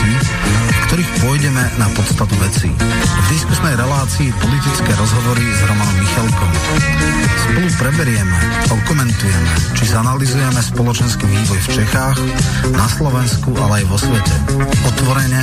udalostí, v ktorých pôjdeme na podstatu veci. V diskusnej relácii politické rozhovory s Romanom Michalkom. Spolu preberieme, okomentujeme, či zanalizujeme spoločenský vývoj v Čechách, na Slovensku, ale aj vo svete. Otvorene,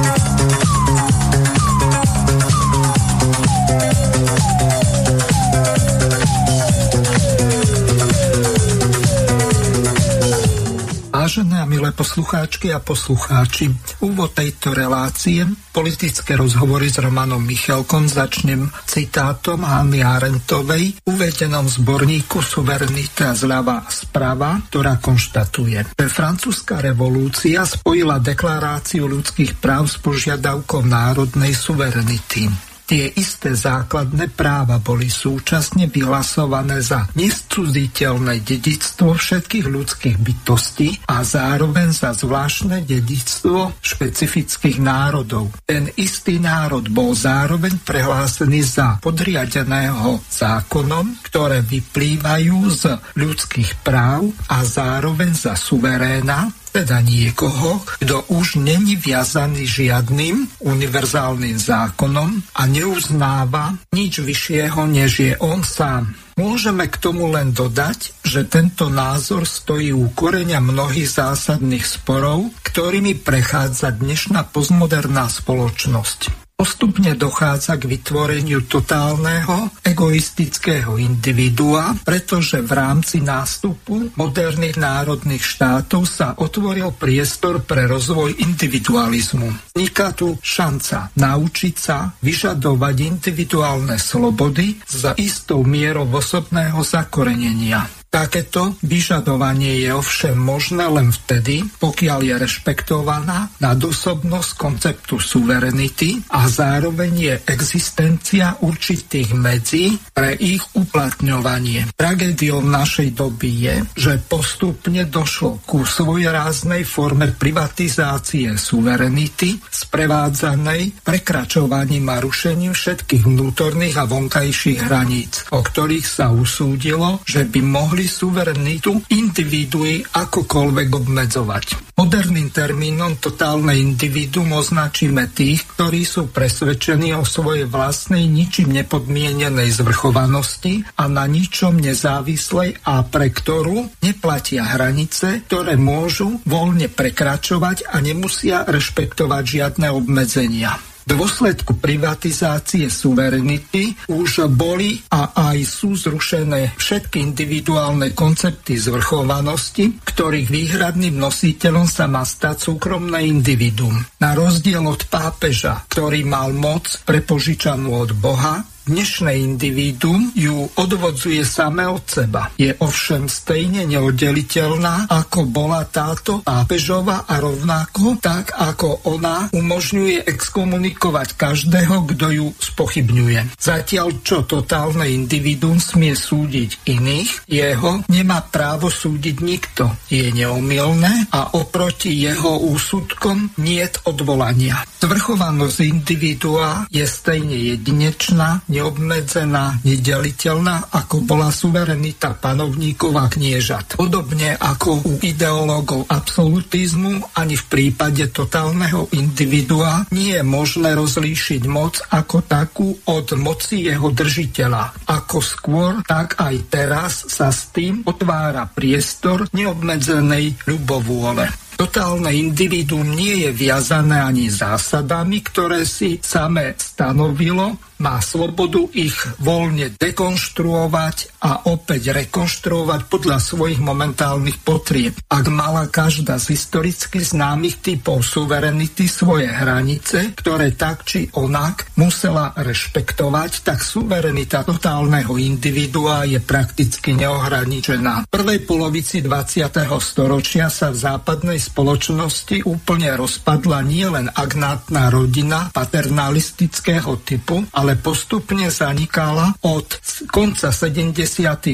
Vážené a milé poslucháčky a poslucháči, úvod tejto relácie, politické rozhovory s Romanom Michalkom začnem citátom Hanny Arentovej, uvedenom v zborníku Suverenita zľava a sprava, ktorá konštatuje, že francúzska revolúcia spojila deklaráciu ľudských práv s požiadavkou národnej suverenity. Tie isté základné práva boli súčasne vyhlasované za nescudziteľné dedictvo všetkých ľudských bytostí a zároveň za zvláštne dedictvo špecifických národov. Ten istý národ bol zároveň prehlásený za podriadeného zákonom, ktoré vyplývajú z ľudských práv a zároveň za suveréna, teda niekoho, kto už není viazaný žiadnym univerzálnym zákonom a neuznáva nič vyššieho, než je on sám. Môžeme k tomu len dodať, že tento názor stojí u koreňa mnohých zásadných sporov, ktorými prechádza dnešná postmoderná spoločnosť. Postupne dochádza k vytvoreniu totálneho egoistického individua, pretože v rámci nástupu moderných národných štátov sa otvoril priestor pre rozvoj individualizmu. Vzniká tu šanca naučiť sa vyžadovať individuálne slobody za istou mierou osobného zakorenenia. Takéto vyžadovanie je ovšem možné len vtedy, pokiaľ je rešpektovaná nadosobnosť konceptu suverenity a zároveň je existencia určitých medzí pre ich uplatňovanie. Tragédiou našej doby je, že postupne došlo ku svojráznej forme privatizácie suverenity sprevádzanej prekračovaním a rušením všetkých vnútorných a vonkajších hraníc, o ktorých sa usúdilo, že by mohli mohli suverenitu individui akokoľvek obmedzovať. Moderným termínom totálne individuum označíme tých, ktorí sú presvedčení o svojej vlastnej ničím nepodmienenej zvrchovanosti a na ničom nezávislej a pre ktorú neplatia hranice, ktoré môžu voľne prekračovať a nemusia rešpektovať žiadne obmedzenia dôsledku privatizácie suverenity už boli a aj sú zrušené všetky individuálne koncepty zvrchovanosti, ktorých výhradným nositeľom sa má stať súkromné individuum. Na rozdiel od pápeža, ktorý mal moc prepožičanú od Boha, Dnešné individuum ju odvodzuje same od seba. Je ovšem stejne neoddeliteľná, ako bola táto pápežova a rovnako tak, ako ona umožňuje exkomunikovať každého, kto ju spochybňuje. Zatiaľ, čo totálne individuum smie súdiť iných, jeho nemá právo súdiť nikto. Je neomilné a oproti jeho úsudkom niet odvolania. Zvrchovanosť individua je stejne jedinečná, neobmedzená, nedeliteľná, ako bola suverenita panovníkov a kniežat. Podobne ako u ideológov absolutizmu, ani v prípade totálneho individua nie je možné rozlíšiť moc ako takú od moci jeho držiteľa. Ako skôr, tak aj teraz sa s tým otvára priestor neobmedzenej ľubovôle. Totálne individuum nie je viazané ani zásadami, ktoré si same stanovilo, má slobodu ich voľne dekonštruovať a opäť rekonštruovať podľa svojich momentálnych potrieb. Ak mala každá z historicky známych typov suverenity svoje hranice, ktoré tak či onak musela rešpektovať, tak suverenita totálneho individua je prakticky neohraničená. V prvej polovici 20. storočia sa v západnej spoločnosti úplne rozpadla nielen agnátna rodina paternalistického typu, ale postupne zanikala od konca 70.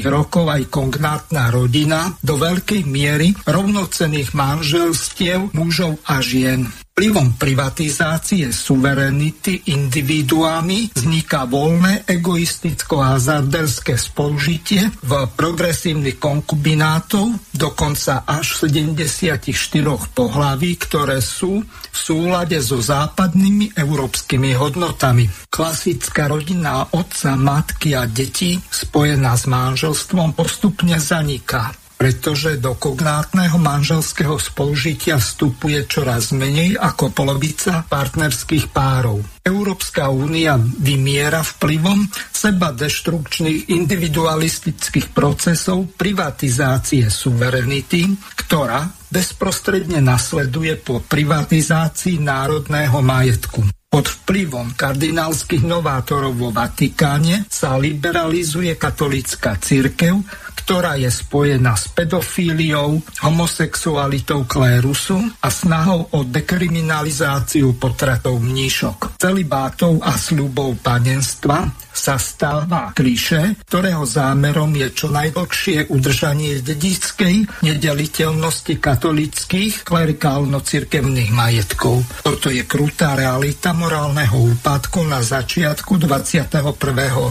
rokov aj kongnátna rodina do veľkej miery rovnocených manželstiev mužov a žien. Vplyvom privatizácie suverenity individuami vzniká voľné egoisticko-hazarderské spolužitie v progresívnych konkubinátov, dokonca až 74 pohlaví, ktoré sú v súlade so západnými európskymi hodnotami. Klasická rodina otca, matky a detí spojená s manželstvom postupne zaniká pretože do kognátneho manželského spolužitia vstupuje čoraz menej ako polovica partnerských párov. Európska únia vymiera vplyvom seba deštrukčných individualistických procesov privatizácie suverenity, ktorá bezprostredne nasleduje po privatizácii národného majetku. Pod vplyvom kardinálskych novátorov vo Vatikáne sa liberalizuje katolická církev, ktorá je spojená s pedofíliou, homosexualitou klérusu a snahou o dekriminalizáciu potratov mníšok, celibátov a sľubov panenstva sa stáva kliše, ktorého zámerom je čo najdlhšie udržanie dedickej nedeliteľnosti katolických klerikálno-cirkevných majetkov. Toto je krutá realita morálneho úpadku na začiatku 21.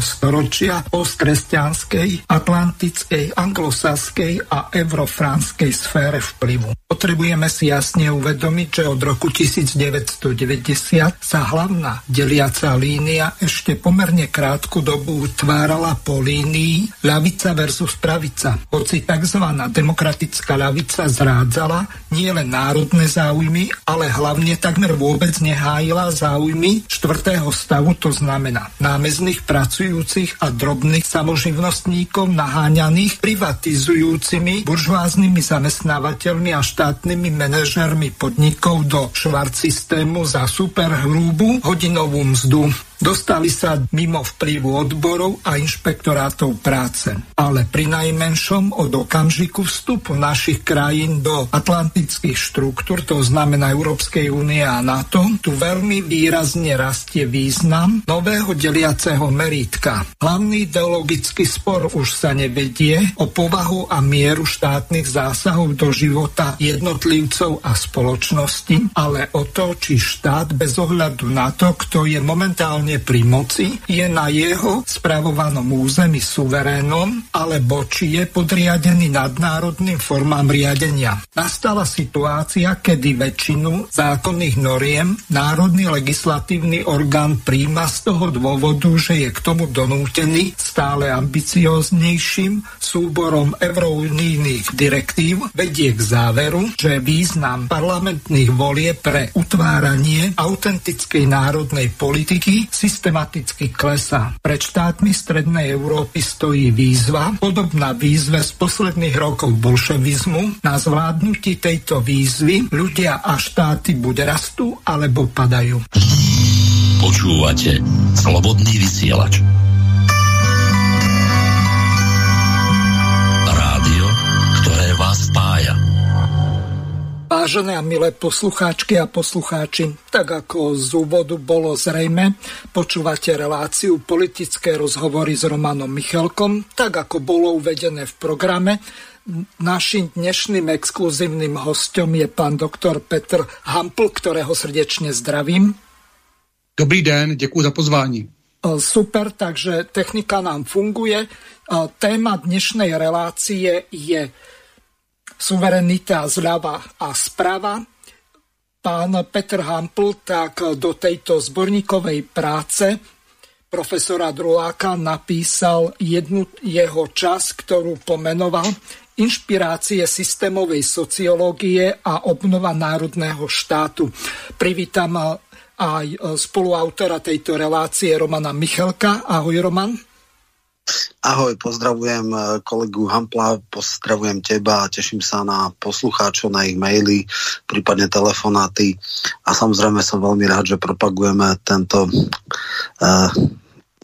storočia postkresťanskej, atlantickej, anglosaskej a eurofránskej sfére vplyvu. Potrebujeme si jasne uvedomiť, že od roku 1990 sa hlavná deliaca línia ešte pomerne krát krátku dobu utvárala po línii ľavica versus pravica. Hoci tzv. demokratická ľavica zrádzala nie len národné záujmy, ale hlavne takmer vôbec nehájila záujmy štvrtého stavu, to znamená námezných pracujúcich a drobných samoživnostníkov naháňaných privatizujúcimi buržváznymi zamestnávateľmi a štátnymi manažermi podnikov do švart systému za superhrúbu hodinovú mzdu. Dostali sa mimo vplyvu odborov a inšpektorátov práce. Ale pri najmenšom od okamžiku vstupu našich krajín do atlantických štruktúr, to znamená Európskej únie a NATO, tu veľmi výrazne rastie význam nového deliaceho meritka. Hlavný ideologický spor už sa nevedie o povahu a mieru štátnych zásahov do života jednotlivcov a spoločnosti, ale o to, či štát bez ohľadu na to, kto je momentálne momentálne pri moci, je na jeho spravovanom území suverénom, alebo či je podriadený nadnárodným formám riadenia. Nastala situácia, kedy väčšinu zákonných noriem národný legislatívny orgán príjma z toho dôvodu, že je k tomu donútený stále ambicioznejším súborom eurounijných direktív, vedie k záveru, že význam parlamentných volie pre utváranie autentickej národnej politiky systematicky klesá. Pred štátmi Strednej Európy stojí výzva, podobná výzve z posledných rokov bolševizmu. Na zvládnutí tejto výzvy ľudia a štáty buď rastú, alebo padajú. Počúvate Slobodný vysielač. Vážené a milé poslucháčky a poslucháči, tak ako z úvodu bolo zrejme, počúvate reláciu politické rozhovory s Romanom Michalkom, tak ako bolo uvedené v programe. Našim dnešným exkluzívnym hostom je pán doktor Petr Hampl, ktorého srdečne zdravím. Dobrý den, děkuji za pozvání. Super, takže technika nám funguje. Téma dnešnej relácie je suverenita zľava a sprava. Pán Petr Hampl tak do tejto zborníkovej práce profesora Druláka napísal jednu jeho čas, ktorú pomenoval Inšpirácie systémovej sociológie a obnova národného štátu. Privítam aj spoluautora tejto relácie Romana Michalka. Ahoj Roman. Ahoj, pozdravujem eh, kolegu Hampla, pozdravujem teba teším sa na poslucháčov, na ich maily, prípadne telefonáty a samozrejme som veľmi rád, že propagujeme tento uh,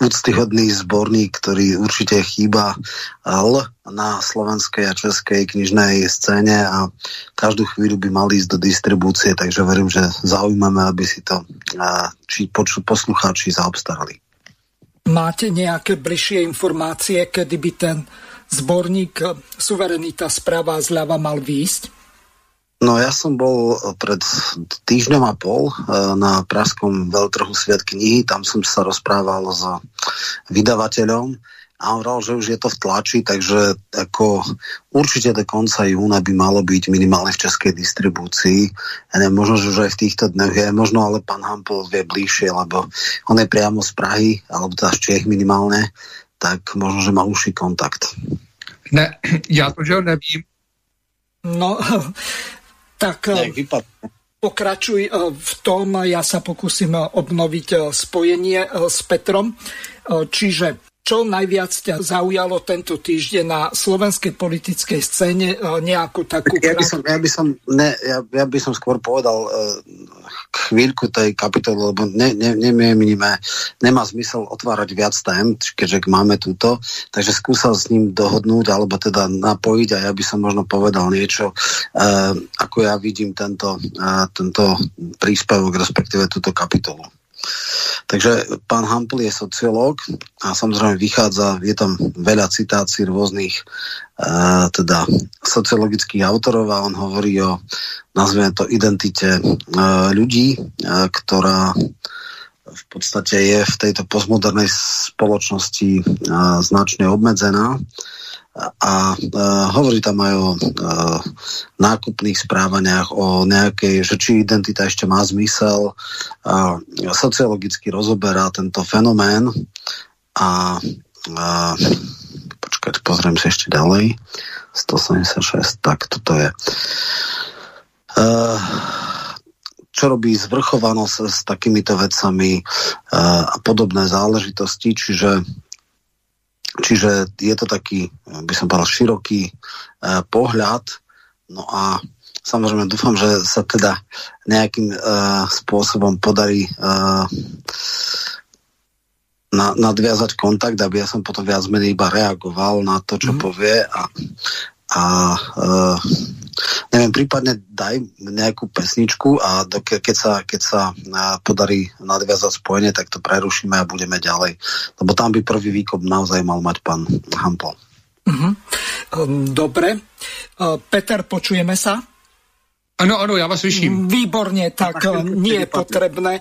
úctyhodný zborník, ktorý určite chýba L na slovenskej a českej knižnej scéne a každú chvíľu by mali ísť do distribúcie, takže verím, že zaujímame, aby si to uh, či poču, poslucháči zaobstarali. Máte nejaké bližšie informácie, kedy by ten zborník Suverenita správa zľava mal výjsť? No ja som bol pred týždňom a pol eh, na Pražskom veľtrhu Sviat knihy, tam som sa rozprával s vydavateľom a on hovoril, že už je to v tlači, takže ako určite do konca júna by malo byť minimálne v českej distribúcii. Ja neviem, možno, že už aj v týchto dňoch je, možno ale pán Hampel vie bližšie, lebo on je priamo z Prahy, alebo teda z Čech minimálne, tak možno, že má užší kontakt. Ne, já to, že nevím. No, tak ne, pokračuj v tom, ja sa pokúsim obnoviť spojenie s Petrom. Čiže čo najviac ťa zaujalo tento týždeň na slovenskej politickej scéne e, nejakú takú... Ja by som, ja by som, ne, ja, ja by som skôr povedal uh, chvíľku tej kapitoly, lebo ne, ne, nemienime, nemá zmysel otvárať viac tém, keďže máme túto, takže skúsal s ním dohodnúť, alebo teda napojiť a ja by som možno povedal niečo, uh, ako ja vidím tento, uh, tento príspevok, respektíve túto kapitolu. Takže pán Hampel je sociológ a samozrejme vychádza, je tam veľa citácií rôznych uh, teda sociologických autorov a on hovorí o, nazveme to, identite uh, ľudí, uh, ktorá v podstate je v tejto postmodernej spoločnosti uh, značne obmedzená a uh, hovorí tam aj o uh, nákupných správaniach, o nejakej, že či identita ešte má zmysel. Uh, sociologicky rozoberá tento fenomén a uh, počkať, pozriem sa ešte ďalej. 176, tak toto je. Uh, čo robí zvrchovanosť s takýmito vecami uh, a podobné záležitosti, čiže Čiže je to taký, by som povedal, široký uh, pohľad. No a samozrejme dúfam, že sa teda nejakým uh, spôsobom podarí uh, na, nadviazať kontakt, aby ja som potom viac menej iba reagoval na to, čo mm. povie a, a uh, neviem, prípadne daj nejakú pesničku a do, keď sa, keď sa podarí nadviazať spojenie, tak to prerušíme a budeme ďalej. Lebo tam by prvý výkop naozaj mal mať pán Hampel. Uh-huh. Dobre. Peter, počujeme sa? Ano, ano, ja vás slyším. Výborne, tak nie je potrebné.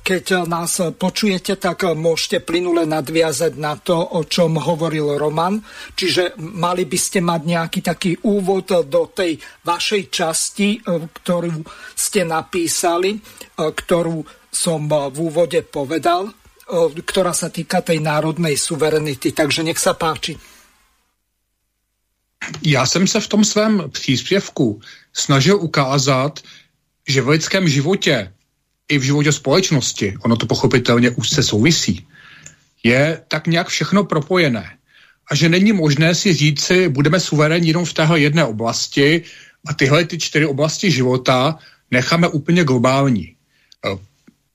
Keď nás počujete, tak môžete plynule nadviazať na to, o čom hovoril Roman. Čiže mali by ste mať nejaký taký úvod do tej vašej časti, ktorú ste napísali, ktorú som v úvode povedal, ktorá sa týka tej národnej suverenity. Takže nech sa páči. Já jsem se v tom svém příspěvku snažil ukázat, že v lidském životě i v životě společnosti, ono to pochopitelně úzce souvisí, je tak nějak všechno propojené. A že není možné si říci, budeme suverénní jenom v téhle jedné oblasti a tyhle ty čtyři oblasti života necháme úplně globální. E,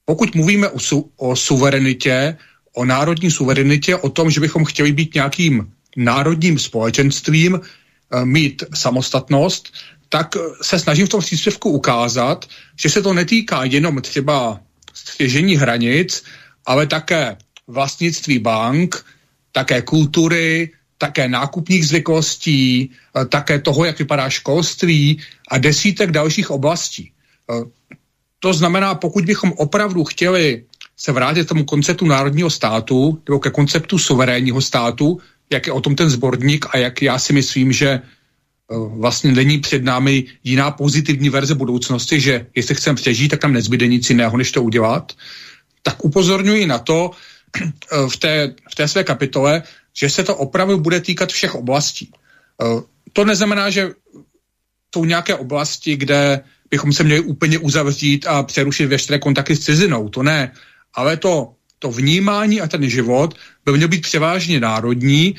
pokud mluvíme o, su- o suverenitě, o národní suverenitě, o tom, že bychom chtěli být nějakým národním společenstvím, e, mít samostatnost, tak se snažím v tom příspěvku ukázat, že se to netýká jenom třeba střežení hranic, ale také vlastnictví bank, také kultury, také nákupních zvyklostí, eh, také toho, jak vypadá školství a desítek dalších oblastí. Eh, to znamená, pokud bychom opravdu chtěli se vrátit k tomu konceptu národního státu nebo ke konceptu suverénního státu, jak je o tom ten zborník a jak já si myslím, že vlastně není před námi jiná pozitivní verze budoucnosti, že jestli chceme přežít, tak tam nezbyde nic jiného, než to udělat, tak upozorňuji na to eh, v té, v té své kapitole, že se to opravdu bude týkat všech oblastí. Eh, to neznamená, že jsou nějaké oblasti, kde bychom se měli úplně uzavřít a přerušit veškeré kontakty s cizinou. To ne. Ale to, to vnímání a ten život by měl být převážně národní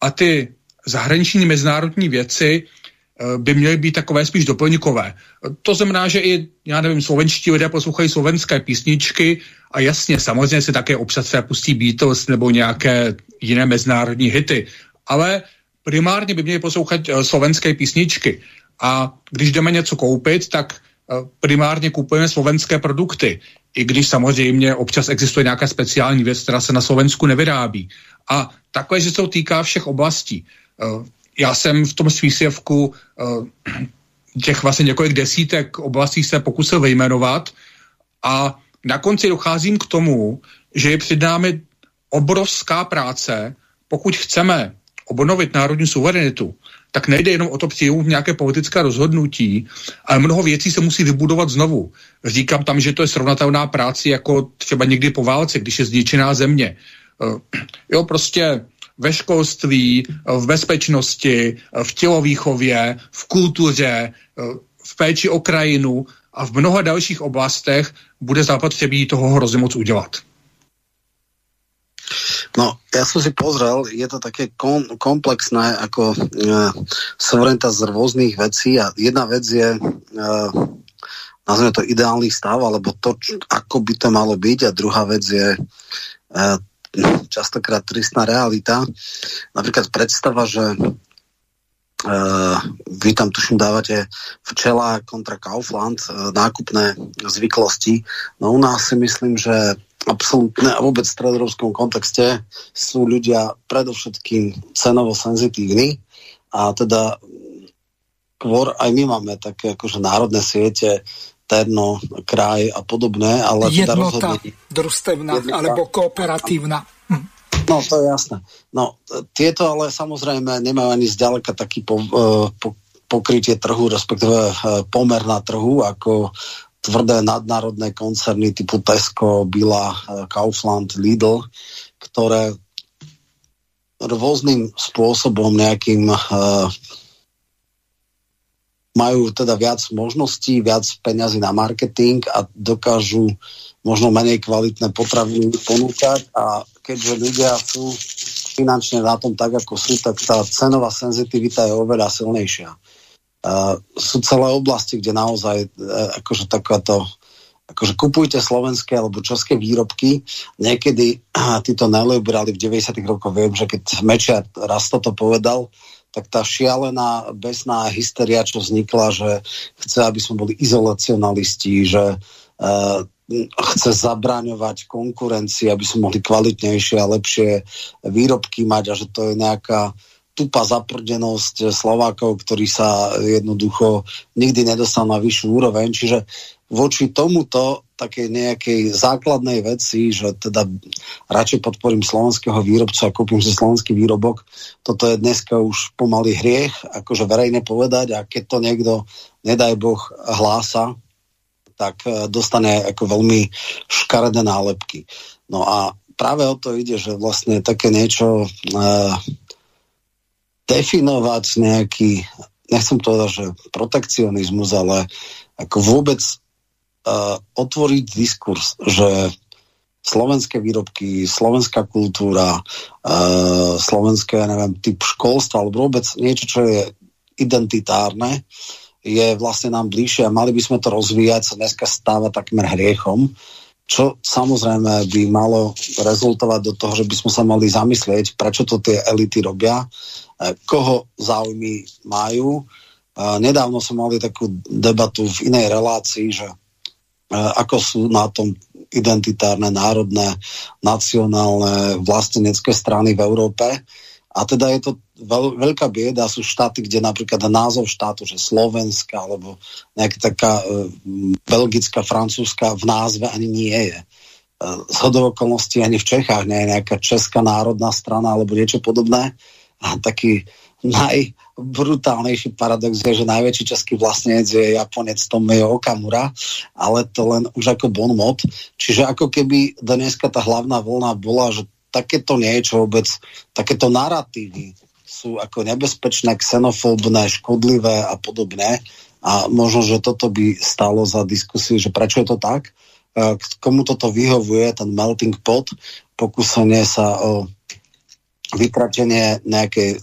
a ty zahraniční mezinárodní věci eh, by měly být takové spíš doplňkové. To znamená, že i, já nevím, slovenští lidé poslouchají slovenské písničky a jasně, samozřejmě se také občas třeba pustí Beatles nebo nějaké jiné mezinárodní hity, ale primárně by měli poslouchat uh, slovenské písničky. A když jdeme něco koupit, tak primárně kupujeme slovenské produkty, i když samozřejmě občas existuje nějaká speciální věc, která se na Slovensku nevyrábí. A takhle, že se to týká všech oblastí. Já jsem v tom příspěvku těch vlastně několik desítek oblastí se pokusil vyjmenovat a na konci docházím k tomu, že je před námi obrovská práce, pokud chceme obnovit národní suverenitu, tak nejde jenom o to přijmout nějaké politické rozhodnutí, ale mnoho věcí se musí vybudovat znovu. Říkám tam, že to je srovnatelná práce jako třeba někdy po válce, když je zničená země. Uh, jo, prostě ve školství, v bezpečnosti, v tělovýchově, v kultuře, v péči o krajinu a v mnoha dalších oblastech bude zapotřebí toho hrozně moc udělat. No, ja som si pozrel, je to také kom, komplexné ako e, suverenita z rôznych vecí a jedna vec je e, nazveme to ideálny stav, alebo to, čo, ako by to malo byť a druhá vec je e, častokrát tristná realita. Napríklad predstava, že Uh, vy tam tuším dávate včela kontra Kaufland, uh, nákupné zvyklosti. No u nás si myslím, že absolútne a vôbec v stredorovskom kontexte sú ľudia predovšetkým cenovo senzitívni a teda kvôr aj my máme také akože národné siete, Terno, kraj a podobné, ale teda Jednota teda družstevná jednota, alebo kooperatívna. Hm. No, to je jasné. No, tieto ale samozrejme nemajú ani zďaleka taký po, e, po, pokrytie trhu, respektíve e, pomer na trhu, ako tvrdé nadnárodné koncerny typu Tesco, Bila, eh, Kaufland, Lidl, ktoré rôznym spôsobom nejakým uh, majú teda viac možností, viac peňazí na marketing a dokážu možno menej kvalitné potraviny ponúkať a keďže ľudia sú finančne na tom tak, ako sú, tak tá cenová senzitivita je oveľa silnejšia. Uh, sú celé oblasti, kde naozaj uh, akože takáto akože kupujte slovenské alebo české výrobky. Niekedy uh, títo neoliberáli v 90 rokoch viem, že keď Mečiar raz toto povedal, tak tá šialená besná hysteria, čo vznikla, že chce, aby sme boli izolacionalisti, že uh, chce zabraňovať konkurencii, aby sme mohli kvalitnejšie a lepšie výrobky mať a že to je nejaká tupá zaprdenosť Slovákov, ktorí sa jednoducho nikdy nedostal na vyššiu úroveň. Čiže voči tomuto také nejakej základnej veci, že teda radšej podporím slovenského výrobcu a kúpim si slovenský výrobok, toto je dneska už pomaly hriech, akože verejne povedať a keď to niekto, nedaj Boh, hlása, tak e, dostane ako veľmi škaredé nálepky. No a práve o to ide, že vlastne také niečo uh, definovať nejaký, nechcem povedať, že protekcionizmus, ale ako vôbec otvoriť diskurs, že slovenské výrobky, slovenská kultúra, uh, slovenské, neviem, typ školstva, alebo vôbec niečo, čo je identitárne, je vlastne nám bližšie a mali by sme to rozvíjať, sa dneska stáva takmer hriechom, čo samozrejme by malo rezultovať do toho, že by sme sa mali zamyslieť, prečo to tie elity robia E, koho záujmy majú. E, nedávno sme mali takú debatu v inej relácii, že e, ako sú na tom identitárne, národné, nacionálne, vlastenecké strany v Európe. A teda je to veľ, veľká bieda, sú štáty, kde napríklad názov štátu, že Slovenska alebo nejaká taká e, belgická, francúzska v názve ani nie je. E, z okolností ani v Čechách nie je nejaká česká národná strana alebo niečo podobné. A taký najbrutálnejší paradox je, že najväčší český vlastnec je Japonec Tomio Okamura, ale to len už ako bon mod. Čiže ako keby dneska tá hlavná vlna bola, že takéto niečo vôbec, takéto narratívy sú ako nebezpečné, xenofóbne, škodlivé a podobné. A možno, že toto by stalo za diskusiu, že prečo je to tak, komu toto vyhovuje, ten melting pot, pokusenie sa o vytratenie nejakej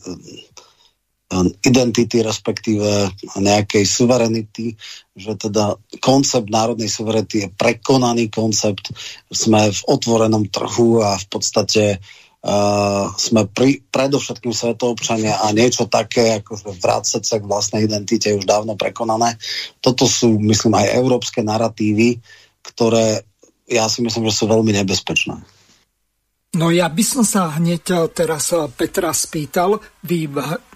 identity, respektíve nejakej suverenity, že teda koncept národnej suverenity je prekonaný koncept. Sme v otvorenom trhu a v podstate uh, sme pri, predovšetkým svetoobčania a niečo také, ako vrácať sa k vlastnej identite je už dávno prekonané. Toto sú, myslím, aj európske narratívy, ktoré ja si myslím, že sú veľmi nebezpečné. No ja by som sa hneď teraz eh, Petra spýtal, vy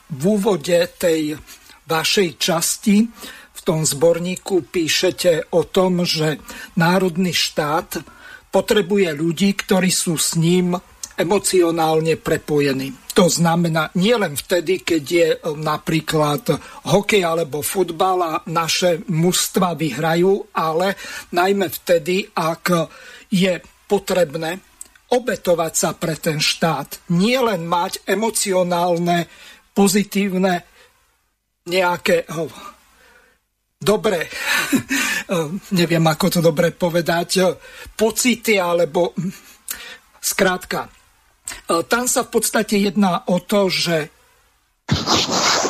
v, úvode tej vašej časti v tom zborníku píšete o tom, že národný štát potrebuje ľudí, ktorí sú s ním emocionálne prepojení. To znamená nielen vtedy, keď je e, napríklad hokej alebo futbal a naše mužstva vyhrajú, ale najmä vtedy, ak je potrebné obetovať sa pre ten štát. Nie len mať emocionálne, pozitívne nejaké oh, dobre, neviem ako to dobre povedať, pocity alebo skrátka E, tam sa v podstate jedná o to, že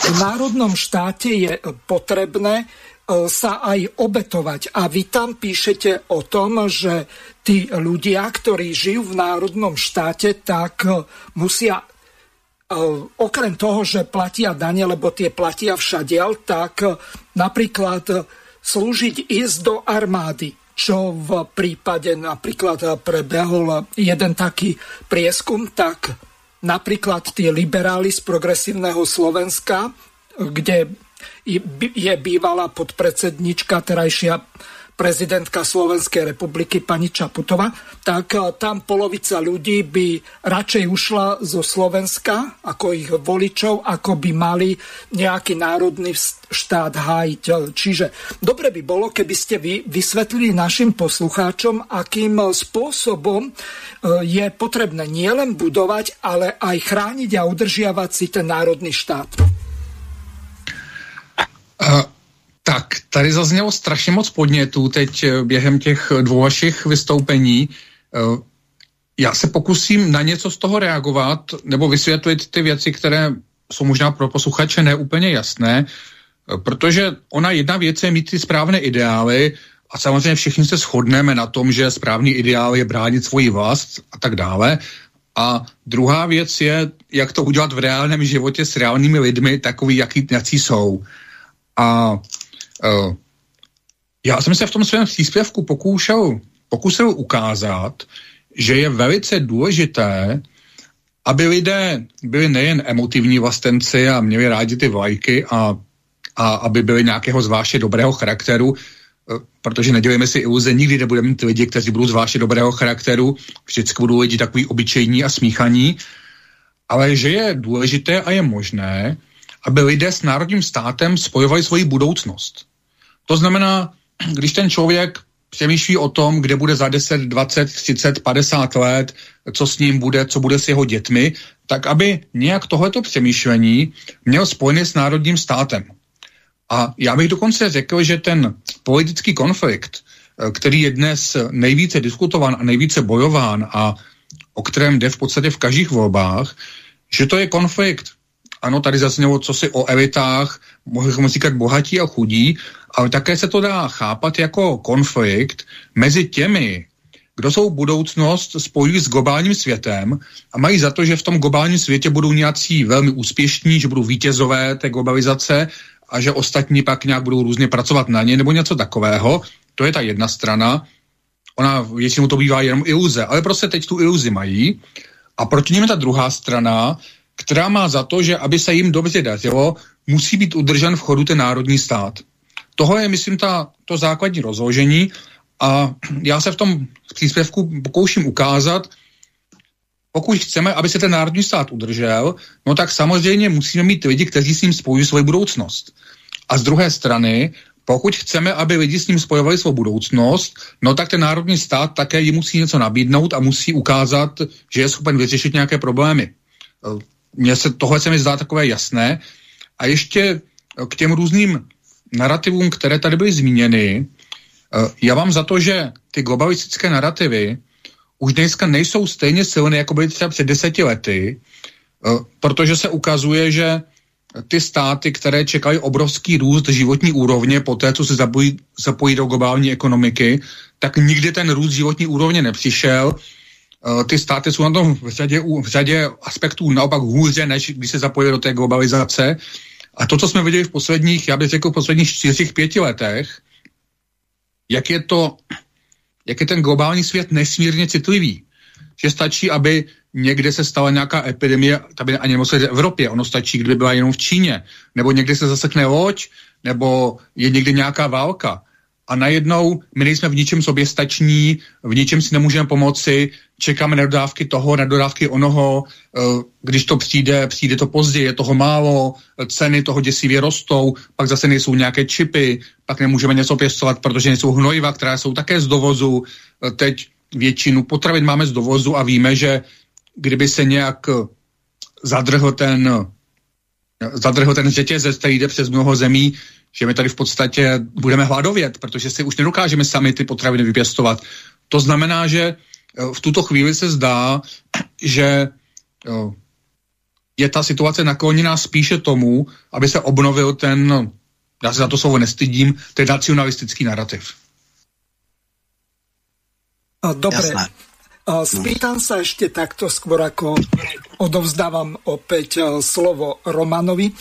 v národnom štáte je potrebné sa aj obetovať. A vy tam píšete o tom, že tí ľudia, ktorí žijú v národnom štáte, tak musia okrem toho, že platia dane, lebo tie platia všadiaľ, tak napríklad slúžiť ísť do armády čo v prípade napríklad prebehol jeden taký prieskum, tak napríklad tie liberáli z progresívneho Slovenska, kde je bývalá podpredsednička terajšia prezidentka Slovenskej republiky pani Čaputová, tak eh, tam polovica ľudí by radšej ušla zo Slovenska ako ich voličov, ako by mali nejaký národný štát hájiť. Čiže dobre by bolo, keby ste vy vysvetlili našim poslucháčom, akým spôsobom eh, je potrebné nielen budovať, ale aj chrániť a udržiavať si ten národný štát. Uh tak, tady zaznělo strašně moc podnětů teď eh, během těch dvou vašich vystoupení. Eh, já se pokusím na něco z toho reagovat nebo vysvětlit ty věci, které jsou možná pro posluchače neúplně jasné, eh, protože ona jedna věc je mít ty správné ideály a samozřejmě všichni se shodneme na tom, že správný ideál je bránit svoji vlast a tak dále. A druhá věc je, jak to udělat v reálném životě s reálnými lidmi, takový, jaký, jaký jsou. A já jsem se v tom svém příspěvku pokoušel, pokusil ukázat, že je velice důležité, aby lidé byli nejen emotivní vlastenci a měli rádi ty vlajky a, a aby byli nějakého zvláště dobrého charakteru, eh, protože nedělíme si iluze, nikdy nebudeme mít lidi, kteří budou zvláště dobrého charakteru, vždycky budou lidi takový obyčejní a smíchaní, ale že je důležité a je možné, aby lidé s národním státem spojovali svoji budoucnost. To znamená, když ten člověk přemýšlí o tom, kde bude za 10, 20, 30, 50 let, co s ním bude, co bude s jeho dětmi, tak aby nějak tohleto přemýšlení měl spojené s národním státem. A já bych dokonce řekl, že ten politický konflikt, eh, který je dnes nejvíce diskutován a nejvíce bojován a o kterém jde v podstatě v každých volbách, že to je konflikt ano, tady zaznělo co si o elitách, mohli říkat bohatí a chudí, ale také se to dá chápat jako konflikt mezi těmi, kdo jsou budoucnost spojují s globálním světem a mají za to, že v tom globálním světě budou nějací velmi úspěšní, že budou vítězové té globalizace a že ostatní pak nějak budou různě pracovat na ně nebo něco takového. To je ta jedna strana. Ona většinou to bývá jenom iluze, ale prostě teď tu iluzi mají. A proti ním je ta druhá strana, která má za to, že aby se jim dobře dařilo, musí být udržen v chodu ten národní stát. Tohle je, myslím, ta, to základní rozložení a já se v tom příspěvku pokouším ukázat, pokud chceme, aby se ten národní stát udržel, no tak samozřejmě musíme mít lidi, kteří s ním spojují svou budoucnost. A z druhé strany, pokud chceme, aby lidi s ním spojovali svou budoucnost, no tak ten národní stát také jim musí něco nabídnout a musí ukázat, že je schopen vyřešit nějaké problémy. Mně se, tohle se mi zdá takové jasné. A ještě k těm různým narrativům, které tady byly zmíněny, eh, já mám za to, že ty globalistické narrativy už dneska nejsou stejně silné, jako byly třeba před deseti lety, eh, protože se ukazuje, že ty státy, které čekají obrovský růst životní úrovně po té, co se zapojí, zapojí do globální ekonomiky, tak nikdy ten růst životní úrovně nepřišel ty státy jsou na tom v řadě, v řadě aspektů naopak hůře, než když se zapojili do té globalizace. A to, co jsme viděli v posledních, já bych řekl, v posledních čtyřích, pěti letech, jak je to, jak je ten globální svět nesmírně citlivý. Že stačí, aby někde se stala nějaká epidemie, by ani nemusí v Evropě, ono stačí, kdyby byla jenom v Číně, nebo někde se zasekne loď, nebo je někde nějaká válka a najednou my nejsme v ničem soběstační, v ničem si nemůžeme pomoci, čekáme na dodávky toho, na dodávky onoho, eh, když to přijde, přijde to pozdě, je toho málo, ceny toho děsivě rostou, pak zase nejsou nějaké čipy, pak nemůžeme něco pěstovat, protože nejsou hnojiva, která jsou také z dovozu. Eh, teď většinu potravin máme z dovozu a víme, že kdyby se nějak zadrhl ten zadrhl ten řetězec, který jde přes mnoho zemí, že my tady v podstatě budeme hladovět, protože si už nedokážeme sami ty potraviny vypěstovat. To znamená, že eh, v tuto chvíli se zdá, že eh, je ta situace nakloněná spíše tomu, aby se obnovil ten, já se za to slovo nestydím, ten nacionalistický narrativ. Dobre, Jasné. Spýtam sa ešte takto skôr, ako odovzdávam opäť slovo Romanovi.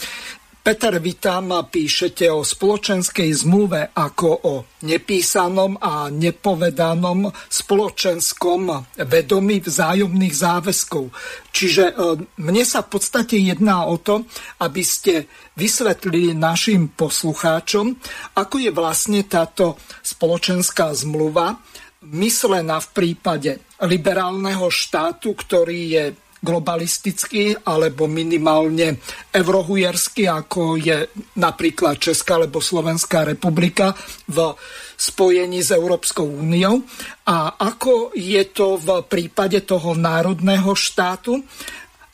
Peter, vy tam píšete o spoločenskej zmluve ako o nepísanom a nepovedanom spoločenskom vedomí vzájomných záväzkov. Čiže e, mne sa v podstate jedná o to, aby ste vysvetlili našim poslucháčom, ako je vlastne táto spoločenská zmluva myslená v prípade liberálneho štátu, ktorý je globalistický alebo minimálne eurohujerský, ako je napríklad Česká alebo Slovenská republika v spojení s Európskou úniou. A ako je to v prípade toho národného štátu?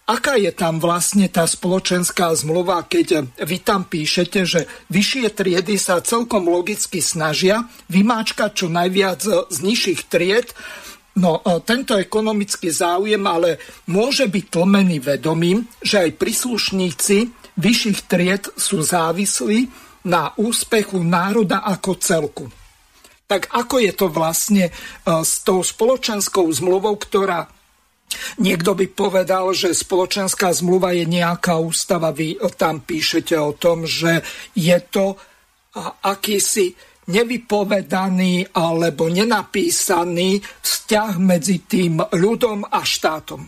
Aká je tam vlastne tá spoločenská zmluva, keď vy tam píšete, že vyššie triedy sa celkom logicky snažia vymáčkať čo najviac z nižších tried, No, e, tento ekonomický záujem ale môže byť tlmený vedomím, že aj príslušníci vyšších tried sú závislí na úspechu národa ako celku. Tak ako je to vlastne e, s tou spoločenskou zmluvou, ktorá Niekto by povedal, že spoločenská zmluva je nejaká ústava. Vy tam píšete o tom, že je to akýsi nevypovedaný alebo nenapísaný vzťah medzi tým ľudom a štátom.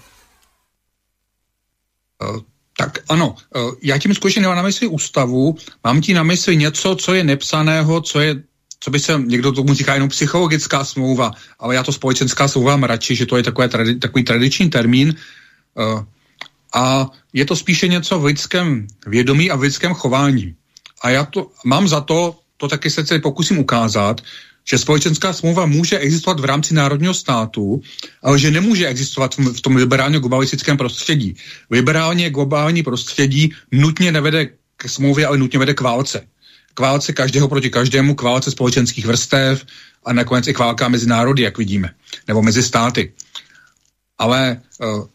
Uh, tak ano, uh, já tím skutečně nemám na mysli ústavu, mám tím na mysli něco, co je nepsaného, co je co by se, někdo tomu říká jenom psychologická smlouva, ale já to společenská smlouva mám radši, že to je takové, tradi, takový tradiční termín. Uh, a je to spíše něco v lidském vědomí a v lidském chování. A já to mám za to, to taky se pokusím ukázat, že společenská smlouva může existovat v rámci národního státu, ale že nemůže existovat v tom liberálně globalistickém prostředí. Liberálně globální prostředí nutně nevede k smlouvě, ale nutně vede k válce. K válce každého proti každému, k válce společenských vrstev a nakonec i k válka mezi národy, jak vidíme, nebo mezi státy. Ale uh,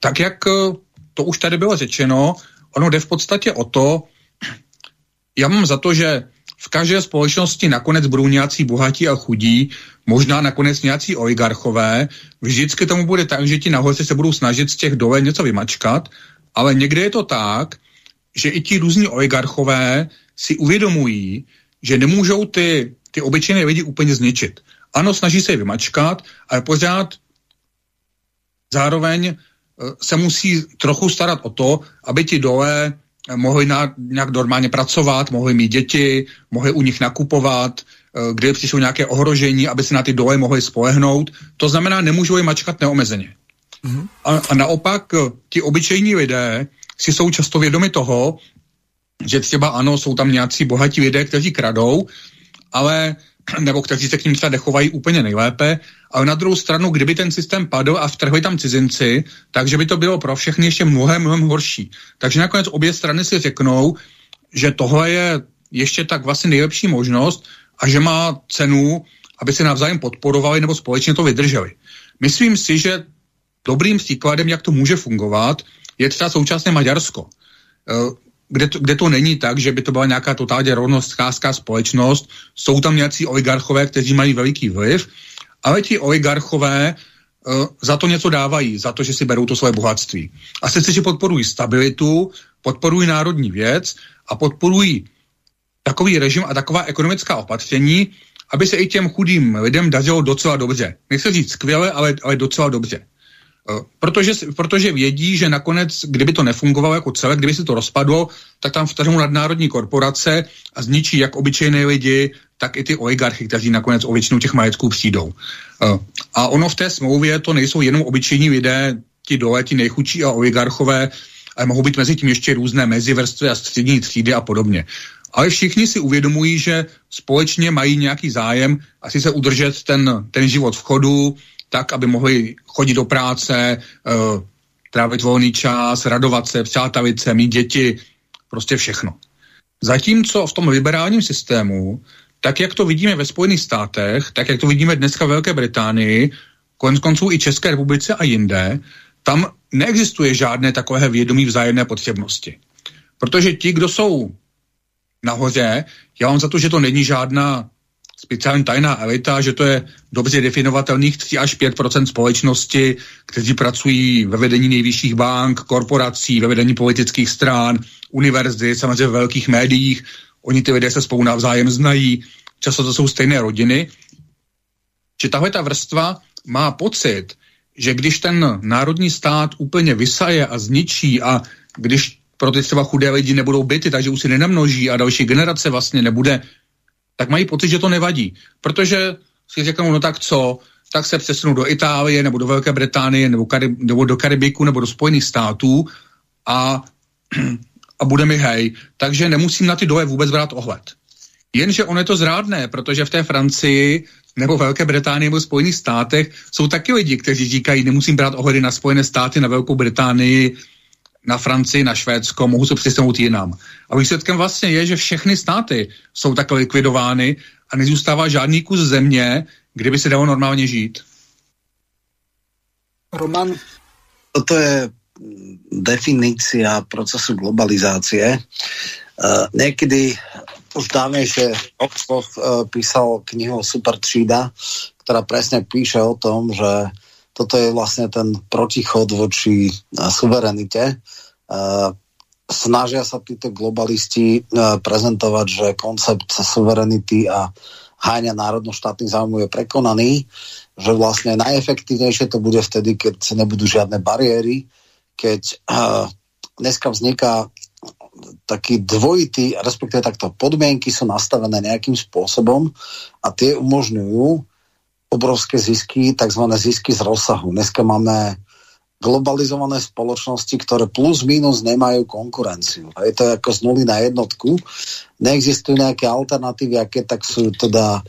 tak, jak uh, to už tady bylo řečeno, ono jde v podstatě o to, já mám za to, že v každé společnosti nakonec budou nějací bohatí a chudí, možná nakonec nějací oligarchové. Vždycky tomu bude tak, že ti nahoře se budou snažit z těch dole něco vymačkat, ale někde je to tak, že i ti různí oligarchové si uvědomují, že nemůžou ty, ty obyčejné lidi úplně zničit. Ano, snaží se je vymačkat, ale pořád zároveň eh, se musí trochu starat o to, aby ti dole mohli na, nějak normálně pracovat, mohli mít děti, mohli u nich nakupovat, eh, kde přišlo nějaké ohrožení, aby se na ty doly mohli spolehnout. To znamená, nemůžou je mačkat neomezeně. Mm-hmm. A, a naopak eh, ti obyčejní lidé si jsou často vědomi toho, že třeba ano, jsou tam nějací bohatí lidé, kteří kradou, ale nebo kteří se k ním třeba nechovají úplně nejlépe, ale na druhou stranu, kdyby ten systém padl a vtrhli tam cizinci, takže by to bylo pro všechny ještě mnohem, mnohem horší. Takže nakonec obě strany si řeknou, že tohle je ještě tak vlastně nejlepší možnost a že má cenu, aby se navzájem podporovali nebo společně to vydrželi. Myslím si, že dobrým příkladem, jak to může fungovat, je třeba současné Maďarsko. Kde to, kde to není tak, že by to byla nějaká totálně rovnostářská společnost. Jsou tam nějací oligarchové, kteří mají veliký vliv, ale ti oligarchové za to něco dávají, za to, že si berou to svoje bohatství. A sice, že podporují stabilitu, podporují národní věc a podporují takový režim a taková ekonomická opatření, aby se i těm chudým lidem dařilo docela dobře. Nechci říct skvěle, ale, ale docela dobře. Eh, protože, protože vědí, že nakonec, kdyby to nefungovalo jako celé, kdyby se to rozpadlo, tak tam vtažou nadnárodní korporace a zničí jak obyčejné lidi, tak i ty oligarchy, kteří nakonec o většinu těch majetků přijdou. Eh, a ono v té smlouvě to nejsou jenom obyčejní lidé, ti dole, ti nejchudší a oligarchové, ale mohou být mezi tím ještě různé mezivrstvy a střední třídy a podobně. Ale všichni si uvědomují, že společně mají nějaký zájem asi se udržet ten, ten život v chodu, tak, aby mohli chodit do práce, uh, trávit volný čas, radovat se, přátelit se, mít děti, prostě všechno. Zatímco v tom liberálním systému, tak jak to vidíme ve Spojených státech, tak jak to vidíme dneska v Velké Británii, konec konců i České republice a jinde, tam neexistuje žádné takové vědomí vzájemné potřebnosti. Protože ti, kdo jsou nahoře, já mám za to, že to není žádná speciální tajná elita, že to je dobře definovatelných 3 až 5% společnosti, kteří pracují ve vedení nejvyšších bank, korporací, ve vedení politických strán, univerzit, samozřejmě v velkých médiích. Oni ty lidé se spolu navzájem znají, často to jsou stejné rodiny. Že tahle ta vrstva má pocit, že když ten národní stát úplně vysaje a zničí a když pro ty třeba chudé lidi nebudou byty, takže už si nenamnoží a další generace vlastně nebude tak mají pocit, že to nevadí. Protože si řeknou, no tak co, tak se přesunu do Itálie, nebo do Velké Británie, nebo, Karib, nebo do Karibiku, nebo do Spojených států a, a bude mi hej. Takže nemusím na ty doje vůbec brát ohled. Jenže on je to zrádné, protože v té Francii nebo Velké Británii nebo Spojených státech jsou taky lidi, kteří říkají, nemusím brát ohledy na Spojené státy, na Velkou Británii, na Francii, na Švédsko, mohu se přisnout jinam. A výsledkem vlastně je, že všechny státy jsou takhle likvidovány a nezůstává žádný kus země, kde by se dalo normálně žít. Roman? Toto je definícia procesu globalizácie. Uh, niekedy už dávnejšie Oxford uh, písal knihu Super třída, ktorá presne píše o tom, že toto je vlastne ten protichod voči uh, suverenite. Uh, snažia sa títo globalisti uh, prezentovať, že koncept suverenity a háňa národno-štátnych záujmov je prekonaný, že vlastne najefektívnejšie to bude vtedy, keď nebudú žiadne bariéry, keď dneska vzniká taký dvojitý, respektíve takto podmienky sú nastavené nejakým spôsobom a tie umožňujú obrovské zisky, tzv. zisky z rozsahu. Dneska máme globalizované spoločnosti, ktoré plus minus nemajú konkurenciu. Je to ako z nuly na jednotku. Neexistujú nejaké alternatívy, aké tak sú teda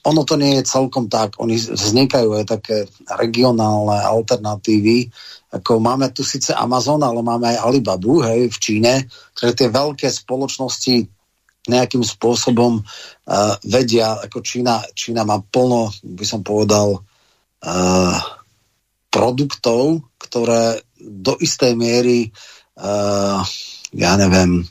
ono to nie je celkom tak. Oni vznikajú aj také regionálne alternatívy. Ako máme tu síce Amazon, ale máme aj Alibabu hej, v Číne, ktoré tie veľké spoločnosti nejakým spôsobom uh, vedia, ako Čína, Čína má plno, by som povedal, uh, produktov, ktoré do istej miery, uh, ja neviem,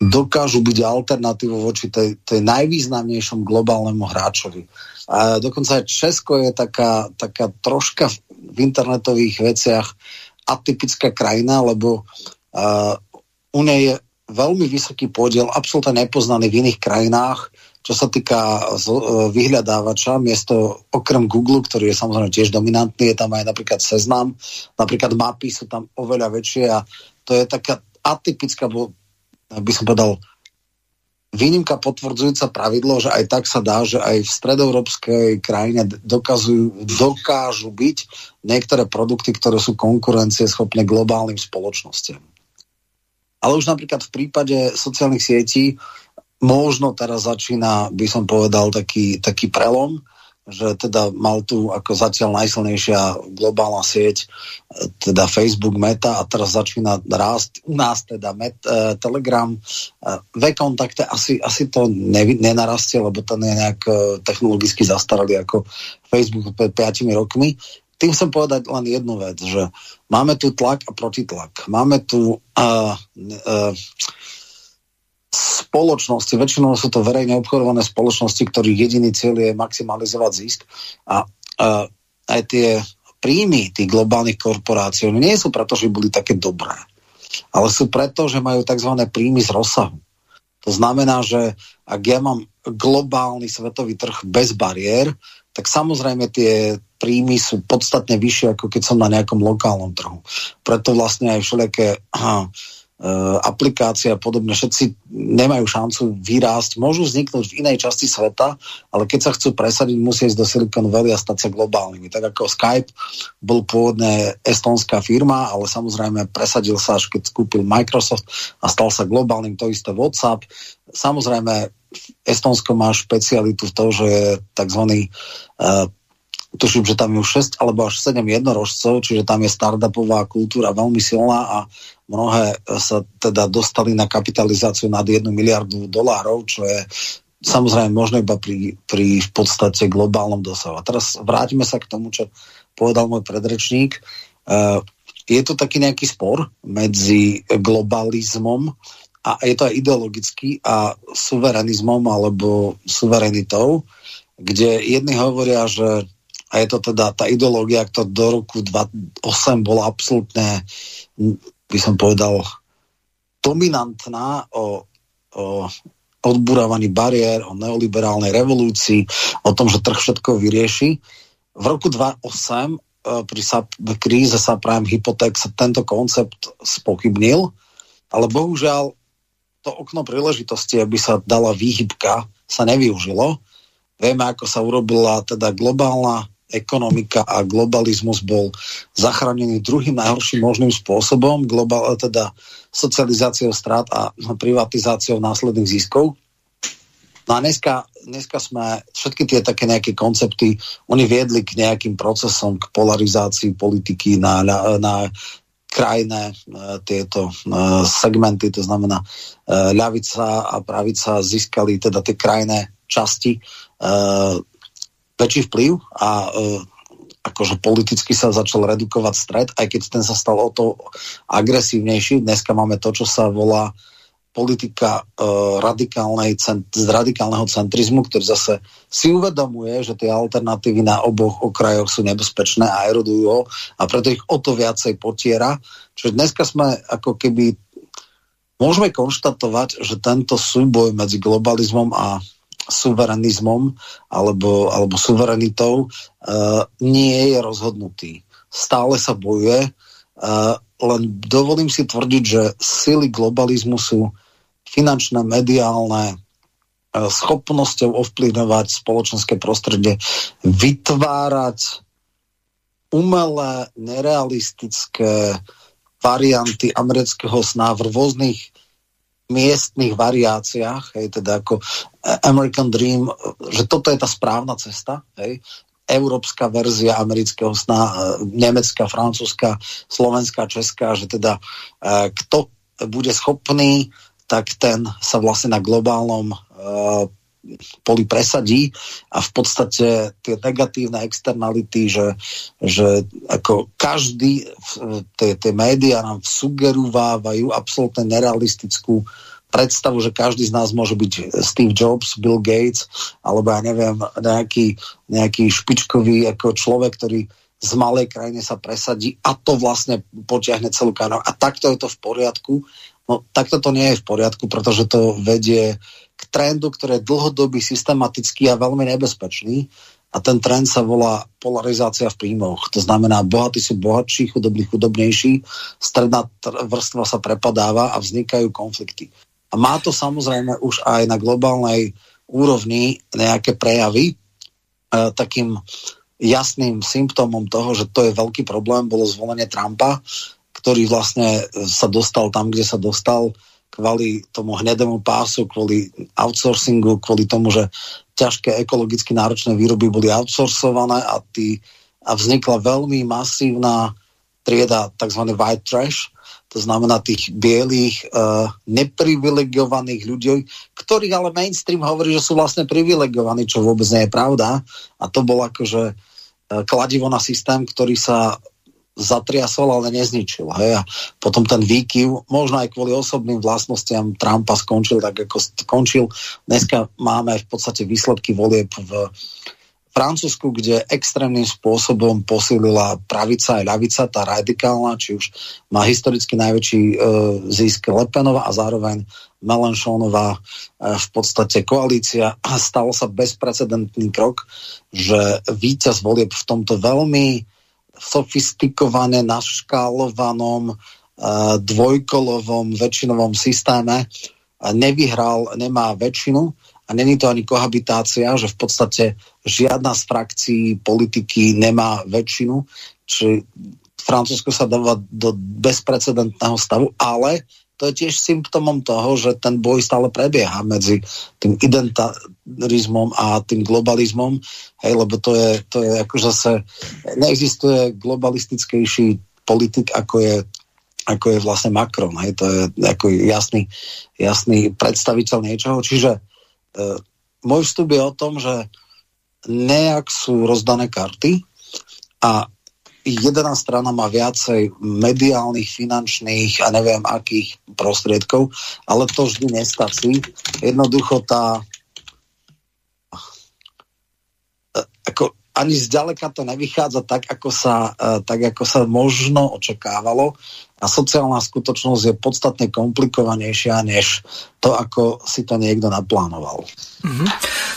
dokážu byť alternatívou voči tej, tej najvýznamnejšom globálnemu hráčovi. A dokonca aj Česko je taká, taká troška v internetových veciach atypická krajina, lebo uh, u nej je veľmi vysoký podiel, absolútne nepoznaný v iných krajinách, čo sa týka e, vyhľadávača, miesto okrem Google, ktorý je samozrejme tiež dominantný, je tam aj napríklad seznam, napríklad mapy sú tam oveľa väčšie a to je taká atypická, by som povedal, výnimka potvrdzujúca pravidlo, že aj tak sa dá, že aj v stredoeurópskej krajine dokazujú, dokážu byť niektoré produkty, ktoré sú konkurencieschopné globálnym spoločnostiam. Ale už napríklad v prípade sociálnych sietí možno teraz začína, by som povedal, taký, taký prelom, že teda mal tu ako zatiaľ najsilnejšia globálna sieť teda Facebook Meta a teraz začína rásť u nás teda Met, uh, Telegram. Uh, V-kontakte asi, asi to ne, nenarastie, lebo ten je nejak uh, technologicky zastaralý ako Facebook pred 5 rokmi tým chcem povedať len jednu vec, že máme tu tlak a protitlak. Máme tu uh, uh, spoločnosti, väčšinou sú to verejne obchodované spoločnosti, ktorých jediný cieľ je maximalizovať zisk a uh, aj tie príjmy tých globálnych korporácií nie sú preto, že boli také dobré, ale sú preto, že majú tzv. príjmy z rozsahu. To znamená, že ak ja mám globálny svetový trh bez bariér, tak samozrejme tie príjmy sú podstatne vyššie, ako keď som na nejakom lokálnom trhu. Preto vlastne aj všelijaké Eh, aplikácie a podobne, všetci nemajú šancu vyrásť, môžu vzniknúť v inej časti sveta, ale keď sa chcú presadiť, musí ísť do Silicon Valley a stať sa globálnymi. Tak ako Skype bol pôvodne estonská firma, ale samozrejme presadil sa až keď kúpil Microsoft a stal sa globálnym, to isté WhatsApp. Samozrejme Estonsko má špecialitu v tom, že je tzv. Tuším, že tam je už 6 alebo až 7 jednorožcov, čiže tam je startupová kultúra veľmi silná a mnohé sa teda dostali na kapitalizáciu nad 1 miliardu dolárov, čo je samozrejme možno iba pri, pri v podstate globálnom dosahu. A teraz vrátime sa k tomu, čo povedal môj predrečník. Uh, je to taký nejaký spor medzi globalizmom a je to aj ideologický a suverenizmom alebo suverenitou, kde jedni hovoria, že a je to teda tá ideológia, ktorá do roku 2008 bola absolútne, by som povedal, dominantná o, o odburávaní bariér, o neoliberálnej revolúcii, o tom, že trh všetko vyrieši. V roku 2008 e, pri kríze subprime hypoték sa tento koncept spochybnil, ale bohužiaľ to okno príležitosti, aby sa dala výhybka, sa nevyužilo. Vieme, ako sa urobila teda globálna ekonomika a globalizmus bol zachránený druhým najhorším možným spôsobom, global, teda socializáciou strát a privatizáciou následných ziskov. No a dneska, dneska sme všetky tie také nejaké koncepty, oni viedli k nejakým procesom, k polarizácii politiky na, na, na krajné e, tieto e, segmenty, to znamená e, ľavica a pravica získali teda tie krajné časti väčší vplyv a e, akože politicky sa začal redukovať stred, aj keď ten sa stal o to agresívnejší. Dneska máme to, čo sa volá politika e, radikálnej, cent, z radikálneho centrizmu, ktorý zase si uvedomuje, že tie alternatívy na oboch okrajoch sú nebezpečné a erodujú ho a preto ich o to viacej potiera. Čiže dneska sme ako keby môžeme konštatovať, že tento súboj medzi globalizmom a suverenizmom alebo, alebo suverenitou uh, nie je rozhodnutý. Stále sa bojuje, uh, len dovolím si tvrdiť, že sily globalizmu sú finančné, mediálne, uh, schopnosťou ovplyvňovať spoločenské prostredie, vytvárať umelé, nerealistické varianty amerického sná v rôznych miestnych variáciách, hej, teda ako American Dream, že toto je tá správna cesta, hej, európska verzia amerického sna, nemecká, francúzska, slovenská, česká, že teda e, kto bude schopný, tak ten sa vlastne na globálnom e, poli presadí a v podstate tie negatívne externality, že, že ako každý, tie, tie médiá nám sugerovávajú absolútne nerealistickú predstavu, že každý z nás môže byť Steve Jobs, Bill Gates, alebo ja neviem, nejaký, nejaký špičkový ako človek, ktorý z malej krajine sa presadí a to vlastne potiahne celú krajinu. A takto je to v poriadku. No takto to nie je v poriadku, pretože to vedie k trendu, ktorý je dlhodobý, systematický a veľmi nebezpečný. A ten trend sa volá polarizácia v príjmoch. To znamená, bohatí sú bohatší, chudobní chudobnejší, stredná vrstva sa prepadáva a vznikajú konflikty. A má to samozrejme už aj na globálnej úrovni nejaké prejavy. E, takým jasným symptómom toho, že to je veľký problém, bolo zvolenie Trumpa, ktorý vlastne sa dostal tam, kde sa dostal kvôli tomu hnedému pásu, kvôli outsourcingu, kvôli tomu, že ťažké ekologicky náročné výroby boli outsourcované a, tí, a vznikla veľmi masívna trieda tzv. white trash, to znamená tých bielých, uh, neprivilegovaných ľudí, ktorí ale mainstream hovorí, že sú vlastne privilegovaní, čo vôbec nie je pravda. A to bol akože uh, kladivo na systém, ktorý sa zatriasol, ale nezničil. Hej? A potom ten výkyv, možno aj kvôli osobným vlastnostiam Trumpa skončil tak, ako skončil. Dneska máme v podstate výsledky volieb v, Francúzsku, kde extrémnym spôsobom posilila pravica aj ľavica, tá radikálna, či už má historicky najväčší e, zisk Lepenova a zároveň Melanchonová e, v podstate koalícia a stalo sa bezprecedentný krok, že víťaz volieb v tomto veľmi sofistikované, naškálovanom, e, dvojkolovom väčšinovom systéme. Nevyhral, nemá väčšinu a není to ani kohabitácia, že v podstate žiadna z frakcií politiky nemá väčšinu, či Francúzsko sa dáva do bezprecedentného stavu, ale to je tiež symptomom toho, že ten boj stále prebieha medzi tým identitarizmom a tým globalizmom, hej, lebo to je, to je ako zase, neexistuje globalistickejší politik, ako je ako je vlastne Macron, hej, to je ako jasný, jasný predstaviteľ niečoho, čiže E, môj vstup je o tom, že nejak sú rozdané karty a jedna strana má viacej mediálnych, finančných a neviem akých prostriedkov, ale to vždy nestačí. Jednoducho tá ako ani zďaleka to nevychádza tak, ako sa, e, tak, ako sa možno očakávalo a sociálna skutočnosť je podstatne komplikovanejšia, než to, ako si to niekto naplánoval. Mm-hmm.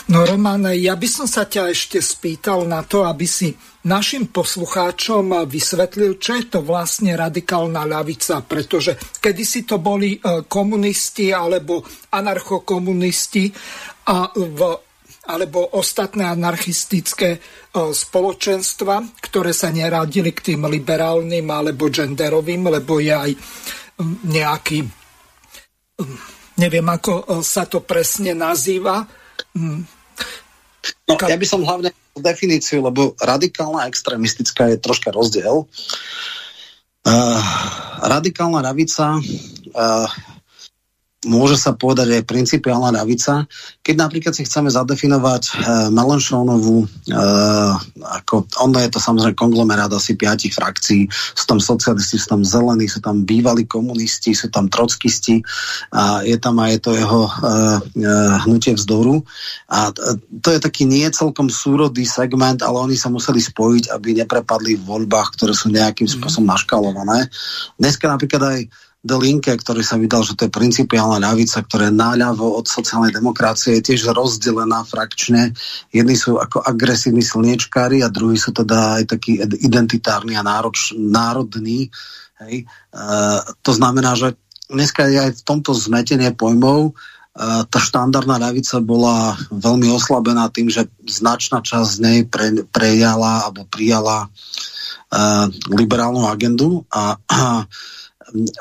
No Roman, ja by som sa ťa ešte spýtal na to, aby si našim poslucháčom vysvetlil, čo je to vlastne radikálna ľavica, pretože kedysi to boli e, komunisti alebo anarchokomunisti a v alebo ostatné anarchistické e, spoločenstva, ktoré sa neradili k tým liberálnym alebo genderovým, lebo je aj nejaký, neviem ako e, sa to presne nazýva. No, ja by som hlavne definíciu, lebo radikálna a extremistická je troška rozdiel. Uh, radikálna ľavica uh, môže sa povedať aj principiálna ľavica. Keď napríklad si chceme zadefinovať e, Melanchonovú, e, ako, ono je to samozrejme konglomerát asi piatich frakcií, sú tam socialisti, sú tam zelení, sú tam bývalí komunisti, sú tam trockisti a je tam aj to jeho e, e, hnutie vzdoru. A to je taký nie celkom súrodý segment, ale oni sa museli spojiť, aby neprepadli v voľbách, ktoré sú nejakým mhm. spôsobom naškalované. Dneska napríklad aj Linke, ktorý sa vydal, že to je principiálna ľavica, ktorá je náľavo od sociálnej demokracie, je tiež rozdelená frakčne. Jedni sú ako agresívni slniečkári a druhí sú teda aj takí identitárni a nároč, národní. Hej. Uh, to znamená, že dneska je aj v tomto zmetenie pojmov Uh, tá štandardná ľavica bola veľmi oslabená tým, že značná časť z nej pre, prejala alebo prijala uh, liberálnu agendu a uh,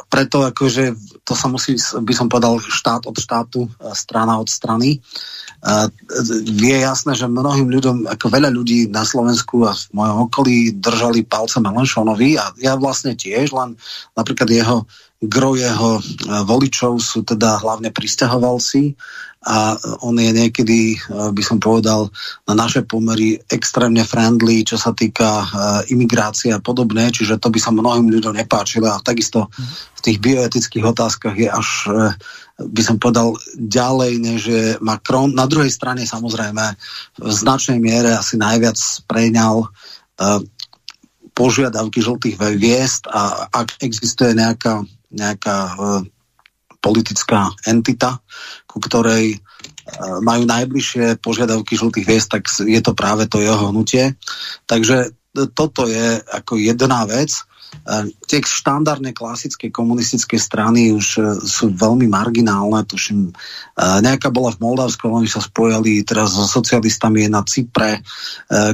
preto akože to sa musí, by som povedal, štát od štátu, strana od strany. Je jasné, že mnohým ľuďom, ako veľa ľudí na Slovensku a v mojom okolí držali palce Melenšonovi a ja vlastne tiež, len napríklad jeho gro jeho voličov sú teda hlavne pristahovalci a on je niekedy, eh, by som povedal, na naše pomery extrémne friendly, čo sa týka uh, imigrácie a podobné, čiže to by sa mnohým ľuďom nepáčilo a takisto v tých bioetických otázkach je až, uh, by som povedal, ďalej, než je Macron. Na druhej strane samozrejme v značnej miere asi najviac preňal požiadavky žltých viest a ak existuje nejaká, nejaká politická entita, ku ktorej e, majú najbližšie požiadavky žltých hviezd, tak je to práve to jeho hnutie. Takže toto je ako jedna vec. E, tie štandardné klasické komunistické strany už e, sú veľmi marginálne. Tuším, nejaká bola v Moldavsku, oni sa spojali teraz so socialistami na Cypre,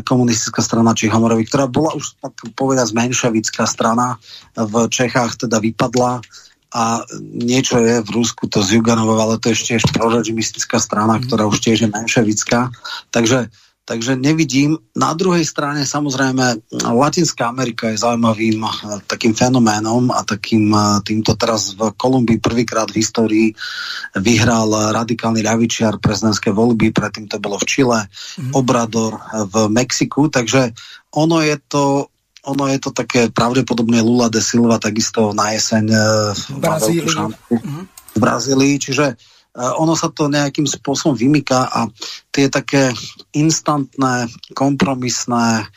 komunistická strana Čihomorových, ktorá bola už tak povedať menšavická strana v Čechách, teda vypadla a niečo je v Rusku, to z Juganova, ale to je ešte prorežimistická strana, mm. ktorá už tiež je menševická. Takže, takže nevidím. Na druhej strane samozrejme Latinská Amerika je zaujímavým eh, takým fenoménom a takým eh, týmto teraz v Kolumbii prvýkrát v histórii vyhral radikálny ľavičiar prezidentské voľby, predtým to bolo v Čile, mm. Obrador v Mexiku, takže ono je to ono je to také pravdepodobne Lula de Silva takisto na jeseň v Brazílii. Mhm. v Brazílii, čiže ono sa to nejakým spôsobom vymyká a tie také instantné, kompromisné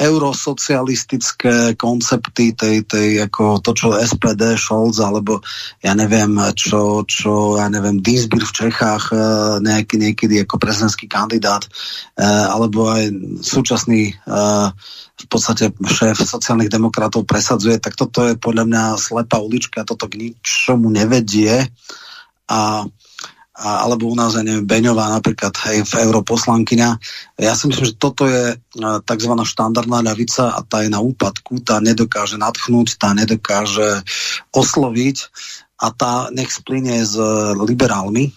eurosocialistické koncepty tej, tej ako to, čo SPD, Scholz, alebo ja neviem, čo, čo ja neviem, Dinsbyr v Čechách, e, nejaký, niekedy ako prezidentský kandidát, e, alebo aj súčasný e, v podstate šéf sociálnych demokratov presadzuje, tak toto je podľa mňa slepá ulička, toto k ničomu nevedie. A a, alebo u nás, ja neviem, Beňová napríklad, hej, v europoslankyňa. Ja si myslím, že toto je tzv. štandardná ľavica a tá je na úpadku, tá nedokáže nadchnúť, tá nedokáže osloviť a tá nech splyne s liberálmi, e,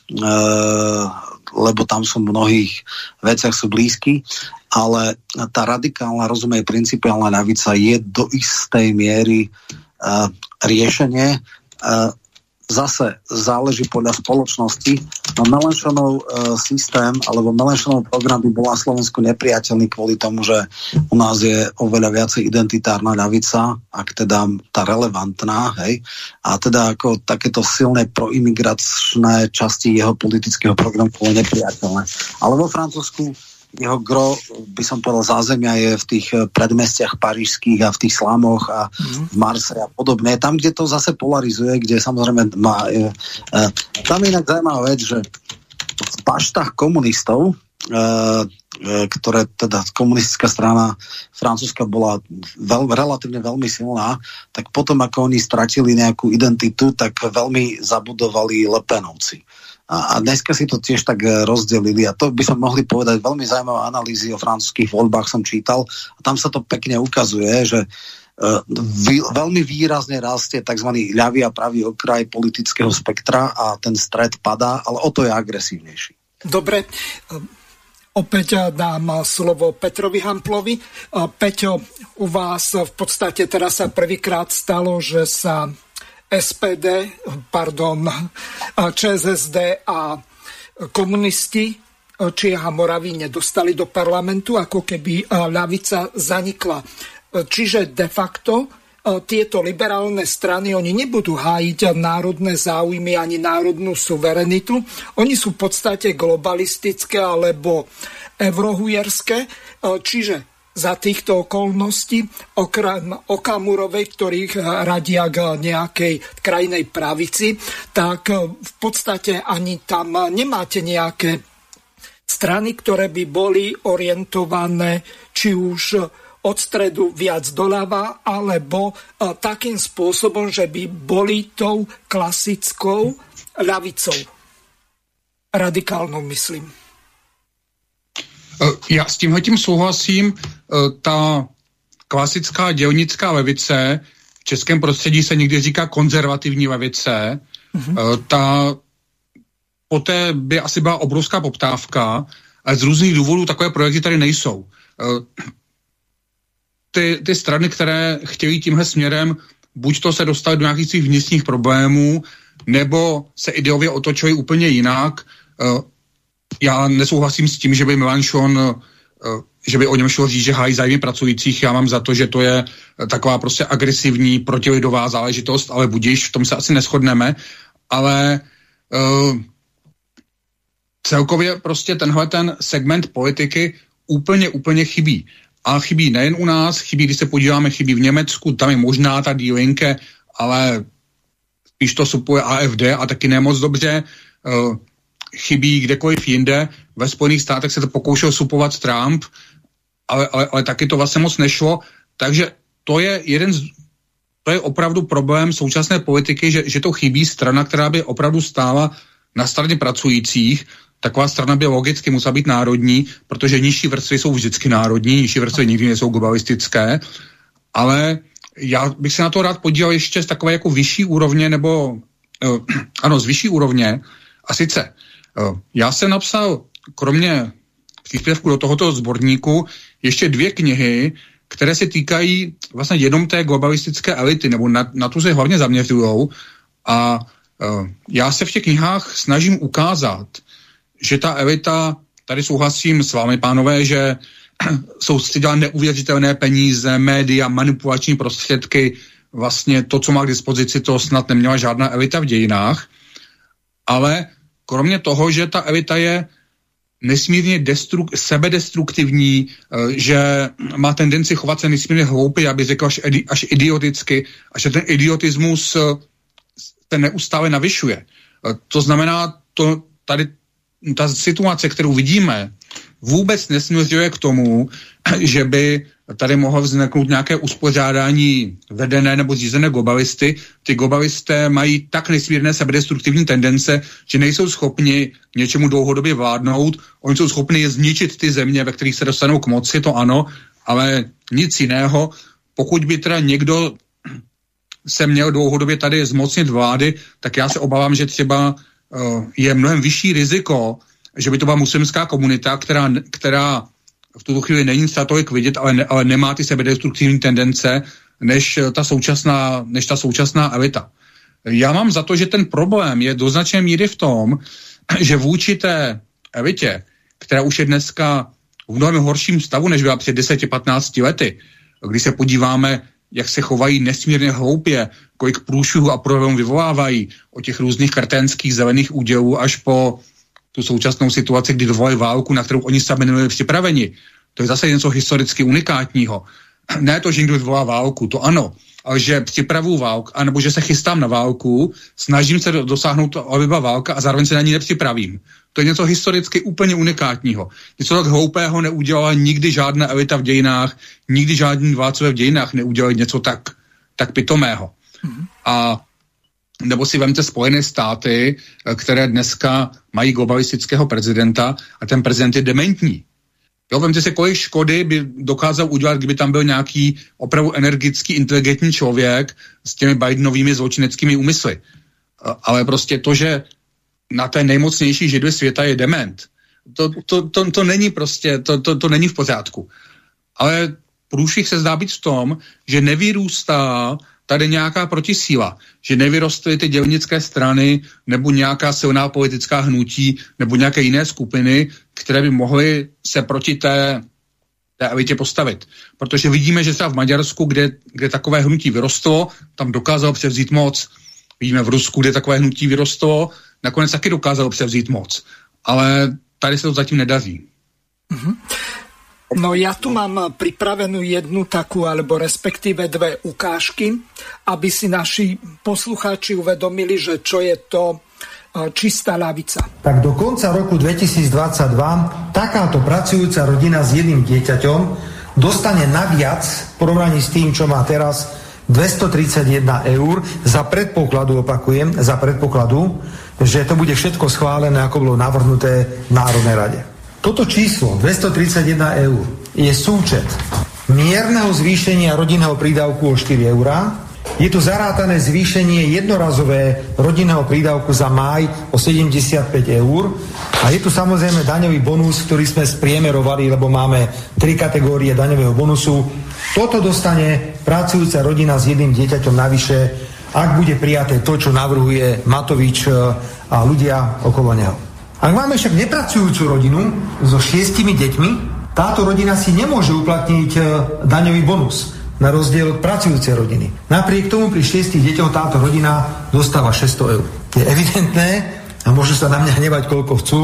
lebo tam sú v mnohých veciach sú blízky, ale tá radikálna, rozumej, principiálna ľavica je do istej miery e, riešenie. E, zase záleží podľa spoločnosti. No Melenšonov e, systém alebo Melenšonov program by bol na Slovensku nepriateľný kvôli tomu, že u nás je oveľa viacej identitárna ľavica, ak teda tá relevantná, hej, a teda ako takéto silné proimigračné časti jeho politického programu bolo nepriateľné. Ale vo Francúzsku jeho gro, by som povedal, zázemia je v tých eh, predmestiach parížských a v tých slamoch a mm. v Marse a podobne. Tam, kde to zase polarizuje, kde samozrejme má... E, e, tam je inak zaujímavá vec, že v paštách komunistov, e, ktoré teda komunistická strana francúzska bola veľ, relatívne veľmi silná, tak potom ako oni stratili nejakú identitu, tak veľmi zabudovali Lepenovci. A, a dneska si to tiež tak e, rozdelili a to by som mohli povedať veľmi zaujímavé analýzy o francúzských voľbách som čítal a tam sa to pekne ukazuje, že vy, veľmi výrazne rastie tzv. ľavý a pravý okraj politického spektra a ten stred padá, ale o to je agresívnejší. Dobre, Opäť dám slovo Petrovi Hamplovi. Peťo, u vás v podstate teraz sa prvýkrát stalo, že sa SPD, pardon, ČSSD a komunisti Čieha Moravy nedostali do parlamentu, ako keby ľavica zanikla. Čiže de facto tieto liberálne strany, oni nebudú hájiť národné záujmy ani národnú suverenitu. Oni sú v podstate globalistické alebo eurohujerské. Čiže za týchto okolností, okrem Okamurovej, ktorých radia k nejakej krajnej pravici, tak v podstate ani tam nemáte nejaké strany, ktoré by boli orientované či už od stredu viac doľava, alebo takým spôsobom, že by boli tou klasickou ľavicou. Radikálnou, myslím. Eh, já s tímhle tím souhlasím. Eh, ta klasická dělnická levice, v českém prostředí se někdy říká konzervativní levice, mm-hmm. ta poté by asi byla obrovská poptávka, ale z různých důvodů takové projekty tady nejsou. Ty, ty strany, které chtějí tímhle směrem, buď to se dostat do nějakých svých vnitřních problémů, nebo se ideově otočují úplně jinak já nesouhlasím s tím, že by Melanchon eh, že by o něm šlo říct, že hájí zájmy pracujících. Já mám za to, že to je eh, taková prostě agresivní protilidová záležitost, ale budíš, v tom se asi neschodneme. Ale uh, celkově prostě tenhle ten segment politiky úplně, úplně chybí. A chybí nejen u nás, chybí, když se podíváme, chybí v Německu, tam je možná ta dílinke, ale spíš to supuje AFD a taky nemoc dobře. Uh, chybí kdekoliv jinde. Ve Spojených státech se to pokoušel supovat Trump, ale, ale, ale taky to vlastně moc nešlo. Takže to je jeden z, to je opravdu problém současné politiky, že, že to chybí strana, která by opravdu stála na straně pracujících. Taková strana by logicky musela být národní, protože nižší vrstvy jsou vždycky národní, nižší vrstvy nikdy nejsou globalistické, ale já bych se na to rád podíval ještě z takové jako vyšší úrovně, nebo uh, ano, z vyšší úrovně, a sice Eh, já jsem napsal, kromě příspěvku do tohoto sborníku, ještě dvě knihy, které se týkají vlastně jenom té globalistické elity, nebo na, na tu se hlavně zaměřují. A uh, já se v těch knihách snažím ukázat, že ta elita, tady souhlasím s vámi, pánové, že jsou soustředila neuvěřitelné peníze, média, manipulační prostředky, vlastně to, co má k dispozici, to snad neměla žádná elita v dějinách, ale kromě toho, že ta elita je nesmírně destruk, sebedestruktivní, eh, že má tendenci chovat se nesmírně hloupě, aby řekl až, až idioticky, a že ten idiotismus se neustále navyšuje. Eh, to znamená, to tady ta situace, kterou vidíme, vůbec nesměřuje k tomu, že by tady mohlo vzniknout nějaké uspořádání vedené nebo řízené globalisty. Ty globalisté mají tak nesmírné sebedestruktivní tendence, že nejsou schopni něčemu dlouhodobě vládnout. Oni jsou schopni je zničit ty země, ve kterých se dostanou k moci, to ano, ale nic jiného. Pokud by teda někdo se měl dlouhodobě tady zmocnit vlády, tak já se obávám, že třeba je mnohem vyšší riziko, že by to byla muslimská komunita, která, která v tuto chvíli není tolik vidět, ale, ne, ale nemá ty sebedestruktivní tendence, než ta současná, než ta současná elita. Já mám za to, že ten problém je do značné míry v tom, že vůči té elitě, která už je dneska v mnohem horším stavu, než byla před 10-15 lety, když se podíváme, jak se chovají nesmírně hloupě, kolik průšvihů a problémů vyvolávají o těch různých karténských zelených údělů až po tu současnou situaci, kdy dovolili válku, na kterou oni sami nebyli připraveni. To je zase něco historicky unikátního. Ne to, že někdo vyvolá válku, to ano, ale že připravu válku, anebo že se chystám na válku, snažím se dosáhnout, aby byla válka a zároveň se na ní nepřipravím. To je něco historicky úplně unikátního. Něco tak hloupého neudělala nikdy žádná elita v dějinách, nikdy žádní vládcové v dějinách neudělali něco tak, tak pitomého. Mm-hmm. A nebo si vemte Spojené státy, které dneska mají globalistického prezidenta a ten prezident je dementní. Jo, vemte si, kolik škody by dokázal udělat, kdyby tam byl nějaký opravdu energický, inteligentní člověk s těmi Bidenovými zločineckými úmysly. Ale prostě to, že na té nejmocnější židli světa je dement, to, to, to, to není prostě, to, to, to není v pořádku. Ale průšvih se zdá být v tom, že nevyrůstá tady nějaká protisíla, že nevyrostly ty dělnické strany nebo nějaká silná politická hnutí nebo nějaké jiné skupiny, které by mohly se proti té, té elitě postavit. Protože vidíme, že třeba v Maďarsku, kde, kde takové hnutí vyrostlo, tam dokázalo převzít moc. Vidíme v Rusku, kde takové hnutí vyrostlo, nakonec taky dokázalo převzít moc. Ale tady se to zatím nedaří. Mm-hmm. No ja tu mám pripravenú jednu takú, alebo respektíve dve ukážky, aby si naši poslucháči uvedomili, že čo je to e, čistá lavica. Tak do konca roku 2022 takáto pracujúca rodina s jedným dieťaťom dostane naviac v porovnaní s tým, čo má teraz 231 eur za predpokladu, opakujem, za predpokladu, že to bude všetko schválené, ako bolo navrhnuté v Národnej rade. Toto číslo 231 eur je súčet mierneho zvýšenia rodinného prídavku o 4 eurá, je tu zarátané zvýšenie jednorazové rodinného prídavku za máj o 75 eur a je tu samozrejme daňový bonus, ktorý sme spriemerovali, lebo máme tri kategórie daňového bonusu. Toto dostane pracujúca rodina s jedným dieťaťom navyše, ak bude prijaté to, čo navrhuje Matovič a ľudia okolo neho. Ak máme však nepracujúcu rodinu so šiestimi deťmi, táto rodina si nemôže uplatniť e, daňový bonus na rozdiel od pracujúcej rodiny. Napriek tomu pri šiestich deťoch táto rodina dostáva 600 eur. Je evidentné, a môžu sa na mňa hnevať koľko chcú,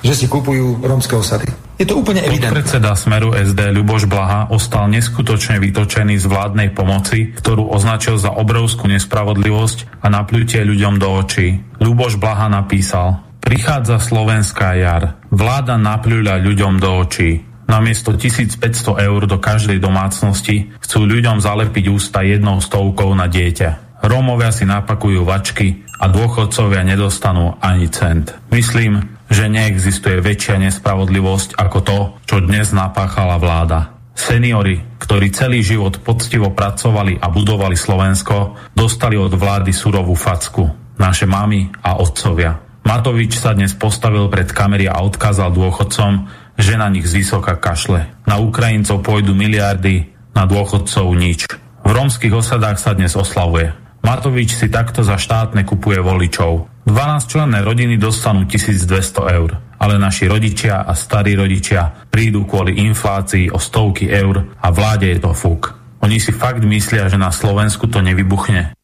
že si kupujú rómske osady. Je to úplne evidentné. Podpredseda Smeru SD Ľuboš Blaha ostal neskutočne vytočený z vládnej pomoci, ktorú označil za obrovskú nespravodlivosť a napľutie ľuďom do očí. Ľuboš Blaha napísal Prichádza slovenská jar. Vláda napľuľa ľuďom do očí. Namiesto 1500 eur do každej domácnosti chcú ľuďom zalepiť ústa jednou stovkou na dieťa. Rómovia si napakujú vačky a dôchodcovia nedostanú ani cent. Myslím, že neexistuje väčšia nespravodlivosť ako to, čo dnes napáchala vláda. Seniory, ktorí celý život poctivo pracovali a budovali Slovensko, dostali od vlády surovú facku. Naše mamy a otcovia. Matovič sa dnes postavil pred kamery a odkázal dôchodcom, že na nich z vysoka kašle. Na Ukrajincov pôjdu miliardy, na dôchodcov nič. V rómskych osadách sa dnes oslavuje. Matovič si takto za štátne kupuje voličov. 12 členné rodiny dostanú 1200 eur, ale naši rodičia a starí rodičia prídu kvôli inflácii o stovky eur a vláde je to fúk. Oni si fakt myslia, že na Slovensku to nevybuchne.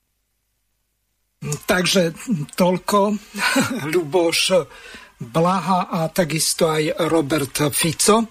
Takže toľko Ľuboš Blaha a takisto aj Robert Fico.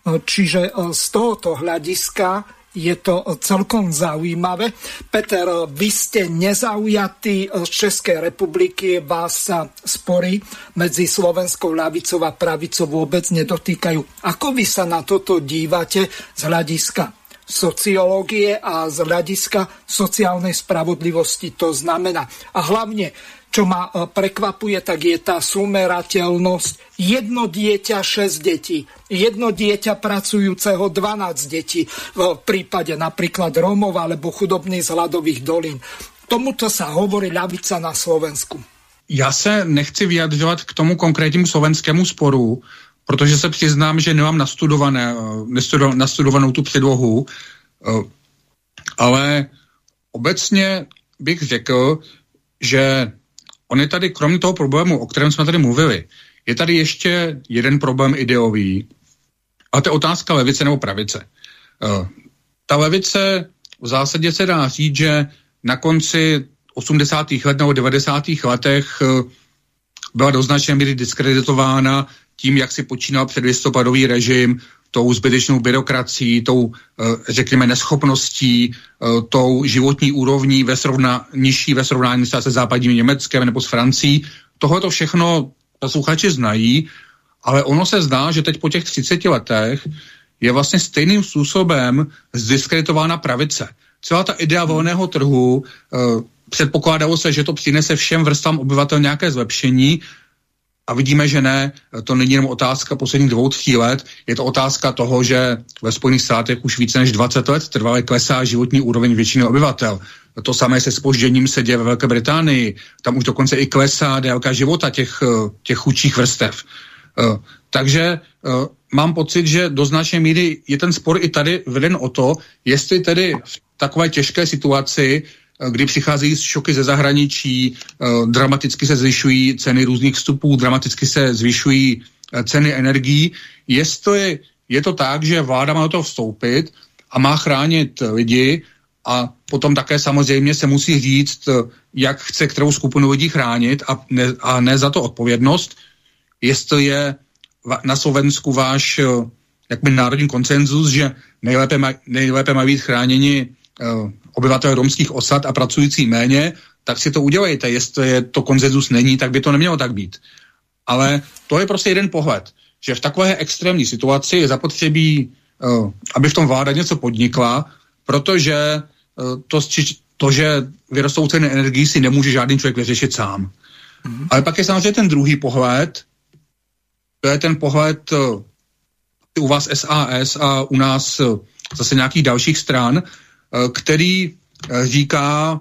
Čiže z tohoto hľadiska je to celkom zaujímavé. Peter, vy ste nezaujatí z Českej republiky, vás sa spory medzi slovenskou ľavicou a pravicou vôbec nedotýkajú. Ako vy sa na toto dívate z hľadiska sociológie a z hľadiska sociálnej spravodlivosti to znamená. A hlavne, čo ma e, prekvapuje, tak je tá sumerateľnosť. Jedno dieťa, 6 detí. Jedno dieťa pracujúceho 12 detí. V prípade napríklad Rómov alebo chudobných z hladových dolín. Tomuto sa hovorí ľavica na Slovensku. Já se nechci vyjadřovat k tomu konkrétnímu slovenskému sporu, protože se přiznám, že nemám nastudované, eh, nastudovanou tu předlohu, eh, ale obecně bych řekl, že on je tady, kromě toho problému, o kterém jsme tady mluvili, je tady ještě jeden problém ideový, a to je otázka levice nebo pravice. Eh, ta levice v zásadě se dá říct, že na konci 80. let nebo 90. letech byla do značné míry diskreditována tím, jak si počínal předlistopadový režim, tou zbytečnou byrokracií, tou, eh, řekněme, neschopností, eh, tou životní úrovní ve srovna, nižší ve srovnání se západním Německem nebo s Francií. Tohle to všechno posluchači znají, ale ono se zdá, že teď po těch 30 letech je vlastně stejným způsobem zdiskreditována pravice. Celá ta idea volného trhu, eh, předpokládalo se, že to přinese všem vrstvám obyvatel nějaké zlepšení, a vidíme, že ne, to není jenom otázka posledních dvou, tří let, je to otázka toho, že ve Spojených státech už více než 20 let trvale klesá životní úroveň většiny obyvatel. To samé se spožděním se děje ve Velké Británii. Tam už dokonce i klesá délka života těch, těch chudších vrstev. Eh, takže eh, mám pocit, že do značné míry je ten spor i tady veden o to, jestli tedy v takové těžké situaci kdy přicházejí šoky ze zahraničí, eh, dramaticky se zvyšují ceny různých vstupů, dramaticky se zvyšují eh, ceny energií. Jestli je to tak, že vláda má do toho vstoupit a má chránit lidi a potom také samozřejmě se musí říct, eh, jak chce kterou skupinu lidí chránit a ne, a ne za to odpovědnost, jestli je na Slovensku váš jakby národní koncenzus, že nejlépe, maj, nejlépe mají být chráněni obyvatel romských osad a pracující méně, tak si to udělejte. Jestli je to konzenzus není, tak by to nemělo tak být. Ale to je prostě jeden pohled, že v takové extrémní situaci je zapotřebí, uh, aby v tom vláda něco podnikla, protože uh, to, to, že vyrostou ceny energií, si nemůže žádný člověk vyřešit sám. Mm-hmm. Ale pak je samozřejmě ten druhý pohled, to je ten pohled u vás SAS a u nás zase nějakých dalších stran, Eh, který eh, říká,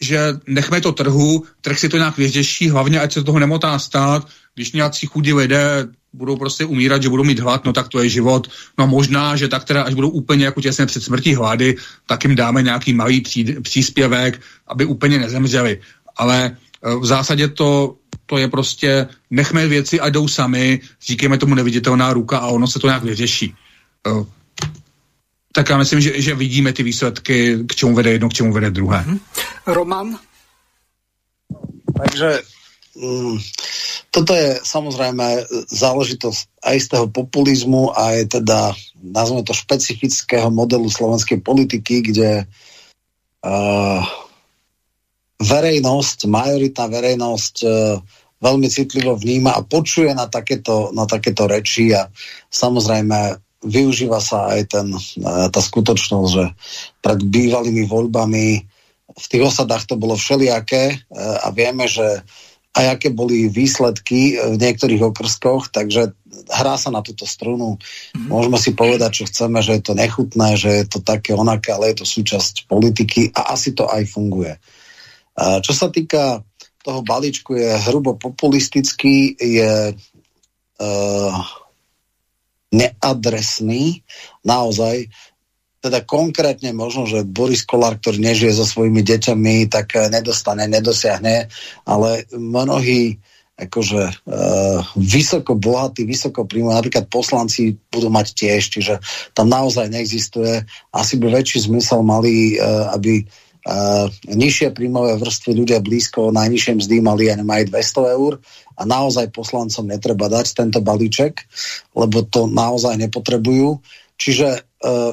že nechme to trhu, trh si to nějak vyřeší, hlavně ať se toho nemotá stát, když nějací chudí lidé budou prostě umírat, že budou mít hlad, no tak to je život. No možná, že tak teda, až budou úplně jako těsně před smrtí hlady, tak jim dáme nějaký malý pří, příspěvek, aby úplně nezemřeli. Ale eh, v zásadě to, to je prostě, nechme věci a jdou sami, říkáme tomu neviditelná ruka a ono se to nějak vyřeší tak já myslím, že, že vidíme ty výsledky, k čemu vede jedno, k čemu vede druhé. Mm-hmm. Roman? Takže mm, toto je samozrejme záležitosť aj z toho populizmu a je teda, nazveme to, špecifického modelu slovenskej politiky, kde uh, verejnosť, majoritná verejnosť uh, veľmi citlivo vníma a počuje na takéto, na takéto reči a samozrejme využíva sa aj ten, e, tá skutočnosť, že pred bývalými voľbami v tých osadách to bolo všelijaké e, a vieme, že aj aké boli výsledky v niektorých okrskoch, takže hrá sa na túto strunu. Mm-hmm. Môžeme si povedať, čo chceme, že je to nechutné, že je to také onaké, ale je to súčasť politiky a asi to aj funguje. E, čo sa týka toho balíčku, je hrubo populistický, je uh, neadresný, naozaj, teda konkrétne možno, že Boris Kolár, ktorý nežije so svojimi deťami, tak eh, nedostane, nedosiahne, ale mnohí akože uh, vysoko bohatí, vysoko príjmu, napríklad poslanci budú mať tiež, čiže tam naozaj neexistuje. Asi by väčší zmysel mali, uh, aby uh, nižšie príjmové vrstvy ľudia blízko najnižšie mzdy mali a nemajú 200 eur a naozaj poslancom netreba dať tento balíček, lebo to naozaj nepotrebujú. Čiže uh,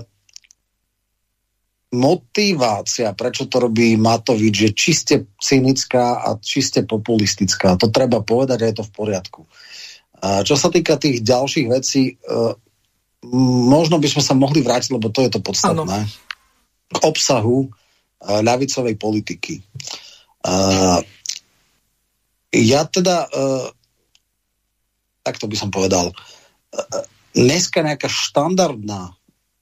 motivácia, prečo to robí Matovič, je čiste cynická a čiste populistická. To treba povedať a je to v poriadku. A čo sa týka tých ďalších vecí, uh, možno by sme sa mohli vrátiť, lebo to je to podstatné, ano. k obsahu uh, ľavicovej politiky. Uh, ja teda, uh, takto by som povedal, dneska nejaká štandardná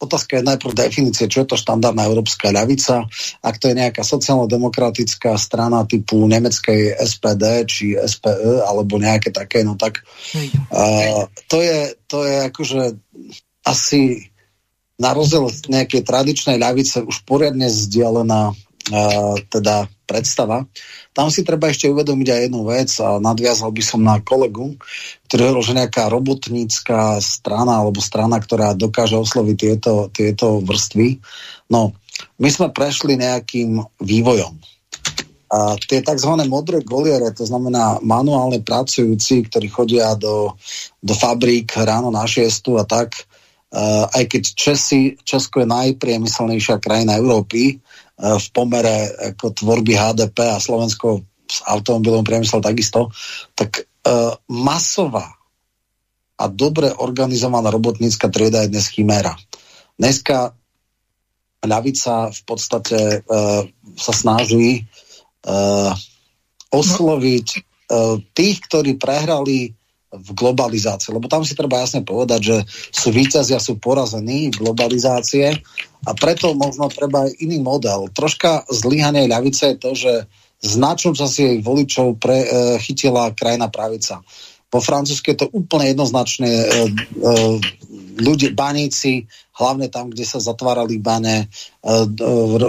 Otázka je najprv definície, čo je to štandardná európska ľavica. Ak to je nejaká sociálno-demokratická strana typu nemeckej SPD či SPE alebo nejaké také, no tak uh, to, je, to je akože asi na rozdiel od nejakej tradičnej ľavice už poriadne vzdialená uh, teda predstava. Tam si treba ešte uvedomiť aj jednu vec a nadviazal by som na kolegu, ktorý hovoril, že nejaká robotnícká strana alebo strana, ktorá dokáže osloviť tieto, tieto vrstvy. No, my sme prešli nejakým vývojom. A tie tzv. modré goliere, to znamená manuálne pracujúci, ktorí chodia do, do fabrík ráno na šiestu a tak, aj keď Česi, Česko je najpriemyselnejšia krajina Európy, v pomere ako tvorby HDP a Slovensko s automobilom priemysel takisto, tak uh, masová a dobre organizovaná robotnícka trieda je dnes chiméra. Dneska ľavica v podstate uh, sa snaží uh, osloviť uh, tých, ktorí prehrali v globalizácii. Lebo tam si treba jasne povedať, že sú víťazia, sú porazení v globalizácie a preto možno treba aj iný model. Troška zlyhanie ľavice je to, že značnú časť jej voličov pre, e, chytila krajina pravica. Po francúzsky je to úplne jednoznačne e, e, ľudia, baníci, hlavne tam, kde sa zatvárali bane, e,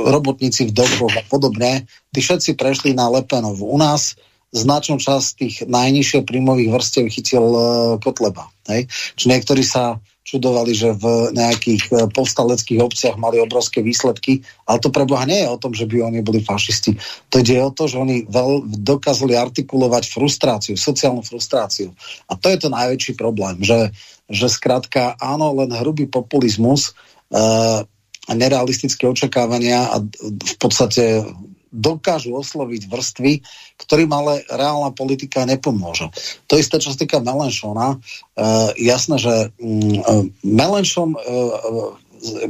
robotníci v dokoch a podobne, tí všetci prešli na Lepenovu. U nás značnú časť tých najnižšie príjmových vrstiev chytil uh, Kotleba. Hej? Čiže niektorí sa čudovali, že v nejakých uh, povstaleckých obciach mali obrovské výsledky, ale to pre Boha nie je o tom, že by oni boli fašisti. To ide o to, že oni veľ, dokázali artikulovať frustráciu, sociálnu frustráciu. A to je to najväčší problém, že, že skrátka áno, len hrubý populizmus uh, a nerealistické očakávania a v podstate dokážu osloviť vrstvy, ktorým ale reálna politika nepomôže. To isté, čo sa týka Melenšona. Uh, jasné, že um, Melenšon uh,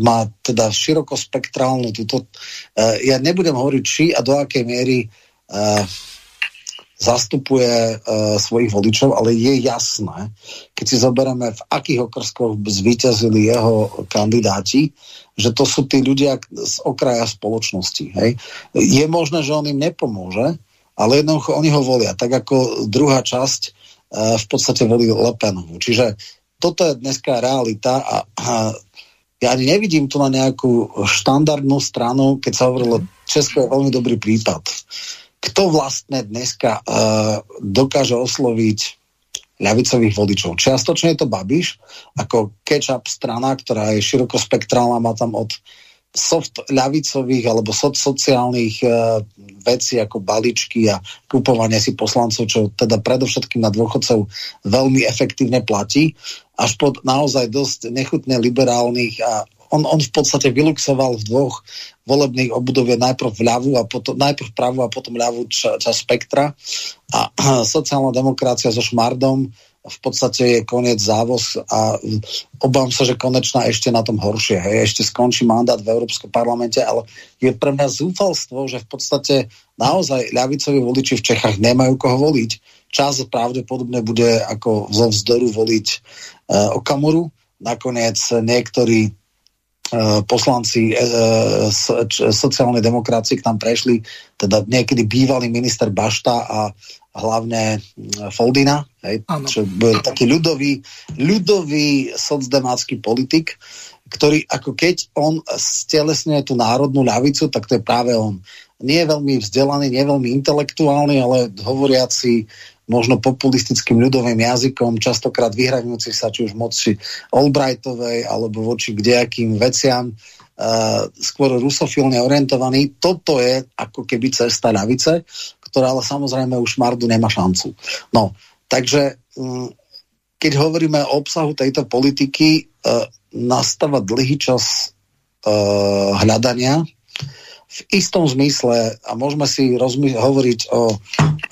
má teda širokospektrálnu túto... Uh, ja nebudem hovoriť, či a do akej miery uh, zastupuje uh, svojich voličov, ale je jasné, keď si zoberieme, v akých okrskoch zvíťazili jeho kandidáti, že to sú tí ľudia z okraja spoločnosti. Hej. Je možné, že on im nepomôže, ale jednoducho oni ho volia, tak ako druhá časť uh, v podstate volí Lepenovu. Čiže toto je dneska realita a, a ja ani nevidím tu na nejakú štandardnú stranu, keď sa hovorilo, Česko je veľmi dobrý prípad. Kto vlastne dneska uh, dokáže osloviť ľavicových voličov. Čiastočne je to Babiš, ako catch-up strana, ktorá je širokospektrálna, má tam od soft ľavicových alebo so, sociálnych uh, vecí ako baličky a kupovanie si poslancov, čo teda predovšetkým na dôchodcov veľmi efektívne platí, až pod naozaj dosť nechutne liberálnych a on, on v podstate vyluxoval v dvoch volebných obdobie najprv ľavú a potom, najprv pravú a potom ľavú časť ča spektra a, sociálna demokracia so Šmardom v podstate je koniec závoz a obávam sa, že konečná ešte na tom horšie. Hej. Ešte skončí mandát v Európskom parlamente, ale je pre mňa zúfalstvo, že v podstate naozaj ľavicoví voliči v Čechách nemajú koho voliť. Čas pravdepodobne bude ako zo vzdoru voliť e, Okamoru. Nakoniec niektorí poslanci e, sociálnej demokracie k nám prešli, teda niekedy bývalý minister Bašta a hlavne Foldina, hej, čo bol taký ľudový, ľudový socdemácky politik, ktorý ako keď on stelesňuje tú národnú ľavicu, tak to je práve on. Nie je veľmi vzdelaný, nie je veľmi intelektuálny, ale hovoriaci možno populistickým ľudovým jazykom, častokrát vyhraňujúci sa či už moci Albrightovej alebo voči kdejakým veciam, uh, skôr rusofilne orientovaný. Toto je ako keby cesta ľavice, ktorá ale samozrejme už Mardu nemá šancu. No, takže um, keď hovoríme o obsahu tejto politiky, uh, nastáva dlhý čas uh, hľadania, v istom zmysle, a môžeme si rozmy- hovoriť o,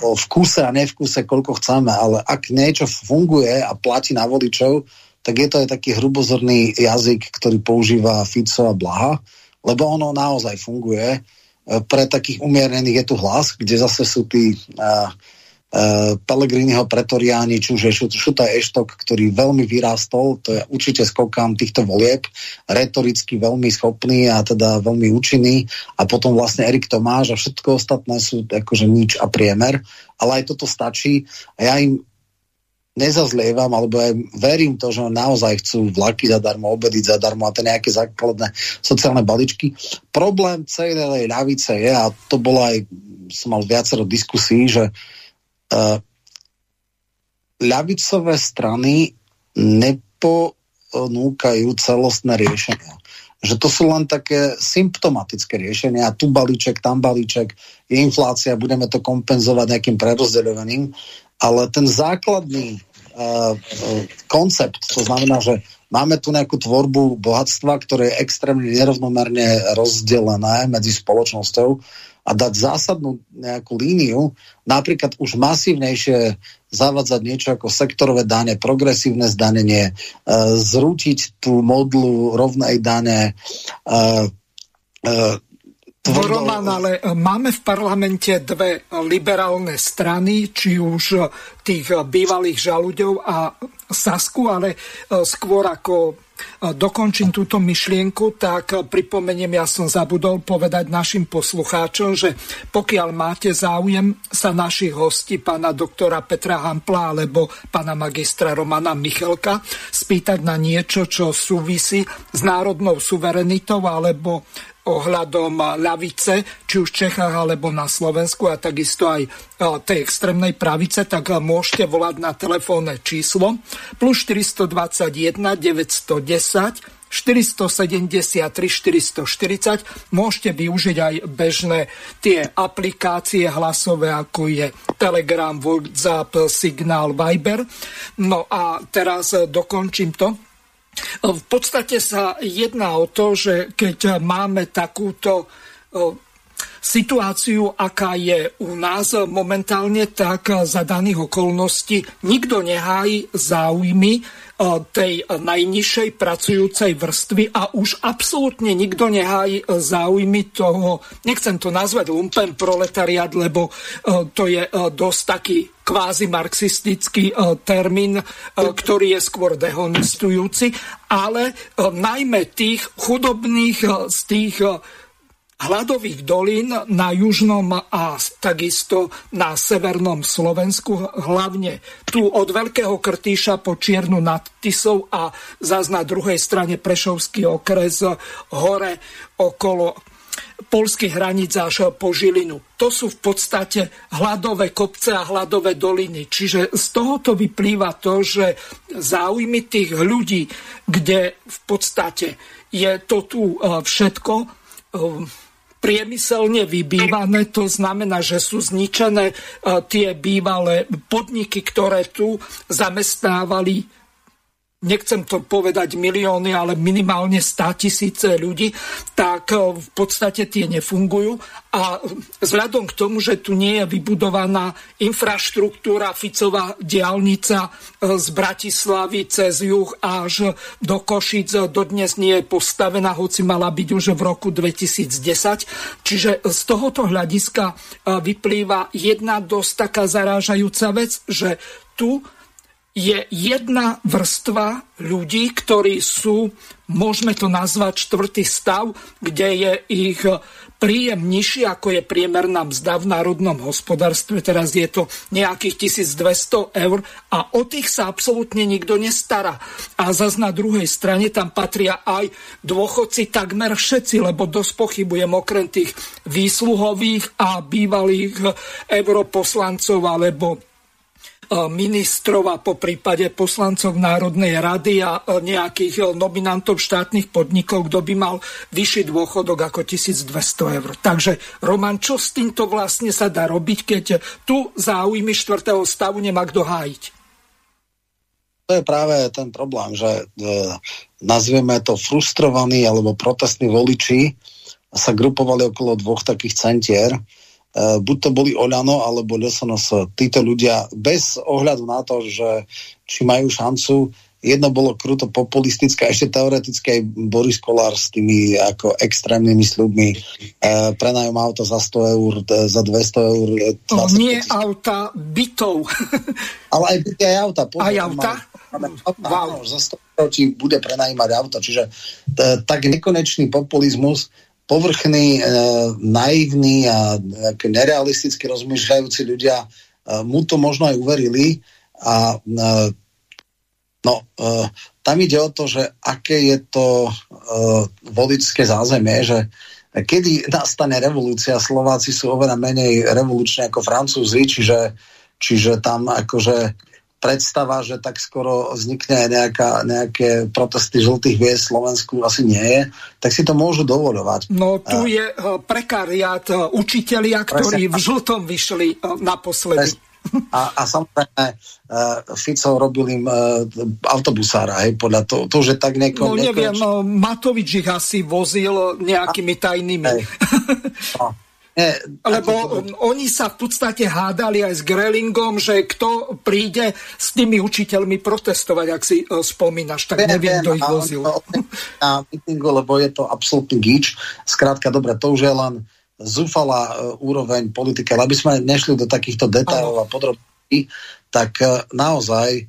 o vkuse a nevkuse, koľko chceme, ale ak niečo funguje a platí na voličov, tak je to aj taký hrubozorný jazyk, ktorý používa Fico a Blaha, lebo ono naozaj funguje. E, pre takých umiernených je tu hlas, kde zase sú tí uh, uh, Pellegriniho pretoriáni, či už je Šuta Eštok, ktorý veľmi vyrástol, to je určite skokám týchto volieb, retoricky veľmi schopný a teda veľmi účinný a potom vlastne Erik Tomáš a všetko ostatné sú akože nič a priemer, ale aj toto stačí a ja im nezazlievam, alebo aj verím to, že naozaj chcú vlaky zadarmo, obedy zadarmo a tie nejaké základné sociálne baličky. Problém celej ľavice je, a to bolo aj, som mal viacero diskusí, že uh, ľavicové strany neponúkajú celostné riešenia. Že to sú len také symptomatické riešenia. Tu balíček, tam balíček, je inflácia, budeme to kompenzovať nejakým prerozdeľovaním. Ale ten základný uh, koncept, to znamená, že máme tu nejakú tvorbu bohatstva, ktoré je extrémne nerovnomerne rozdelené medzi spoločnosťou a dať zásadnú nejakú líniu, napríklad už masívnejšie zavadzať niečo ako sektorové dane, progresívne zdanenie, e, zrútiť tú modlu rovnej dane, e, e. Roman, ale máme v parlamente dve liberálne strany, či už tých bývalých žalúďov a Sasku, ale skôr ako dokončím túto myšlienku, tak pripomeniem, ja som zabudol povedať našim poslucháčom, že pokiaľ máte záujem sa našich hostí, pána doktora Petra Hampla alebo pána magistra Romana Michelka, spýtať na niečo, čo súvisí s národnou suverenitou alebo ohľadom ľavice, či už v Čechách alebo na Slovensku a takisto aj tej extrémnej pravice, tak môžete volať na telefónne číslo plus 421 910 473 440. Môžete využiť aj bežné tie aplikácie hlasové, ako je Telegram, WhatsApp, Signál, Viber. No a teraz dokončím to v podstate sa jedná o to, že keď máme takúto situáciu, aká je u nás momentálne, tak za daných okolností nikto nehájí záujmy tej najnižšej pracujúcej vrstvy a už absolútne nikto nehájí záujmy toho, nechcem to nazvať lumpen proletariat, lebo to je dosť taký kvázi marxistický termín, ktorý je skôr dehonestujúci, ale najmä tých chudobných z tých hladových dolín na južnom a takisto na severnom Slovensku, hlavne tu od Veľkého Krtíša po Čiernu nad Tisou a zás na druhej strane Prešovský okres hore okolo polských hraníc až po Žilinu. To sú v podstate hladové kopce a hladové doliny. Čiže z tohoto vyplýva to, že záujmy tých ľudí, kde v podstate je to tu eh, všetko, eh, priemyselne vybývané, to znamená, že sú zničené e, tie bývalé podniky, ktoré tu zamestnávali nechcem to povedať milióny, ale minimálne 100 tisíce ľudí, tak e, v podstate tie nefungujú. A vzhľadom k tomu, že tu nie je vybudovaná infraštruktúra, Ficová diálnica e, z Bratislavy cez juh až do Košic, dodnes nie je postavená, hoci mala byť už v roku 2010. Čiže z tohoto hľadiska vyplýva jedna dosť taká zarážajúca vec, že tu je jedna vrstva ľudí, ktorí sú, môžeme to nazvať čtvrtý stav, kde je ich príjem nižší, ako je priemerná mzda v národnom hospodárstve. Teraz je to nejakých 1200 eur a o tých sa absolútne nikto nestará. A zase na druhej strane tam patria aj dôchodci takmer všetci, lebo dosť pochybujem okrem tých výsluhových a bývalých europoslancov alebo ministrov a po prípade poslancov Národnej rady a nejakých nominantov štátnych podnikov, kto by mal vyšší dôchodok ako 1200 eur. Takže Roman, čo s týmto vlastne sa dá robiť, keď tu záujmy štvrtého stavu nemá kto hájiť? To je práve ten problém, že e, nazvieme to frustrovaní alebo protestní voliči sa grupovali okolo dvoch takých centier. E, buď to boli Oľano alebo LSNS. Títo ľudia bez ohľadu na to, že či majú šancu jedno bolo kruto populistické, ešte teoretické aj Boris Kolár s tými ako extrémnymi sľubmi e, prenajom auto za 100 eur, za 200 eur. 20 to nie auta, bytov. Ale aj byty, aj auta. Pozor, aj auta? Máme, wow. za 100 eur či bude prenajímať auto. Čiže t, tak nekonečný populizmus povrchní, e, naivní a e, nerealisticky rozmýšľajúci ľudia e, mu to možno aj uverili a e, No, uh, tam ide o to, že aké je to uh, voličské zázemie, že kedy nastane revolúcia, Slováci sú oveľa menej revoluční ako Francúzi, čiže, čiže tam akože predstava, že tak skoro vznikne nejaká, nejaké protesty žltých hviezd v Slovensku asi nie je, tak si to môžu dovoľovať. No tu je uh, prekariát uh, učitelia, ktorí Presne. v žltom vyšli uh, naposledy. Presne. A, a samozrejme uh, Fico robil im uh, autobusára, hej, podľa toho, to, že tak neko... No neviem, neko... no, Matovič ich asi vozil nejakými tajnými. Hej. No. Nie, Lebo oni sa v podstate hádali aj s Grelingom, že kto príde s tými učiteľmi protestovať, ak si uh, spomínaš, tak neviem, kto ich vozil. Na mítingu, lebo je to absolútny gíč. Skrátka, dobre, to už je len zúfalá uh, úroveň politiky, ale aby sme nešli do takýchto detailov a podrobností, tak naozaj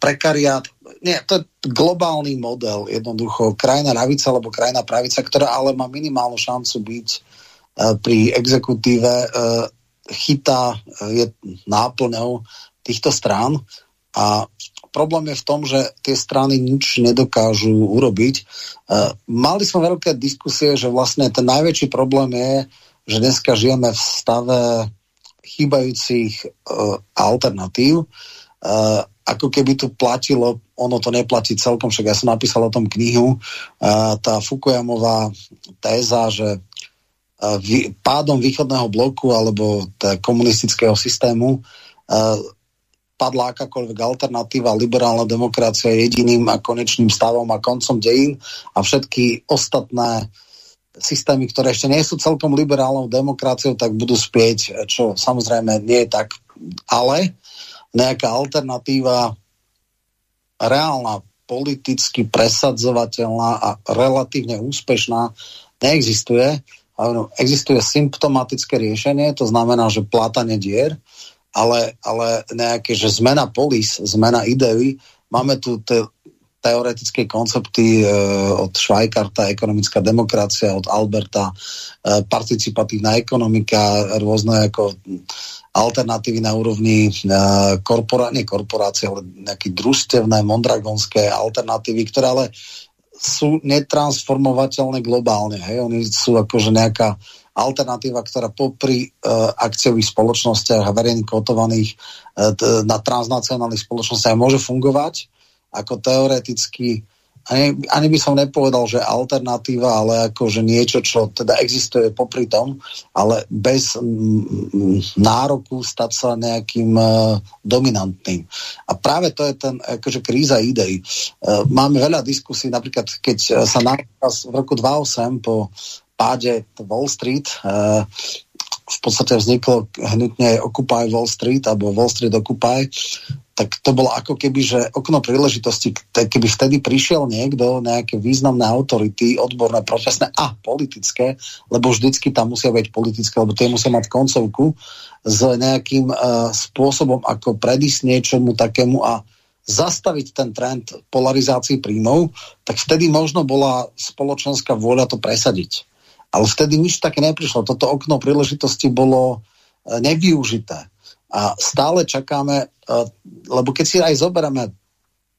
prekariát, nie, to je globálny model, jednoducho krajina ravica alebo krajina pravica, ktorá ale má minimálnu šancu byť pri exekutíve uh, chytá, uh, je náplňou týchto strán a problém je v tom, že tie strany nič nedokážu urobiť. Mali sme veľké diskusie, že vlastne ten najväčší problém je, že dneska žijeme v stave chýbajúcich alternatív. Ako keby tu platilo, ono to neplatí celkom, však ja som napísal o tom knihu, tá Fukuyamová téza, že vý, pádom východného bloku alebo komunistického systému uh, padla akákoľvek alternatíva, liberálna demokracia je jediným a konečným stavom a koncom dejín a všetky ostatné systémy, ktoré ešte nie sú celkom liberálnou demokraciou, tak budú spieť, čo samozrejme nie je tak, ale nejaká alternatíva reálna, politicky presadzovateľná a relatívne úspešná neexistuje. Existuje symptomatické riešenie, to znamená, že plátanie dier, ale, ale nejaké, že zmena polis, zmena ideí, máme tu te, teoretické koncepty e, od Švajkarta, ekonomická demokracia, od Alberta, e, participatívna ekonomika, rôzne ako alternatívy na úrovni e, korpora, nie korporácie, ale nejaké družstevné, mondragonské alternatívy, ktoré ale sú netransformovateľné globálne. Hej? Oni sú akože nejaká alternatíva, ktorá popri uh, akciových spoločnostiach a verejných kotovaných uh, na transnacionálnych spoločnostiach môže fungovať ako teoreticky ani, ani by som nepovedal, že alternatíva, ale ako, že niečo, čo teda existuje popri tom, ale bez mm, nároku stať sa nejakým uh, dominantným. A práve to je ten akože kríza ideí. Uh, máme veľa diskusí, napríklad keď sa napríklad v roku 2008 po páde Wall Street uh, v podstate vzniklo hnutne Occupy Wall Street alebo Wall Street Occupy, tak to bolo ako keby, že okno príležitosti, keby vtedy prišiel niekto, nejaké významné autority, odborné, profesné a politické, lebo vždycky tam musia byť politické, lebo tie musia mať koncovku s nejakým uh, spôsobom, ako predísť niečomu takému a zastaviť ten trend polarizácií príjmov, tak vtedy možno bola spoločenská vôľa to presadiť. Ale vtedy nič také neprišlo. Toto okno príležitosti bolo e, nevyužité. A stále čakáme, e, lebo keď si aj zoberieme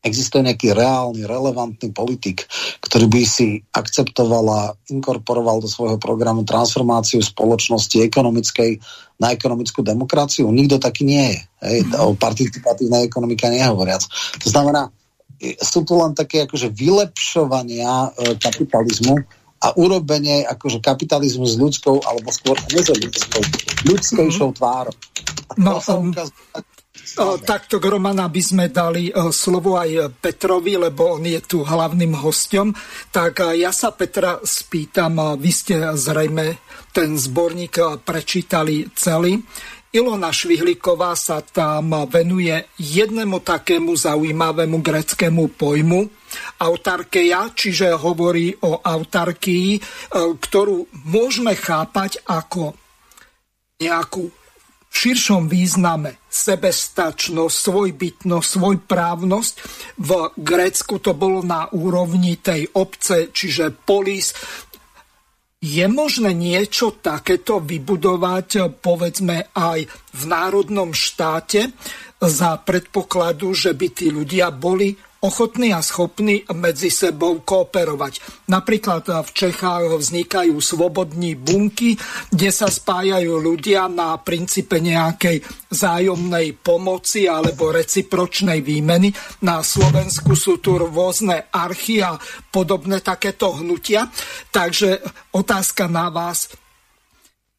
existuje nejaký reálny, relevantný politik, ktorý by si akceptoval a inkorporoval do svojho programu transformáciu spoločnosti ekonomickej na ekonomickú demokraciu. Nikto taký nie je. Hej, mm. O participatívnej ekonomike nehovoriac. To znamená, sú tu len také akože vylepšovania e, kapitalizmu a urobenie akože kapitalizmu s ľudskou, alebo skôr nezľudskou, ľudskejšou mm. tvárou. No, um, Takto Romana by sme dali e, slovo aj Petrovi, lebo on je tu hlavným hostom. Tak e, ja sa Petra spýtam, e, vy ste zrejme ten zborník prečítali celý. Ilona Švihlíková sa tam venuje jednému takému zaujímavému greckému pojmu, autarkeja, čiže hovorí o autarkii, ktorú môžeme chápať ako nejakú v širšom význame sebestačnosť, svojbytnosť, svojprávnosť. V Grécku to bolo na úrovni tej obce, čiže polis. Je možné niečo takéto vybudovať, povedzme, aj v národnom štáte za predpokladu, že by tí ľudia boli ochotní a schopní medzi sebou kooperovať. Napríklad v Čechách vznikajú svobodní bunky, kde sa spájajú ľudia na princípe nejakej zájomnej pomoci alebo recipročnej výmeny. Na Slovensku sú tu rôzne archy a podobné takéto hnutia. Takže otázka na vás,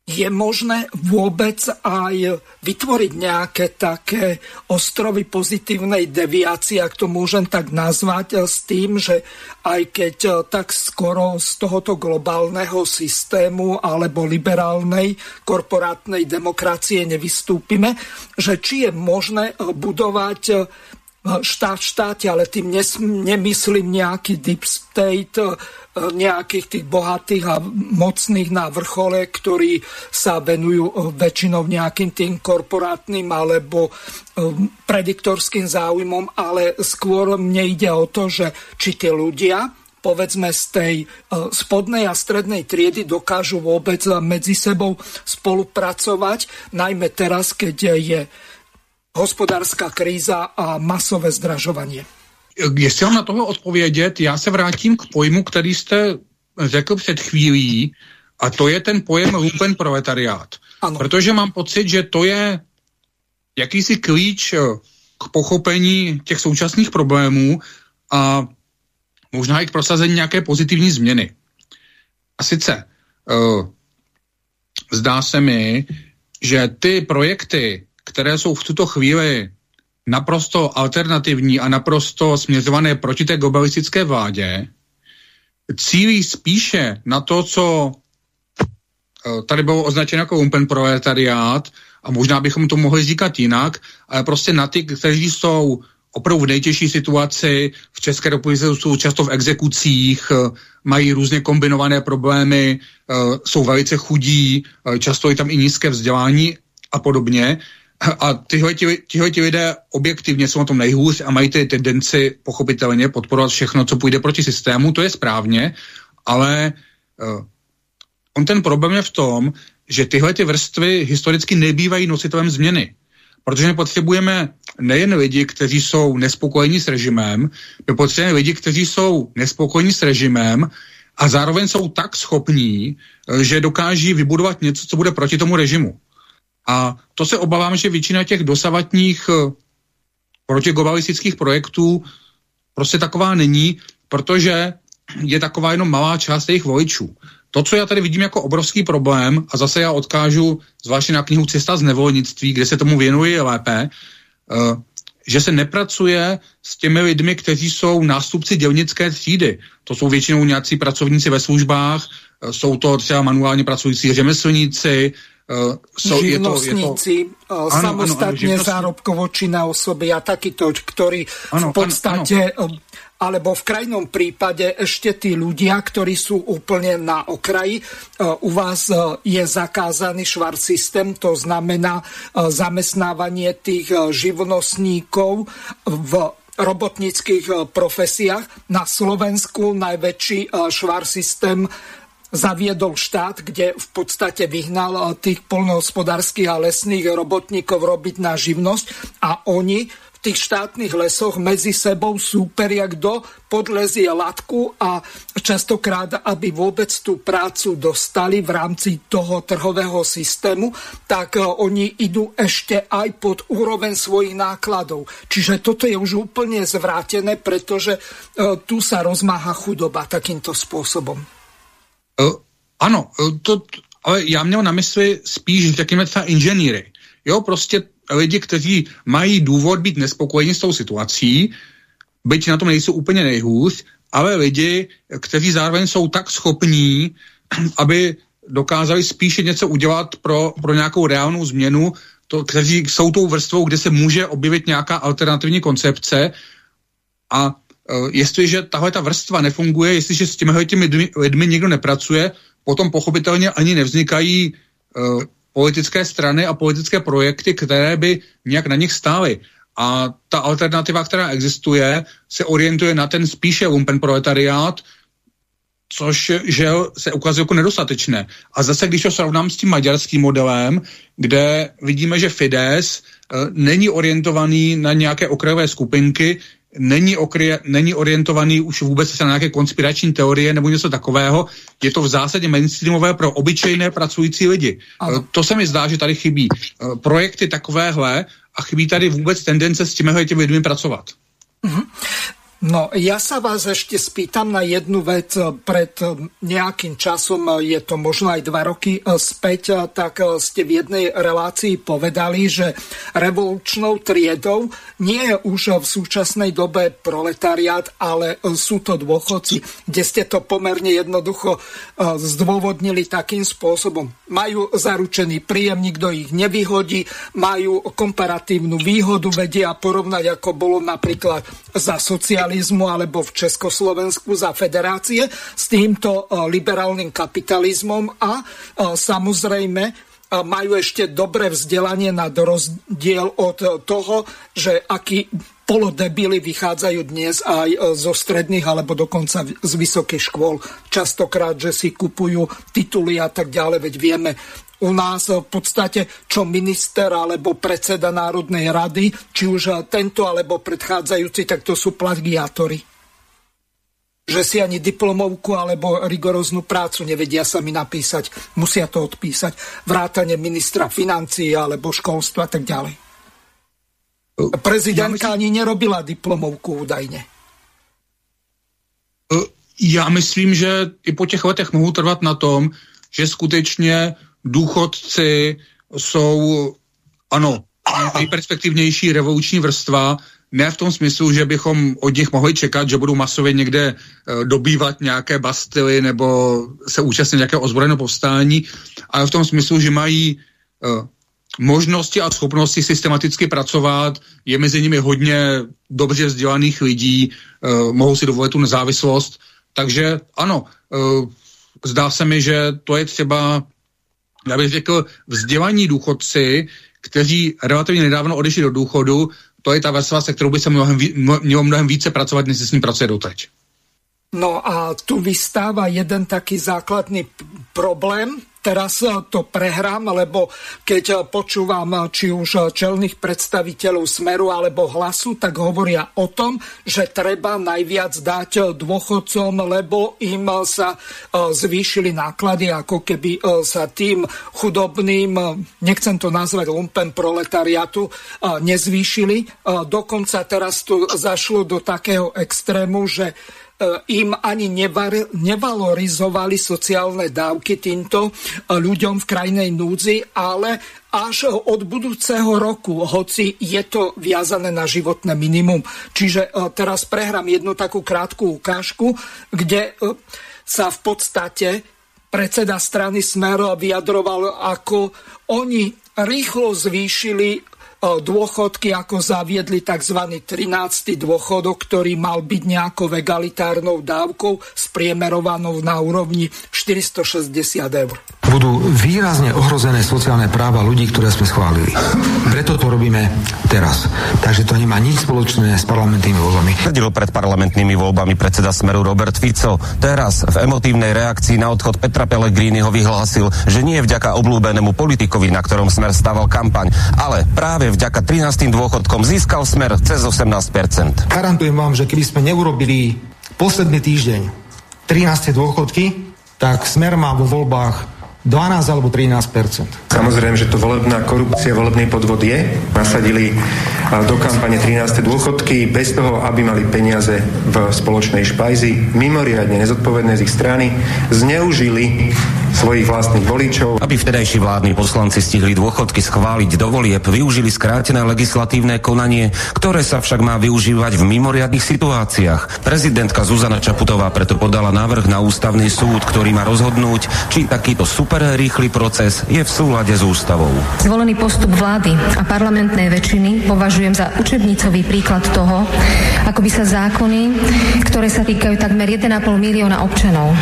je možné vôbec aj vytvoriť nejaké také ostrovy pozitívnej deviácie, ak to môžem tak nazvať, s tým, že aj keď tak skoro z tohoto globálneho systému alebo liberálnej korporátnej demokracie nevystúpime, že či je možné budovať štát v štáte, ale tým nemyslím nejaký deep state, nejakých tých bohatých a mocných na vrchole, ktorí sa venujú eh, väčšinou nejakým tým korporátnym alebo eh, prediktorským záujmom, ale skôr mne ide o to, že či tie ľudia povedzme z tej eh, spodnej a strednej triedy dokážu vôbec medzi sebou spolupracovať, najmä teraz, keď je hospodárska kríza a masové zdražovanie. Jestli mám na toho odpovědět, já se vrátím k pojmu, který jste řekl před chvílí, a to je ten pojem lumpen proletariát. Ano. Protože mám pocit, že to je jakýsi klíč eh, k pochopení těch současných problémů a možná i k prosazení nějaké pozitivní změny. A sice uh, zdá se mi, že ty projekty, které jsou v tuto chvíli naprosto alternativní a naprosto směřované proti té globalistické vládě, cílí spíše na to, co eh, tady bylo označeno jako lumpen proletariát, a možná bychom to mohli říkat jinak, ale prostě na ty, kteří jsou opravdu v nejtěžší situaci, v České republice jsou často v exekucích, eh, mají různě kombinované problémy, eh, jsou velice chudí, často je tam i nízké vzdělání a podobně. A tyhle, ti lidé objektivně jsou na tom nejhůř a mají ty tendenci pochopitelně podporovat všechno, co půjde proti systému, to je správně, ale uh, on ten problém je v tom, že tyhle ty vrstvy historicky nebývají nositelem změny. Protože my potřebujeme nejen lidi, kteří jsou nespokojení s režimem, my potřebujeme lidi, kteří jsou nespokojení s režimem a zároveň jsou tak schopní, eh, že dokáží vybudovat něco, co bude proti tomu režimu. A to se obávám, že většina těch dosavatních eh, protiglobalistických projektů prostě taková není, protože je taková jenom malá část jejich voličů. To, co já tady vidím jako obrovský problém, a zase já odkážu zvláště na knihu Cesta z nevolnictví, kde se tomu věnuje lépe, uh, že se nepracuje s těmi lidmi, kteří jsou nástupci dělnické třídy. To jsou většinou nějací pracovníci ve službách, uh, jsou to třeba manuálně pracující řemeslníci, so živnostníci, je to, je to, samostatne zárobkovo činné osoby a takýto, ktorí ano, v podstate, ano, ano. alebo v krajnom prípade ešte tí ľudia, ktorí sú úplne na okraji. U vás je zakázaný švar systém, to znamená zamestnávanie tých živnostníkov v robotníckých profesiách. Na Slovensku najväčší švar systém zaviedol štát, kde v podstate vyhnal eh, tých polnohospodárských a lesných robotníkov robiť na živnosť a oni v tých štátnych lesoch medzi sebou súperia, kto podlezie latku a častokrát, aby vôbec tú prácu dostali v rámci toho trhového systému, tak e, oni idú ešte aj pod úroveň svojich nákladov. Čiže toto je už úplne zvrátené, pretože e, tu sa rozmáha chudoba takýmto spôsobom. Uh, ano, to, ale já měl na mysli spíš, řekněme, třeba inženýry. Jo, prostě lidi, kteří mají důvod být nespokojeni s tou situací, byť na tom nejsou úplně nejhůř, ale lidi, kteří zároveň jsou tak schopní, aby dokázali spíše něco udělat pro, pro nějakou reálnou změnu, to, kteří jsou tou vrstvou, kde se může objevit nějaká alternativní koncepce a jestliže tahle ta vrstva nefunguje, jestliže s těmi lidmi, lidmi někdo nepracuje, potom pochopitelně ani nevznikají uh, politické strany a politické projekty, které by nějak na nich stály. A ta alternativa, která existuje, se orientuje na ten spíše lumpen proletariát, což že se ukazuje jako nedostatečné. A zase, když to srovnám s tím maďarským modelem, kde vidíme, že Fides uh, není orientovaný na nějaké okrajové skupinky, není, okry, není orientovaný už vůbec na nějaké konspirační teorie nebo něco takového. Je to v zásadě mainstreamové pro obyčejné pracující lidi. Ano. To se mi zdá, že tady chybí eh, projekty takovéhle a chybí tady vůbec tendence s těmi lidmi pracovat. Mm-hmm. No, ja sa vás ešte spýtam na jednu vec. Pred nejakým časom, je to možno aj dva roky späť, tak ste v jednej relácii povedali, že revolučnou triedou nie je už v súčasnej dobe proletariát, ale sú to dôchodci, kde ste to pomerne jednoducho zdôvodnili takým spôsobom. Majú zaručený príjem, nikto ich nevyhodí, majú komparatívnu výhodu, vedia porovnať, ako bolo napríklad za sociálne socializmu alebo v Československu za federácie s týmto e, liberálnym kapitalizmom a e, samozrejme e, majú ešte dobré vzdelanie na rozdiel od toho, že akí polodebily vychádzajú dnes aj zo stredných alebo dokonca z vysokých škôl. Častokrát, že si kupujú tituly a tak ďalej, veď vieme, u nás v podstate čo minister alebo predseda Národnej rady, či už tento alebo predchádzajúci, tak to sú plagiátori. Že si ani diplomovku alebo rigoróznu prácu nevedia sami napísať. Musia to odpísať. Vrátane ministra financií alebo školstva a tak ďalej. Prezidentka ja myslím... ani nerobila diplomovku údajne. Já myslím, že i po těch letech mohu trvat na tom, že skutečně důchodci jsou, ano, nejperspektivnější revoluční vrstva, ne v tom smyslu, že bychom od nich mohli čekat, že budou masově někde uh, dobývat nějaké bastily nebo se účastnit nějakého ozbrojeného povstání, ale v tom smyslu, že mají uh, možnosti a schopnosti systematicky pracovat, je mezi nimi hodně dobře vzdělaných lidí, uh, mohou si dovolit tu nezávislost, takže ano, uh, zdá se mi, že to je třeba já bych řekl, vzdělaní důchodci, kteří relativně nedávno odešli do důchodu, to je ta vrstva, se kterou by se mnohem, mělo mnohem více pracovat, než se s ním pracuje doteď. No a tu vystáva jeden taký základný problém, teraz to prehrám, lebo keď počúvam či už čelných predstaviteľov Smeru alebo Hlasu, tak hovoria o tom, že treba najviac dať dôchodcom, lebo im sa zvýšili náklady, ako keby sa tým chudobným, nechcem to nazvať lumpen proletariatu, nezvýšili. Dokonca teraz tu zašlo do takého extrému, že im ani nevalorizovali sociálne dávky týmto e, ľuďom v krajnej núdzi, ale až od budúceho roku, hoci je to viazané na životné minimum. Čiže e, teraz prehrám jednu takú krátku ukážku, kde sa v podstate predseda strany Smer vyjadroval, ako oni rýchlo zvýšili dôchodky, ako zaviedli tzv. 13. dôchodok, ktorý mal byť nejakou egalitárnou dávkou spriemerovanou na úrovni 460 eur. Budú výrazne ohrozené sociálne práva ľudí, ktoré sme schválili. Preto to robíme teraz. Takže to nemá nič spoločné s parlamentnými voľbami. Tvrdil pred parlamentnými voľbami predseda Smeru Robert Fico. Teraz v emotívnej reakcii na odchod Petra Pellegriniho vyhlásil, že nie vďaka oblúbenému politikovi, na ktorom Smer staval kampaň, ale práve vďaka 13. dôchodkom získal Smer cez 18%. Garantujem vám, že keby sme neurobili posledný týždeň 13. dôchodky, tak Smer má vo voľbách 12 alebo 13 Samozrejme, že to volebná korupcia, volebný podvod je. Nasadili do kampane 13. dôchodky bez toho, aby mali peniaze v spoločnej špajzi. Mimoriadne nezodpovedné z ich strany. Zneužili svojich vlastných voličov. Aby vtedajší vládni poslanci stihli dôchodky schváliť do volieb, využili skrátené legislatívne konanie, ktoré sa však má využívať v mimoriadnych situáciách. Prezidentka Zuzana Čaputová preto podala návrh na ústavný súd, ktorý má rozhodnúť, či takýto super rýchly proces je v súlade s ústavou. Zvolený postup vlády a parlamentnej väčšiny považujem za učebnicový príklad toho, ako by sa zákony, ktoré sa týkajú takmer 1,5 milióna občanov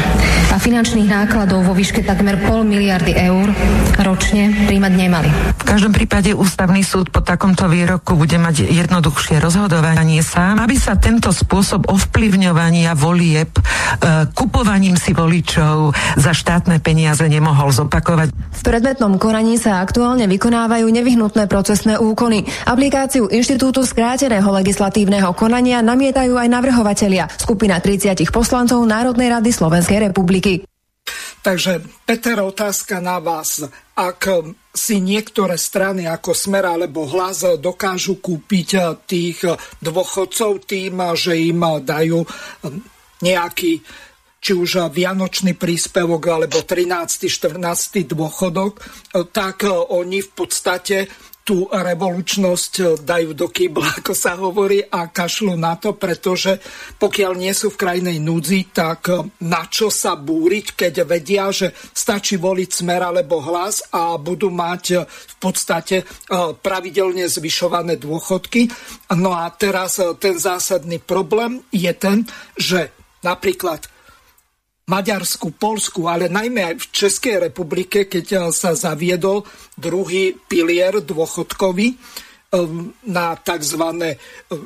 a finančných nákladov vo výške takmer pol miliardy eur ročne príjmať nemali. V každom prípade ústavný súd po takomto výroku bude mať jednoduchšie rozhodovanie sám, aby sa tento spôsob ovplyvňovania volieb e, kupovaním si voličov za štátne peniaze nemohol zopakovať. V predmetnom konaní sa aktuálne vykonávajú nevyhnutné procesné úkony. Aplikáciu Inštitútu skráteného legislatívneho konania namietajú aj navrhovatelia, skupina 30 poslancov Národnej rady Slovenskej republiky. Takže, Peter, otázka na vás. Ak si niektoré strany ako Smer alebo Hlas dokážu kúpiť tých dôchodcov tým, že im dajú nejaký či už vianočný príspevok alebo 13. 14. dôchodok, tak oni v podstate tú revolučnosť eh, dajú do kýbla, ako sa hovorí, a kašľú na to, pretože pokiaľ nie sú v krajnej núdzi, tak eh, na čo sa búriť, keď vedia, že stačí voliť smer alebo hlas a budú mať eh, v podstate pravidelne zvyšované dôchodky. No a teraz ten zásadný problém je ten, že napríklad Maďarsku, Polsku, ale najmä aj v Českej republike, keď eh, sa zaviedol druhý pilier dôchodkový eh, na tzv. Eh,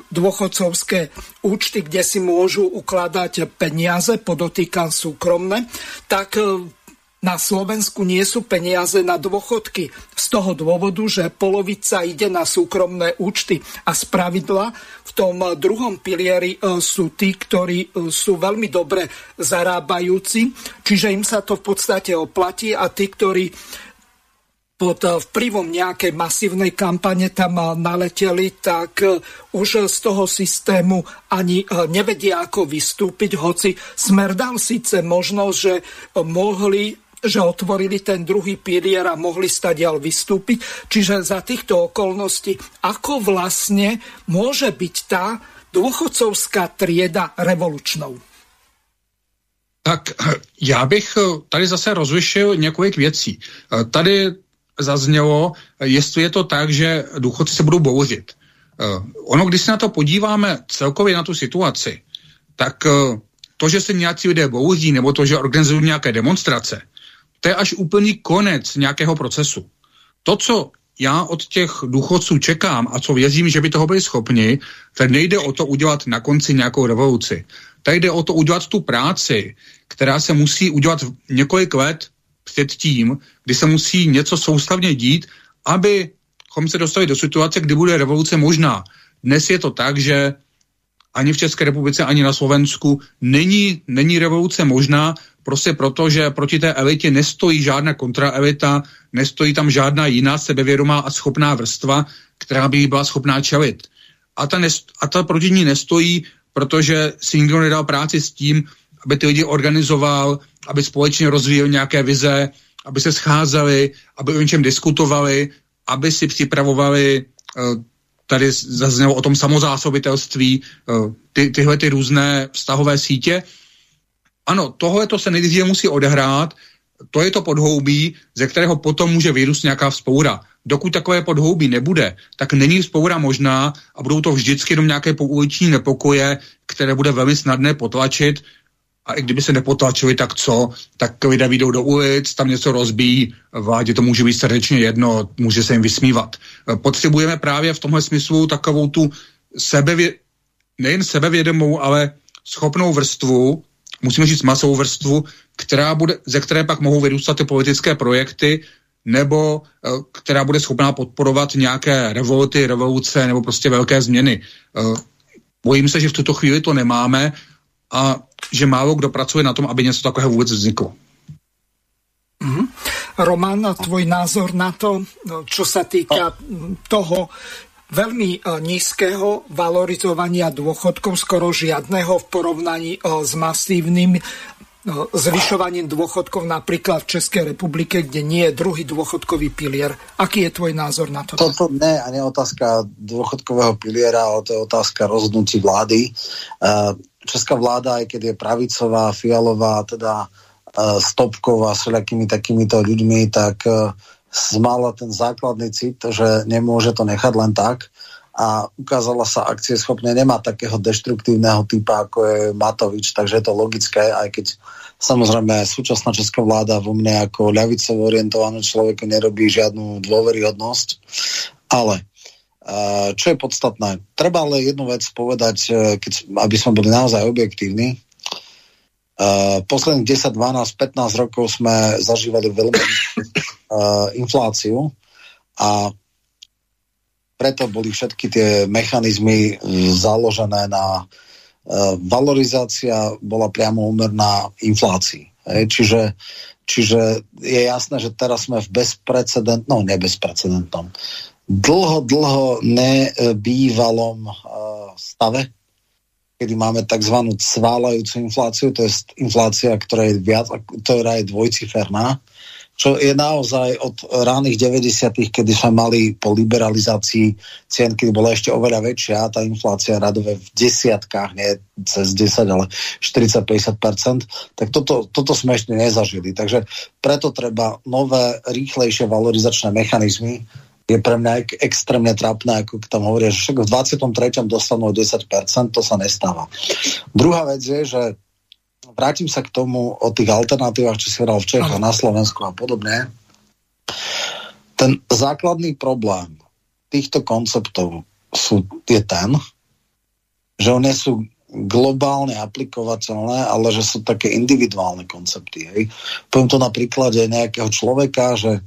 dôchodcovské účty, kde si môžu ukladať peniaze, podotýkam súkromné, tak na Slovensku nie sú peniaze na dôchodky. Z toho dôvodu, že polovica ide na súkromné účty a z pravidla v tom druhom pilieri e, sú tí, ktorí e, sú veľmi dobre zarábajúci, čiže im sa to v podstate oplatí a tí, ktorí pod e, vplyvom nejakej masívnej kampane tam naleteli, tak už z toho systému ani nevedia, ako vystúpiť, hoci Smer dal síce možnosť, že mohli že otvorili ten druhý pilier a mohli stadiaľ vystúpiť. Čiže za týchto okolností, ako vlastne môže byť tá dôchodcovská trieda revolučnou? Tak já bych tady zase rozlišil několik věcí. Tady zaznělo, jestli je to tak, že důchodci se budou bouřit. Ono, když se na to podíváme celkově na tu situaci, tak to, že se nějací lidé bouří, nebo to, že organizují nějaké demonstrace, to je až úplný konec nějakého procesu. To, co já od těch důchodců čekám a co věřím, že by toho byli schopni, tak nejde o to udělat na konci nějakou revoluci. Tady jde o to udělat tu práci, která se musí udělat několik let před tím, kdy se musí něco soustavně dít, abychom se dostali do situace, kdy bude revoluce možná. Dnes je to tak, že ani v České republice, ani na Slovensku není, není revoluce možná, prostě proto, že proti té elitě nestojí žádná kontraelita, nestojí tam žádná jiná sebevědomá a schopná vrstva, která by byla schopná čelit. A ta, a ta proti ní nestojí, protože si nikdo nedal práci s tím, aby ty lidi organizoval, aby společně rozvíjeli nějaké vize, aby se scházeli, aby o něčem diskutovali, aby si připravovali uh, tady zaznělo o tom samozásobitelství, uh, ty, tyhle ty různé vztahové sítě, ano, tohle to se nejdříve musí odehrát, to je to podhoubí, ze kterého potom může vyrůst nějaká vzpoura. Dokud takové podhoubí nebude, tak není vzpoura možná a budou to vždycky jenom nějaké pouliční nepokoje, které bude velmi snadné potlačit. a i kdyby se nepotlačili, tak co? Tak lidé vyjdou do ulic, tam něco rozbíjí, vládě to může být srdečně jedno, může se jim vysmívat. Potřebujeme právě v tomhle smyslu takovou tu sebevě, nejen sebevědomou, ale schopnou vrstvu, musíme říct masovou vrstvu, která bude, ze které pak mohou vyrůstat ty politické projekty, nebo eh, která bude schopná podporovat nějaké revolty, revoluce nebo prostě velké změny. Eh, bojím se, že v tuto chvíli to nemáme a že málo kdo pracuje na tom, aby něco takového vůbec vzniklo. Mm-hmm. Roman, tvoj názor na to, čo sa týka toho veľmi e, nízkeho valorizovania dôchodkov, skoro žiadneho v porovnaní e, s masívnym e, zvyšovaním dôchodkov napríklad v Českej republike, kde nie je druhý dôchodkový pilier. Aký je tvoj názor na to? Toto nie a nie otázka dôchodkového piliera, ale to je otázka rozhodnutí vlády česká vláda, aj keď je pravicová, fialová, teda stopková s všelijakými takýmito ľuďmi, tak mala ten základný cit, že nemôže to nechať len tak a ukázala sa akcie schopne, nemá takého deštruktívneho typa, ako je Matovič, takže je to logické, aj keď samozrejme súčasná česká vláda vo mne ako ľavicovo orientovanú človeku nerobí žiadnu dôveryhodnosť, ale čo je podstatné? Treba ale jednu vec povedať, eh, keď, aby sme boli naozaj objektívni. Uh, posledných 10, 12, 15 rokov sme zažívali veľmi uh, infláciu a preto boli všetky tie mechanizmy založené na uh, valorizácia bola priamo úmerná inflácii. Hej? Čiže, čiže je jasné, že teraz sme v bezprecedentnom, no nebezprecedentnom, dlho, dlho nebývalom stave, kedy máme tzv. sválajúcu infláciu, to je inflácia, ktorá je, viac, ktorá je dvojciferná, čo je naozaj od ránych 90 kedy sme mali po liberalizácii cien, kedy bola ešte oveľa väčšia, tá inflácia radové v desiatkách, nie cez 10, ale 40-50%, tak toto, toto sme ešte nezažili. Takže preto treba nové, rýchlejšie valorizačné mechanizmy, je pre mňa extrémne trápne, ako tam hovoria, že však v 23. dostanú 10%, to sa nestáva. Druhá vec je, že vrátim sa k tomu o tých alternatívach, čo si hral v Čechách, na Slovensku a podobne. Ten základný problém týchto konceptov sú, je ten, že oni sú globálne aplikovateľné, ale že sú také individuálne koncepty. Hej. Poviem to na príklade nejakého človeka, že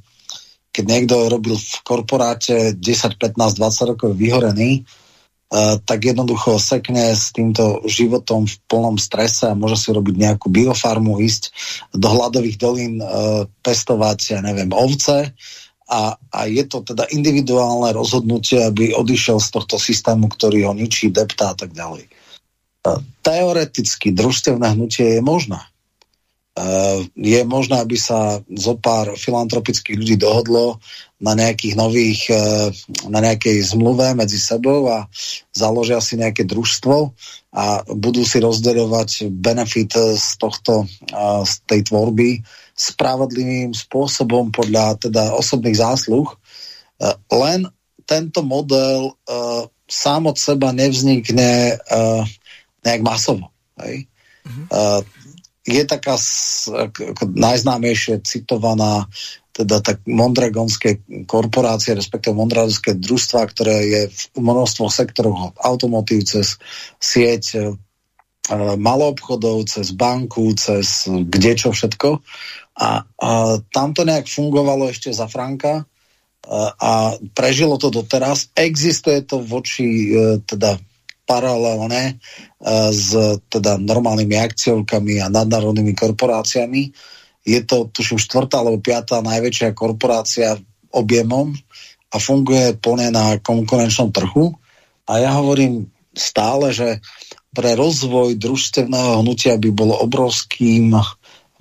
keď niekto robil v korporáte 10, 15, 20 rokov vyhorený, Uh, tak jednoducho sekne s týmto životom v plnom strese a môže si robiť nejakú biofarmu, ísť do hladových dolín, uh, pestovať, ja neviem, ovce a, a je to teda individuálne rozhodnutie, aby odišiel z tohto systému, ktorý ho ničí, deptá a tak ďalej. Uh, teoreticky družstevné hnutie je možné. Eh, je možné, aby sa zo pár filantropických ľudí dohodlo na nejakých nových, eh, na nejakej zmluve medzi sebou a založia si nejaké družstvo a budú si rozdeľovať benefit z tohto, eh, z tej tvorby spravodlivým spôsobom podľa teda osobných zásluh. Len tento model sám od seba nevznikne nejak masovo. Hej? Mm-hmm je taká najznámejšie citovaná teda tak mondragonské korporácie, respektíve mondragonské družstva, ktoré je v množstvo sektorov automotív cez sieť e, maloobchodov, cez banku, cez kde čo všetko. A, a tam to nejak fungovalo ešte za Franka a, a prežilo to doteraz. Existuje to voči e, teda paralelné uh, s teda normálnymi akciovkami a nadnárodnými korporáciami. Je to, tuším, štvrtá alebo piatá najväčšia korporácia objemom a funguje plne na konkurenčnom trhu. A ja hovorím stále, že pre rozvoj družstevného hnutia by bolo obrovským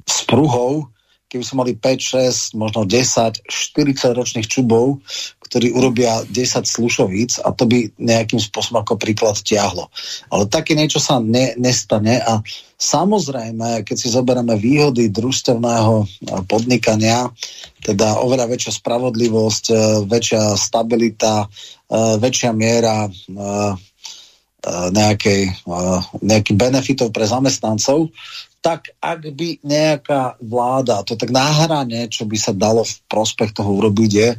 spruhou, keby sme mali 5, 6, možno 10, 40 ročných čubov, ktorí urobia 10 slušovíc a to by nejakým spôsobom ako príklad tiahlo. Ale také niečo sa ne, nestane a samozrejme, keď si zoberieme výhody družstevného podnikania, teda oveľa väčšia spravodlivosť, e, väčšia stabilita, e, väčšia miera e, nejakej, nejakých benefitov pre zamestnancov, tak ak by nejaká vláda, to tak na hrane, čo by sa dalo v prospech toho urobiť je,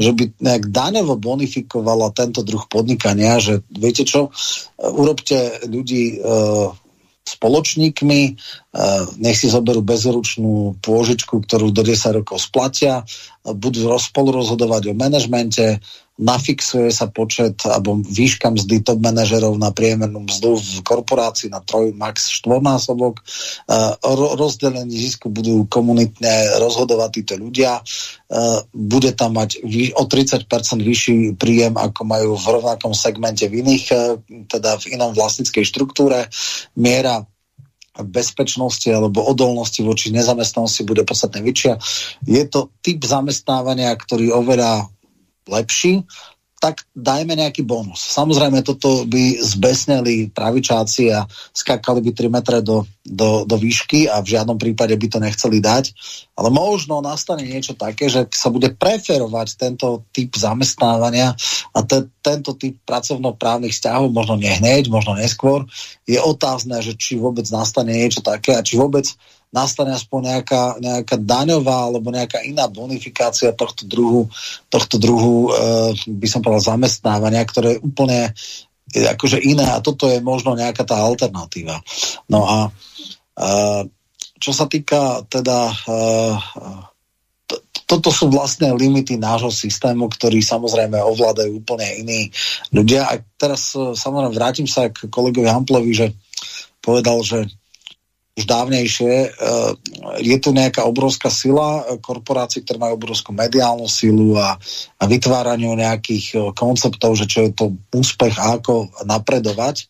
že by nejak daňovo bonifikovala tento druh podnikania, že viete čo, urobte ľudí e, spoločníkmi, e, nech si zoberú bezručnú pôžičku, ktorú do 10 rokov splatia, budú spolu rozhodovať o manažmente, nafixuje sa počet alebo výška mzdy top manažerov na priemernú mzdu v korporácii na troj, max štvornásobok. O rozdelení zisku budú komunitne rozhodovať títo ľudia. Bude tam mať o 30% vyšší príjem, ako majú v rovnakom segmente v iných, teda v inom vlastnickej štruktúre. Miera bezpečnosti alebo odolnosti voči nezamestnanosti bude podstatne väčšia. Je to typ zamestnávania, ktorý oveľa lepší, tak dajme nejaký bonus. Samozrejme, toto by zbesneli pravičáci a skakali by 3 metre do, do, do výšky a v žiadnom prípade by to nechceli dať. Ale možno nastane niečo také, že sa bude preferovať tento typ zamestnávania a te, tento typ pracovnoprávnych vzťahov, možno nehneď, možno neskôr. Je otázne, že či vôbec nastane niečo také a či vôbec nastane aspoň nejaká, nejaká daňová alebo nejaká iná bonifikácia tohto druhu, tohto druhu e, by som povedal, zamestnávania, ktoré je úplne je akože iné a toto je možno nejaká tá alternatíva. No a e, čo sa týka teda e, toto sú vlastne limity nášho systému, ktorý samozrejme ovládajú úplne iní ľudia. A teraz samozrejme vrátim sa k kolegovi Hamplovi, že povedal, že už dávnejšie. E, je tu nejaká obrovská sila e, korporácií, ktoré majú obrovskú mediálnu silu a, a vytváraniu nejakých e, konceptov, že čo je to úspech a ako napredovať.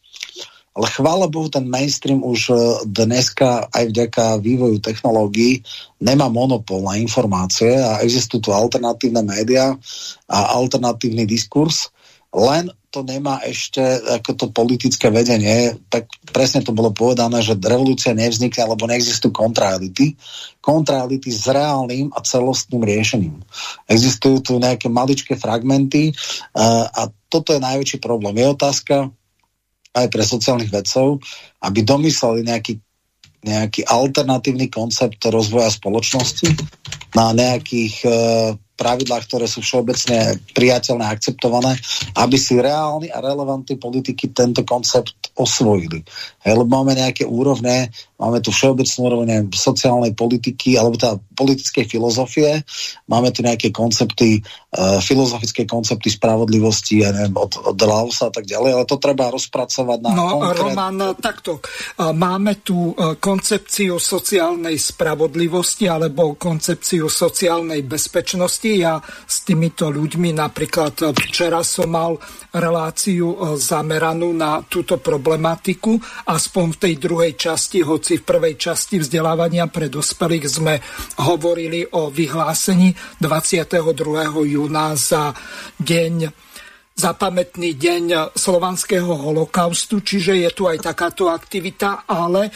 Ale chvála Bohu, ten mainstream už dneska aj vďaka vývoju technológií nemá monopol na informácie a existujú tu alternatívne médiá a alternatívny diskurs. Len to nemá ešte ako to politické vedenie, tak presne to bolo povedané, že revolúcia nevznikne, lebo neexistujú kontraelity. Kontraelity s reálnym a celostným riešením. Existujú tu nejaké maličké fragmenty uh, a toto je najväčší problém. Je otázka aj pre sociálnych vedcov, aby domysleli nejaký nejaký alternatívny koncept rozvoja spoločnosti na nejakých uh, pravidlách, ktoré sú všeobecne priateľné a akceptované, aby si reálni a relevantní politiky tento koncept osvojili. Hej, lebo máme nejaké úrovne, máme tu všeobecnú úroveň sociálnej politiky alebo teda politickej filozofie, máme tu nejaké koncepty, uh, filozofické koncepty spravodlivosti, ja neviem, od, od Lausa a tak ďalej, ale to treba rozpracovať na No, konkrét... Roman, takto. Máme tu e, koncepciu sociálnej spravodlivosti alebo koncepciu sociálnej bezpečnosti. Ja s týmito ľuďmi napríklad včera som mal reláciu e, zameranú na túto problematiku, aspoň v tej druhej časti, hoci v prvej časti vzdelávania pre dospelých sme hovorili o vyhlásení 22. júna za deň za pamätný deň slovanského holokaustu, čiže je tu aj takáto aktivita, ale e,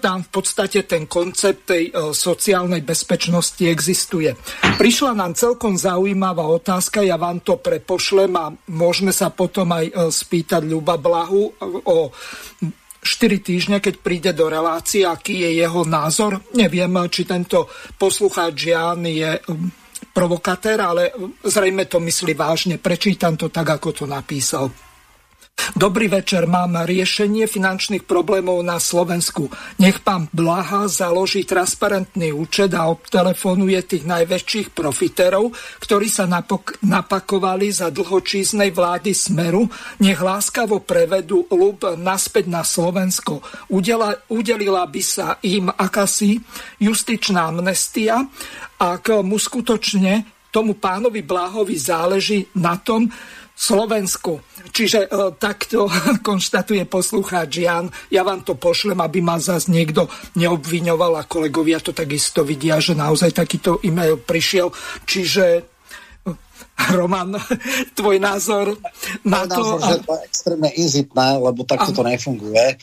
tam v podstate ten koncept tej e, sociálnej bezpečnosti existuje. Prišla nám celkom zaujímavá otázka, ja vám to prepošlem a môžeme sa potom aj e, spýtať Ľuba Blahu o 4 týždne, keď príde do relácie, aký je jeho názor. Neviem, či tento poslucháč Jan je provokatér, ale zrejme to myslí vážne. Prečítam to tak, ako to napísal. Dobrý večer, mám riešenie finančných problémov na Slovensku. Nech pán Blaha založí transparentný účet a obtelefonuje tých najväčších profiterov, ktorí sa napok- napakovali za dlhočíznej vlády Smeru. Nech láskavo prevedú ľub naspäť na Slovensko. Udela- udelila by sa im akási justičná amnestia ak mu skutočne tomu pánovi Bláhovi záleží na tom Slovensku. Čiže e, takto konštatuje poslucháč Jan. Ja vám to pošlem, aby ma zase niekto neobviňoval a kolegovia to takisto vidia, že naozaj takýto e-mail prišiel. Čiže e, Roman, tvoj názor na to... Názor, a... že to je extrémne inzitné, lebo takto a... to nefunguje. E,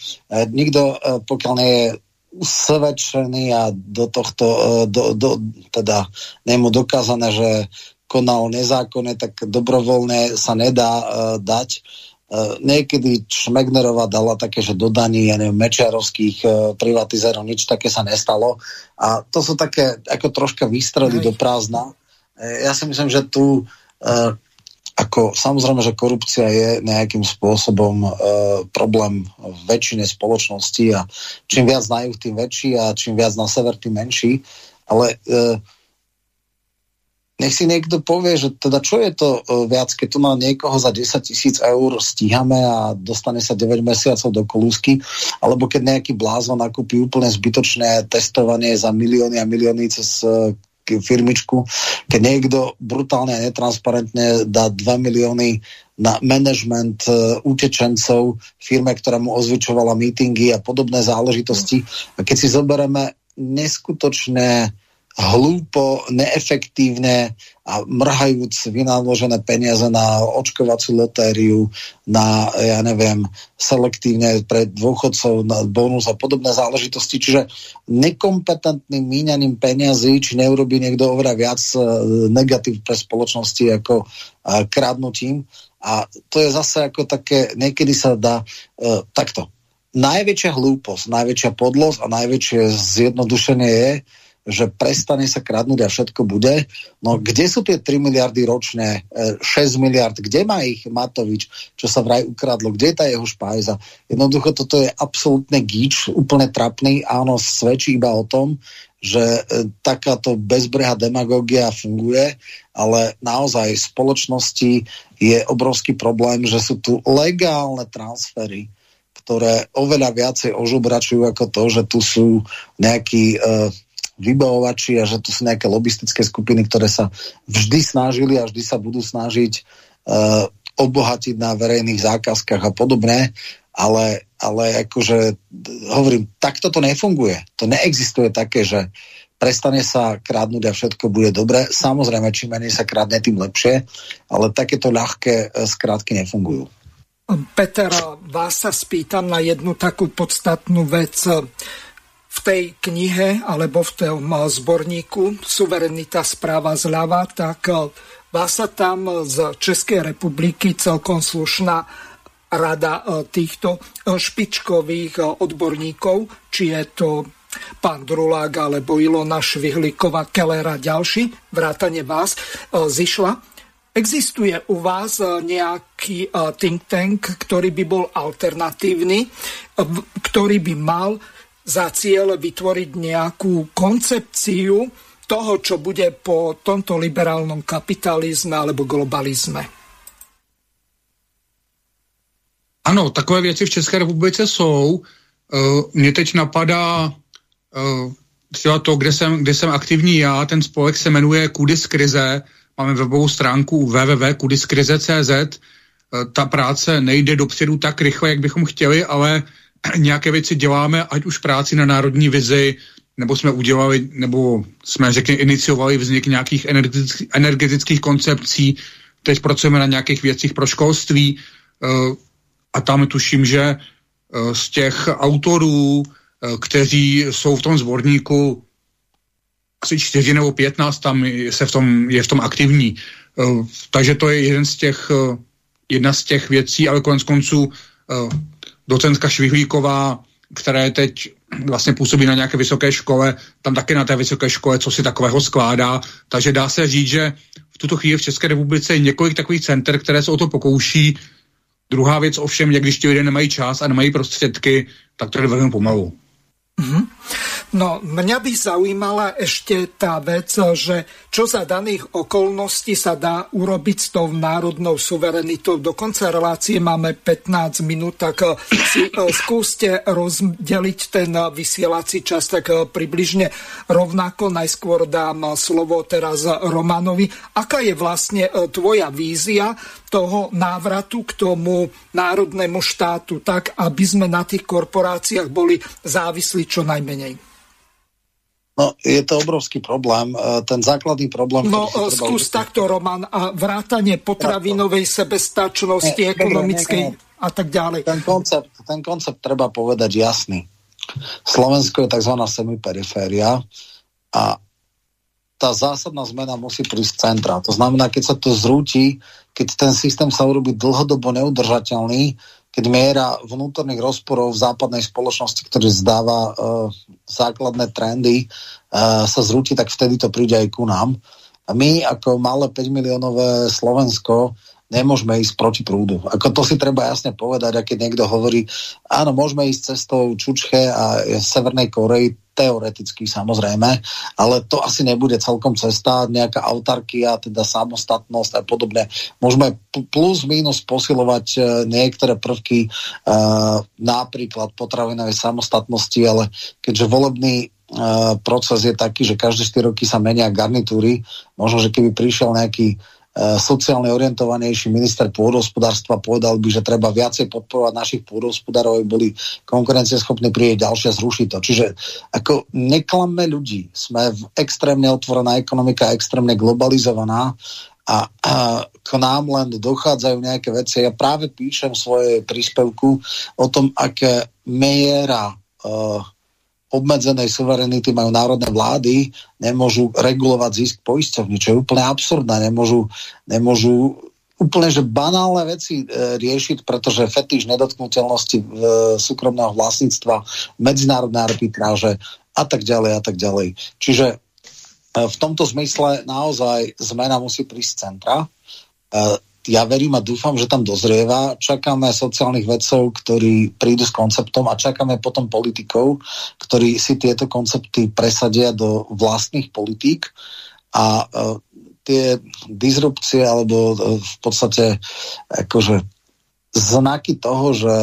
nikto, e, pokiaľ nie je usvedčený a do tohto, do, do, teda nemu dokázané, že konal nezákonne, tak dobrovoľne sa nedá uh, dať niekedy Šmegnerová dala také, že dodaní, ja neviem, mečiarovských uh, privatizérov, nič také sa nestalo. A to sú také ako troška výstrely do prázdna. Ja si myslím, že tu uh, ako samozrejme, že korupcia je nejakým spôsobom uh, problém v väčšine spoločnosti a čím viac na juh, tým väčší a čím viac na sever, tým menší. Ale uh, nech si niekto povie, že teda čo je to uh, viac, keď tu má niekoho za 10 tisíc eur stíhame a dostane sa 9 mesiacov do kolúsky, alebo keď nejaký blázon nakúpi úplne zbytočné testovanie za milióny a milióny cez uh, firmičku, keď niekto brutálne a netransparentne dá 2 milióny na management uh, utečencov firme, ktorá mu ozvyčovala mítingy a podobné záležitosti. A keď si zoberieme neskutočné hlúpo, neefektívne a mrhajúc vynaložené peniaze na očkovaciu lotériu, na, ja neviem, selektívne pre dôchodcov, na bonus a podobné záležitosti. Čiže nekompetentným míňaním peniazy, či neurobí niekto oveľa viac e, negatív pre spoločnosti ako e, kradnutím. A to je zase ako také, niekedy sa dá uh, takto. Najväčšia hlúposť, najväčšia podlosť a najväčšie zjednodušenie je, že prestane sa kradnúť a všetko bude. No kde sú tie 3 miliardy ročné, 6 e, miliard, kde má ich Matovič, čo sa vraj ukradlo, kde je tá jeho špajza? Jednoducho toto je absolútne gíč, úplne trapný a ono svedčí iba o tom, že e, takáto bezbreha demagogia funguje, ale naozaj v spoločnosti je obrovský problém, že sú tu legálne transfery, ktoré oveľa viacej ožobračujú ako to, že tu sú nejakí uh, vybavovači a že tu sú nejaké lobistické skupiny, ktoré sa vždy snažili a vždy sa budú snažiť uh, obohatiť na verejných zákazkách a podobné, ale, ale akože hovorím, takto to nefunguje. To neexistuje také, že prestane sa krádnuť a všetko bude dobre. Samozrejme, čím menej sa krádne, tým lepšie, ale takéto ľahké e, skrátky nefungujú. Peter, vás sa spýtam na jednu takú podstatnú vec v tej knihe alebo v tom eh, zborníku Suverenita správa zľava, tak vás eh, sa tam z Českej republiky celkom slušná rada eh, týchto špičkových odborníkov, či je to pán Drulák alebo Ilona Švihlíková, Kellera ďalší, vrátane vás, zišla. Existuje u vás nejaký think tank, ktorý by bol alternatívny, ktorý by mal za cieľ vytvoriť nejakú koncepciu toho, čo bude po tomto liberálnom kapitalizme alebo globalizme. Ano, takové věci v České republice jsou. Uh, Mně teď napadá uh, třeba to, kde jsem, kde jsem aktivní já, ten spolek se jmenuje Kudis krize, máme webovou stránku www.kudiskrize.cz, uh, ta práce nejde dopředu tak rychle, jak bychom chtěli, ale nějaké věci děláme, ať už práci na národní vizi, nebo jsme udělali, nebo jsme, řekně, iniciovali vznik nějakých energetických, energetických koncepcí, teď pracujeme na nějakých věcích pro školství uh, a tam tuším, že uh, z těch autorů, uh, kteří jsou v tom zborníku, asi čtyři nebo pět nás tam se v tom, je v tom aktivní. Takže to je jeden z těch, jedna z těch věcí, ale konec konců docentka Švihlíková, která je teď vlastně působí na nějaké vysoké škole, tam taky na té vysoké škole, co si takového skládá. Takže dá se říct, že v tuto chvíli v České republice je několik takových center, které se o to pokouší. Druhá věc ovšem, jak když ti lidé nemají čas a nemají prostředky, tak to jde velmi pomalu. Mm-hmm. No, mňa by zaujímala ešte tá vec, že čo za daných okolností sa dá urobiť s tou národnou suverenitou. Do konca relácie máme 15 minút, tak eh, si eh, skúste rozdeliť ten vysielací čas tak eh, približne rovnako. Najskôr dám slovo teraz Romanovi. Aká je vlastne tvoja vízia toho návratu k tomu národnému štátu, tak aby sme na tých korporáciách boli závislí čo najmenej? No, je to obrovský problém. E, ten základný problém... No, skús užiť... takto, Roman. A vrátanie potravinovej sebestačnosti, ne, ekonomickej ne, ne. a tak ďalej. Ten koncept, ten koncept treba povedať jasný. Slovensko je tzv. semiperiféria a tá zásadná zmena musí prísť centra. To znamená, keď sa to zrúti, keď ten systém sa urobí dlhodobo neudržateľný, keď miera vnútorných rozporov v západnej spoločnosti, ktorý zdáva uh, základné trendy, uh, sa zrúti, tak vtedy to príde aj ku nám. A my ako malé 5 miliónové Slovensko nemôžeme ísť proti prúdu. Ako to si treba jasne povedať, a keď niekto hovorí, áno, môžeme ísť cestou Čučche a Severnej Koreji, teoreticky samozrejme, ale to asi nebude celkom cesta, nejaká autarkia, teda samostatnosť a podobne. Môžeme plus minus posilovať e, niektoré prvky uh, napríklad potravinovej samostatnosti, ale keďže volebný e, proces je taký, že každé 4 roky sa menia garnitúry, možno, že keby prišiel nejaký E, sociálne orientovanejší minister pôdohospodárstva povedal by, že treba viacej podporovať našich pôdohospodárov, aby boli konkurencieschopní, príde ďalšia zrušiť to. Čiže ako neklamme ľudí. Sme v extrémne otvorená ekonomika, extrémne globalizovaná a, a k nám len dochádzajú nejaké veci. Ja práve píšem svoje príspevku o tom, aké miera uh, obmedzenej suverenity majú národné vlády, nemôžu regulovať zisk poisťovní, čo je úplne absurdné. Nemôžu, nemôžu úplne že banálne veci e, riešiť, pretože fetiš nedotknutelnosti e, súkromného vlastníctva, medzinárodné arbitráže a tak ďalej a tak ďalej. Čiže e, v tomto zmysle naozaj zmena musí prísť z centra. E, ja verím a dúfam, že tam dozrieva. Čakáme sociálnych vedcov, ktorí prídu s konceptom a čakáme potom politikov, ktorí si tieto koncepty presadia do vlastných politík a uh, tie disrupcie alebo uh, v podstate akože znaky toho, že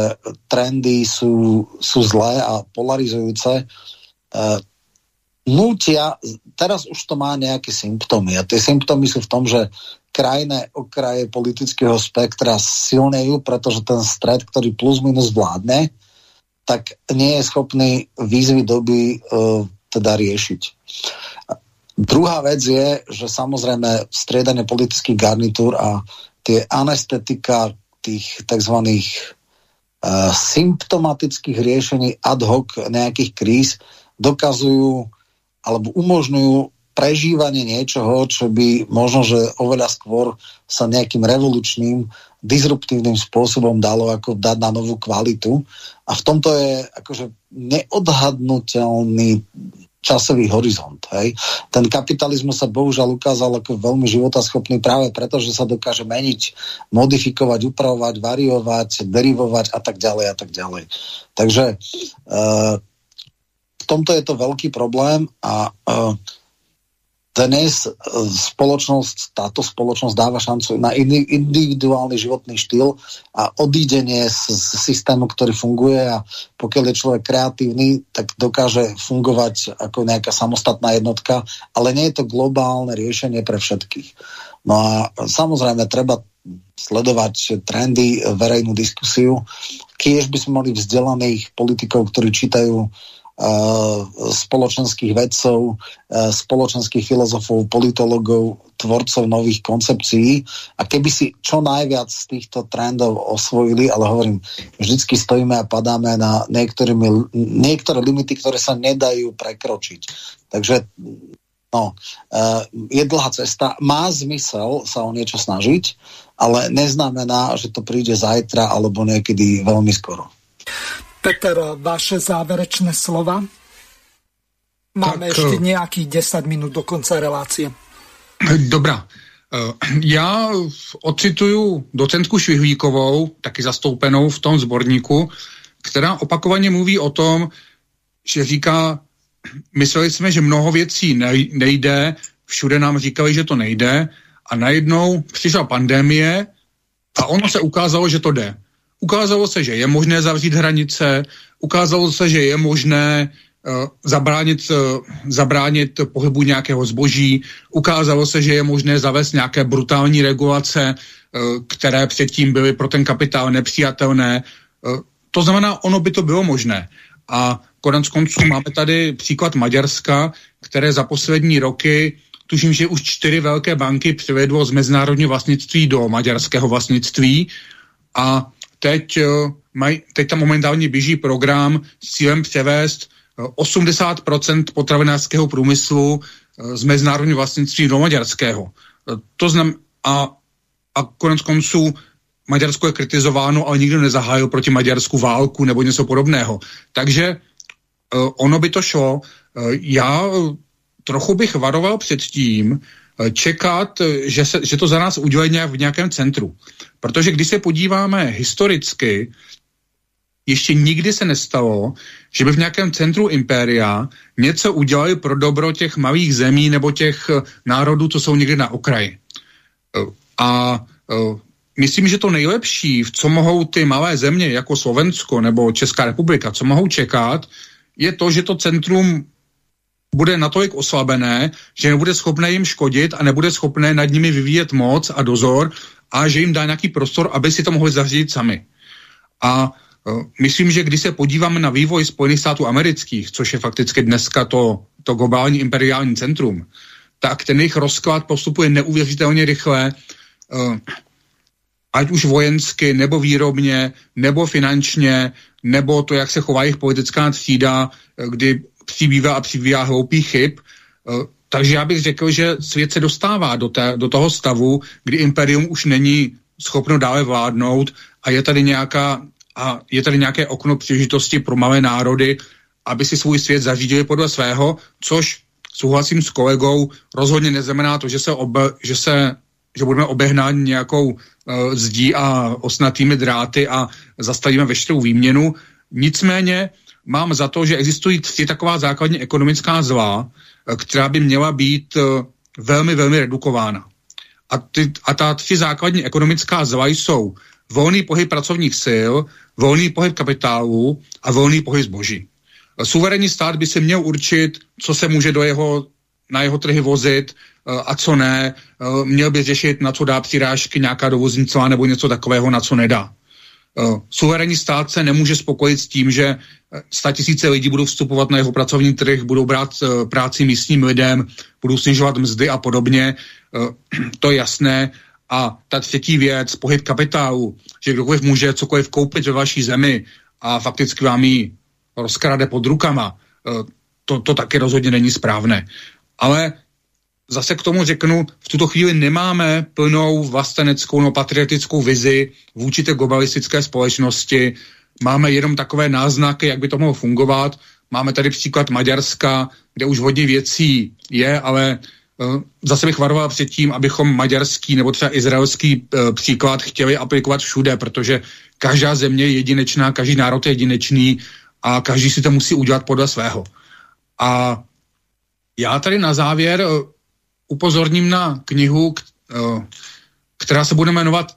trendy sú, sú zlé a polarizujúce, uh, nútia, teraz už to má nejaké symptómy a tie symptómy sú v tom, že krajné okraje politického spektra silnejú, pretože ten stred, ktorý plus minus vládne, tak nie je schopný výzvy doby uh, teda riešiť. Druhá vec je, že samozrejme striedanie politických garnitúr a tie anestetika tých tzv. Uh, symptomatických riešení ad hoc nejakých kríz dokazujú alebo umožňujú prežívanie niečoho, čo by možno, že oveľa skôr sa nejakým revolučným, disruptívnym spôsobom dalo ako dať na novú kvalitu. A v tomto je akože neodhadnutelný časový horizont. Hej. Ten kapitalizmus sa bohužiaľ ukázal ako veľmi životaschopný práve preto, že sa dokáže meniť, modifikovať, upravovať, variovať, derivovať a tak ďalej a tak ďalej. Takže uh, v tomto je to veľký problém a uh, dnes e, spoločnosť, táto spoločnosť dáva šancu na individuálny životný štýl a odídenie z, systému, ktorý funguje a pokiaľ je človek kreatívny, tak dokáže fungovať ako nejaká samostatná jednotka, ale nie je to globálne riešenie pre všetkých. No a samozrejme treba sledovať trendy, verejnú diskusiu. Kiež by sme mali vzdelaných politikov, ktorí čítajú Eh, spoločenských vedcov, eh, spoločenských filozofov, politologov, tvorcov nových koncepcií a keby si čo najviac z týchto trendov osvojili, ale hovorím, vždycky stojíme a padáme na niektoré limity, ktoré sa nedajú prekročiť. Takže no, eh, je dlhá cesta. Má zmysel sa o niečo snažiť, ale neznamená, že to príde zajtra alebo niekedy veľmi skoro. Peter, vaše záverečné slova? Máme tak, ešte eh, nejakých 10 minút do konca relácie. Dobrá. Eh, já ocituju docentku Švihvíkovou, taky zastoupenou v tom zborníku, která opakovaně mluví o tom, že říká, mysleli jsme, že mnoho věcí nejde, všude nám říkali, že to nejde a najednou přišla pandemie a ono se ukázalo, že to jde. Ukázalo se, že je možné zavřít hranice, ukázalo se, že je možné uh, zabránit, uh, zabránit pohybu nějakého zboží, ukázalo se, že je možné zavést nějaké brutální regulace, uh, které předtím byly pro ten kapitál nepřijatelné. To znamená, ono by to bylo možné. A konec konců máme tady příklad Maďarska, které za poslední roky tuším, že už čtyři velké banky přivedlo z mezinárodního vlastnictví do maďarského vlastnictví a teď, eh, maj, teď tam momentálně běží program s cílem převést 80% eh, potravinářského průmyslu z mezinárodního vlastnictví do maďarského. To znam, a, a konec konců Maďarsko je kritizováno, ale nikdo nezahájil proti Maďarsku válku nebo něco podobného. Takže ono by to šlo. Já trochu bych varoval před tím, čekat, že, se, že to za nás udělají nějak v nějakém centru. Protože když se podíváme historicky, ještě nikdy se nestalo, že by v nějakém centru impéria něco udělali pro dobro těch malých zemí nebo těch eh, národů, co jsou někde na okraji. Eh, a eh, myslím, že to nejlepší, v co mohou ty malé země, jako Slovensko nebo Česká republika, co mohou čekat, je to, že to centrum bude natolik oslabené, že nebude schopné jim škodit a nebude schopné nad nimi vyvíjet moc a dozor a že jim dá nějaký prostor, aby si to mohli zařídit sami. A uh, myslím, že když se podíváme na vývoj Spojených států amerických, což je fakticky dneska to, to globální imperiální centrum, tak ten jejich rozklad postupuje neuvěřitelně rychle, uh, ať už vojensky, nebo výrobně, nebo finančně, nebo to, jak se chová jejich politická třída, kdy přibývá a přibývá hloupých chyb. Uh, takže já bych řekl, že svět se dostává do, té, do toho stavu, kdy imperium už není schopno dále vládnout a je tady nějaká a je tady nějaké okno příležitosti pro malé národy, aby si svůj svět zařídili podle svého, což souhlasím s kolegou, rozhodně neznamená to, že se, obe, že se že budeme obehnáni nějakou uh, zdí a osnatými dráty a zastavíme veškerou výměnu. Nicméně mám za to, že existují tři taková základní ekonomická zla, která by měla být uh, velmi, velmi redukována. A, ty, a ta tři základní ekonomická zla jsou volný pohyb pracovních sil, volný pohyb kapitálu a volný pohyb zboží. Suverénní stát by se měl určit, co se může do jeho, na jeho trhy vozit a co ne. Měl by řešit, na co dá přirážky nějaká dovozní nebo něco takového, na co nedá. Uh, suverénní stát se nemůže spokojit s tím, že sta tisíce lidí budou vstupovat na jeho pracovní trh, budou brát uh, práci místním lidem, budou snižovat mzdy a podobně. To je jasné. A ta třetí věc, pohyb kapitálu, že kdokoliv může cokoliv koupit ve vaší zemi a fakticky vám ji rozkrade pod rukama, to, to taky rozhodně není správné. Ale zase k tomu řeknu, v tuto chvíli nemáme plnou vlasteneckou no patriotickou vizi vůči té globalistické společnosti, máme jenom takové náznaky, jak by to mohlo fungovat. Máme tady příklad Maďarska, kde už hodně věcí je, ale uh, zase bych varoval před tím, abychom maďarský nebo třeba izraelský uh, příklad chtěli aplikovat všude, protože každá země je jedinečná, každý národ je jedinečný a každý si to musí udělat podle svého. A já tady na závěr uh, upozorním na knihu, která se bude jmenovat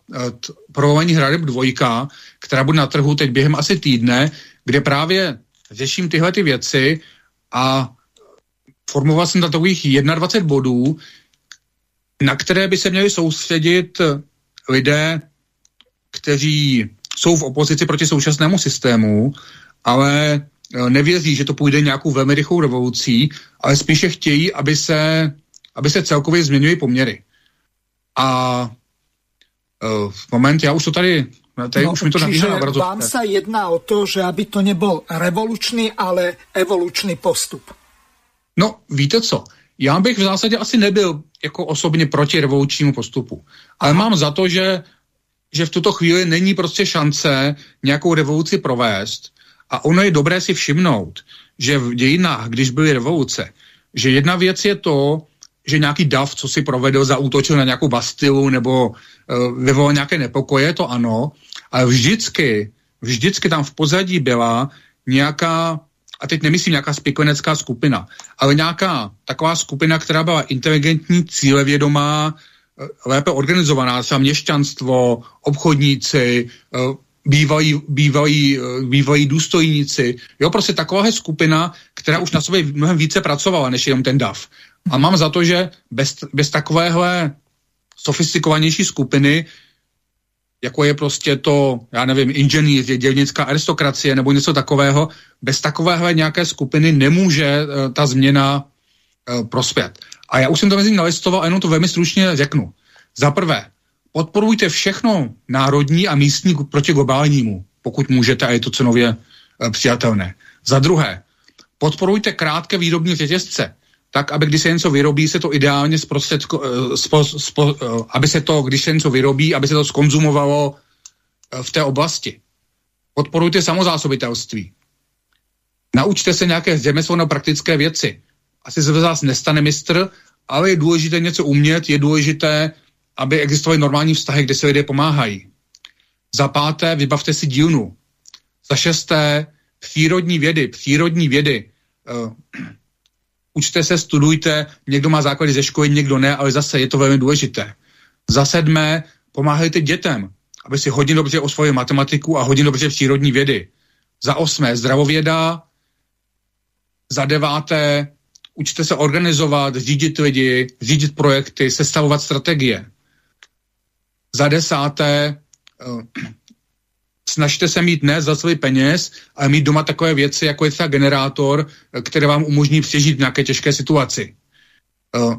Provolení hradeb dvojka, která bude na trhu teď během asi týdne, kde právě řeším tyhle ty věci a formoval jsem takových 21 bodů, na které by se měli soustředit lidé, kteří jsou v opozici proti současnému systému, ale e, nevěří, že to půjde nějakou velmi rychlou revolucí, ale spíše chtějí, aby se, aby se celkově změnily poměry. A uh, moment, já už to tady Tady no, už mi to čiže vám sa jedná o to, že aby to nebol revolučný, ale evolučný postup. No, víte co? Já bych v zásadě asi nebyl jako osobně proti revolučnímu postupu. Ale Aha. mám za to, že, že v tuto chvíli není prostě šance nějakou revoluci provést. A ono je dobré si všimnout, že v dějinách, když byly revoluce, že jedna věc je to, že nějaký dav, co si provedl, zaútočil na nějakou bastilu nebo uh, vyvolal nějaké nepokoje, to ano, ale vždycky, vždycky tam v pozadí byla nějaká, a teď nemyslím nějaká spiklenecká skupina, ale nějaká taková skupina, která byla inteligentní, cílevědomá, eh, lépe organizovaná, třeba měšťanstvo, obchodníci, bývají, bývají, eh, bývají důstojníci. Jo, prostě taková skupina, která už na sobě mnohem více pracovala, než jenom ten DAF. A mám za to, že bez, bez takovéhle sofistikovanější skupiny jako je prostě to, já nevím, inženýři, dělnická aristokracie nebo něco takového, bez takovéhle nějaké skupiny nemůže uh, ta změna uh, prospět. A já už jsem to mezi nalistoval jenom to velmi stručně řeknu. Za prvé, podporujte všechno národní a místní proti globálnímu, pokud můžete a je to cenově uh, přijatelné. Za druhé, podporujte krátké výrobní řetězce. Tak aby když se něco vyrobí, se to ideálně zprostředko, eh, spo, spo, eh, aby se to, když se něco vyrobí, aby se to skonzumovalo eh, v té oblasti. Podporujte samozásobitelství. Naučte se nějaké řemeslno praktické věci. Asi se vás nestane mistr, ale je důležité něco umět, je důležité, aby existovaly normální vztahy, kde se lidé pomáhají. Za páté, vybavte si dílnu. Za šesté, přírodní vědy, přírodní vědy. Uh, učte se, studujte, někdo má základy ze školy, někdo ne, ale zase je to velmi důležité. Za sedmé, pomáhejte dětem, aby si hodně dobře osvojili matematiku a hodně dobře přírodní vědy. Za osmé, zdravověda. Za deváté, učte se organizovat, řídit lidi, řídit projekty, sestavovat strategie. Za desáté, uh, snažte se mít ne za celý peněz, ale mít doma takové věci, jako je třeba generátor, eh, které vám umožní přežít v nějaké těžké situaci. Uh,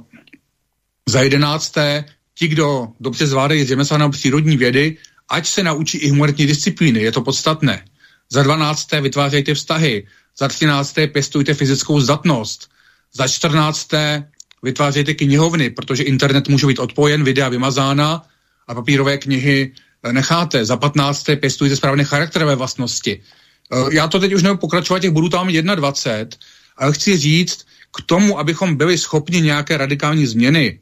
za jedenácté, ti, kdo dobře zvládají řemeslá přírodní vědy, ať se naučí i humanitní disciplíny, je to podstatné. Za dvanácté vytvářejte vztahy. Za třinácté pěstujte fyzickou zdatnost. Za čtrnácté vytvářejte knihovny, protože internet může být odpojen, videa vymazána a papírové knihy necháte. Za 15. pěstujte správné charakterové vlastnosti. Eh, já to teď už nebudu pokračovat, těch budů tam 21, ale chci říct, k tomu, abychom byli schopni nějaké radikální změny,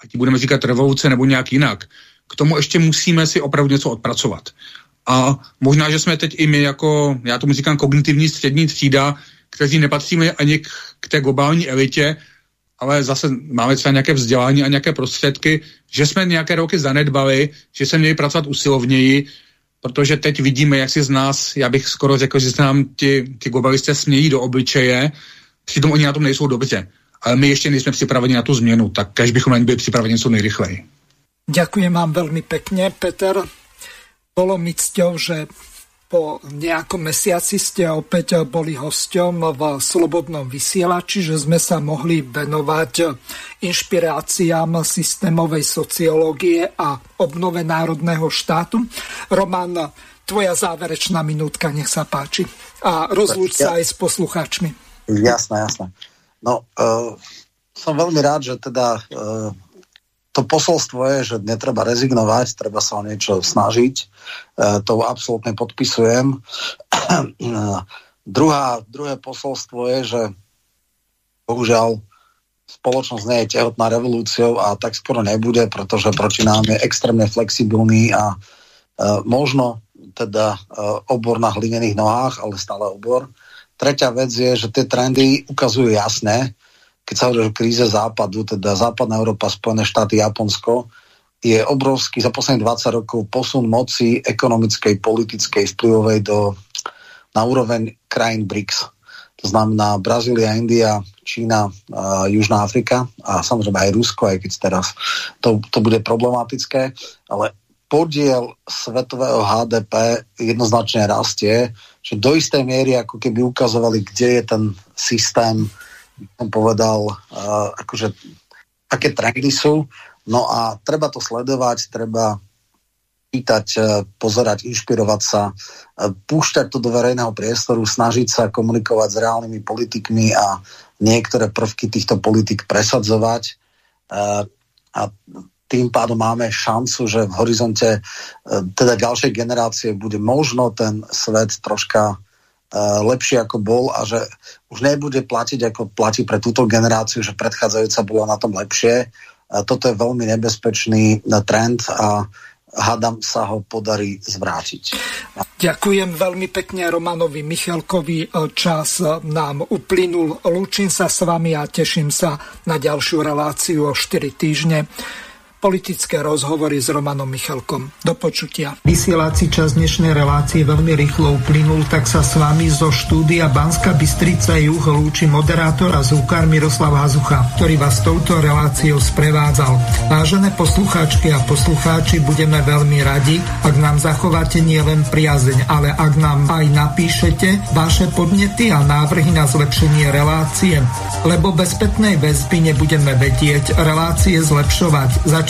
ať budeme říkat revoluce nebo nějak jinak, k tomu ještě musíme si opravdu něco odpracovat. A možná, že jsme teď i my jako, já tomu říkám, kognitivní střední třída, kteří nepatříme ani k, k té globální elitě, ale zase máme třeba nějaké vzdělání a nějaké prostředky, že jsme nějaké roky zanedbali, že jsme měli pracovat usilovněji, protože teď vidíme, jak si z nás, já bych skoro řekl, že se nám ti, ti globalisté smějí do obličeje, přitom oni na tom nejsou dobře. Ale my ještě nejsme připraveni na tu změnu, tak každý bychom na ní byli připraveni co nejrychleji. Ďakujem vám veľmi pekne, Peter. Bolo mi cťou, že po nejakom mesiaci ste opäť boli hosťom v Slobodnom vysielači, že sme sa mohli venovať inšpiráciám systémovej sociológie a obnove národného štátu. Roman, tvoja záverečná minútka, nech sa páči. A rozlúč sa aj s poslucháčmi. Jasné, jasné. No, uh, som veľmi rád, že teda uh, to posolstvo je, že netreba rezignovať, treba sa o niečo snažiť. E, to absolútne podpisujem. Druhá, druhé posolstvo je, že bohužiaľ spoločnosť nie je tehotná revolúciou a tak skoro nebude, pretože proti nám je extrémne flexibilný a e, možno teda e, obor na hlinených nohách, ale stále obor. Tretia vec je, že tie trendy ukazujú jasne, keď sa hovorí o kríze západu, teda západná Európa, Spojené štáty, Japonsko, je obrovský za posledných 20 rokov posun moci ekonomickej, politickej, vplyvovej do, na úroveň krajín BRICS. To znamená Brazília, India, Čína, a Južná Afrika a samozrejme aj Rusko, aj keď teraz to, to bude problematické, ale podiel svetového HDP jednoznačne rastie, že do istej miery ako keby ukazovali, kde je ten systém som povedal, uh, akože aké trendy sú. No a treba to sledovať, treba pýtať, uh, pozerať, inšpirovať sa, uh, púšťať to do verejného priestoru, snažiť sa komunikovať s reálnymi politikmi a niektoré prvky týchto politik presadzovať. A tým pádom máme šancu, že v horizonte teda ďalšej generácie bude možno ten svet troška Eh, lepšie ako bol a že už nebude platiť ako platí pre túto generáciu, že predchádzajúca bola na tom lepšie. Toto je veľmi nebezpečný eh, trend a hádam sa ho podarí zvrátiť. Ďakujem veľmi pekne Romanovi Michalkovi. Eh, čas nám uplynul. Lúčim sa s vami a teším sa na ďalšiu reláciu o 4 týždne politické rozhovory s Romanom Michalkom. Do počutia. Vysielací čas dnešnej relácie veľmi rýchlo uplynul, tak sa s vami zo štúdia Banska Bystrica Juh lúči moderátor a zúkar Miroslav Hazucha, ktorý vás touto reláciou sprevádzal. Vážené poslucháčky a poslucháči, budeme veľmi radi, ak nám zachováte nielen priazeň, ale ak nám aj napíšete vaše podnety a návrhy na zlepšenie relácie, lebo bez spätnej väzby nebudeme vedieť relácie zlepšovať. Zač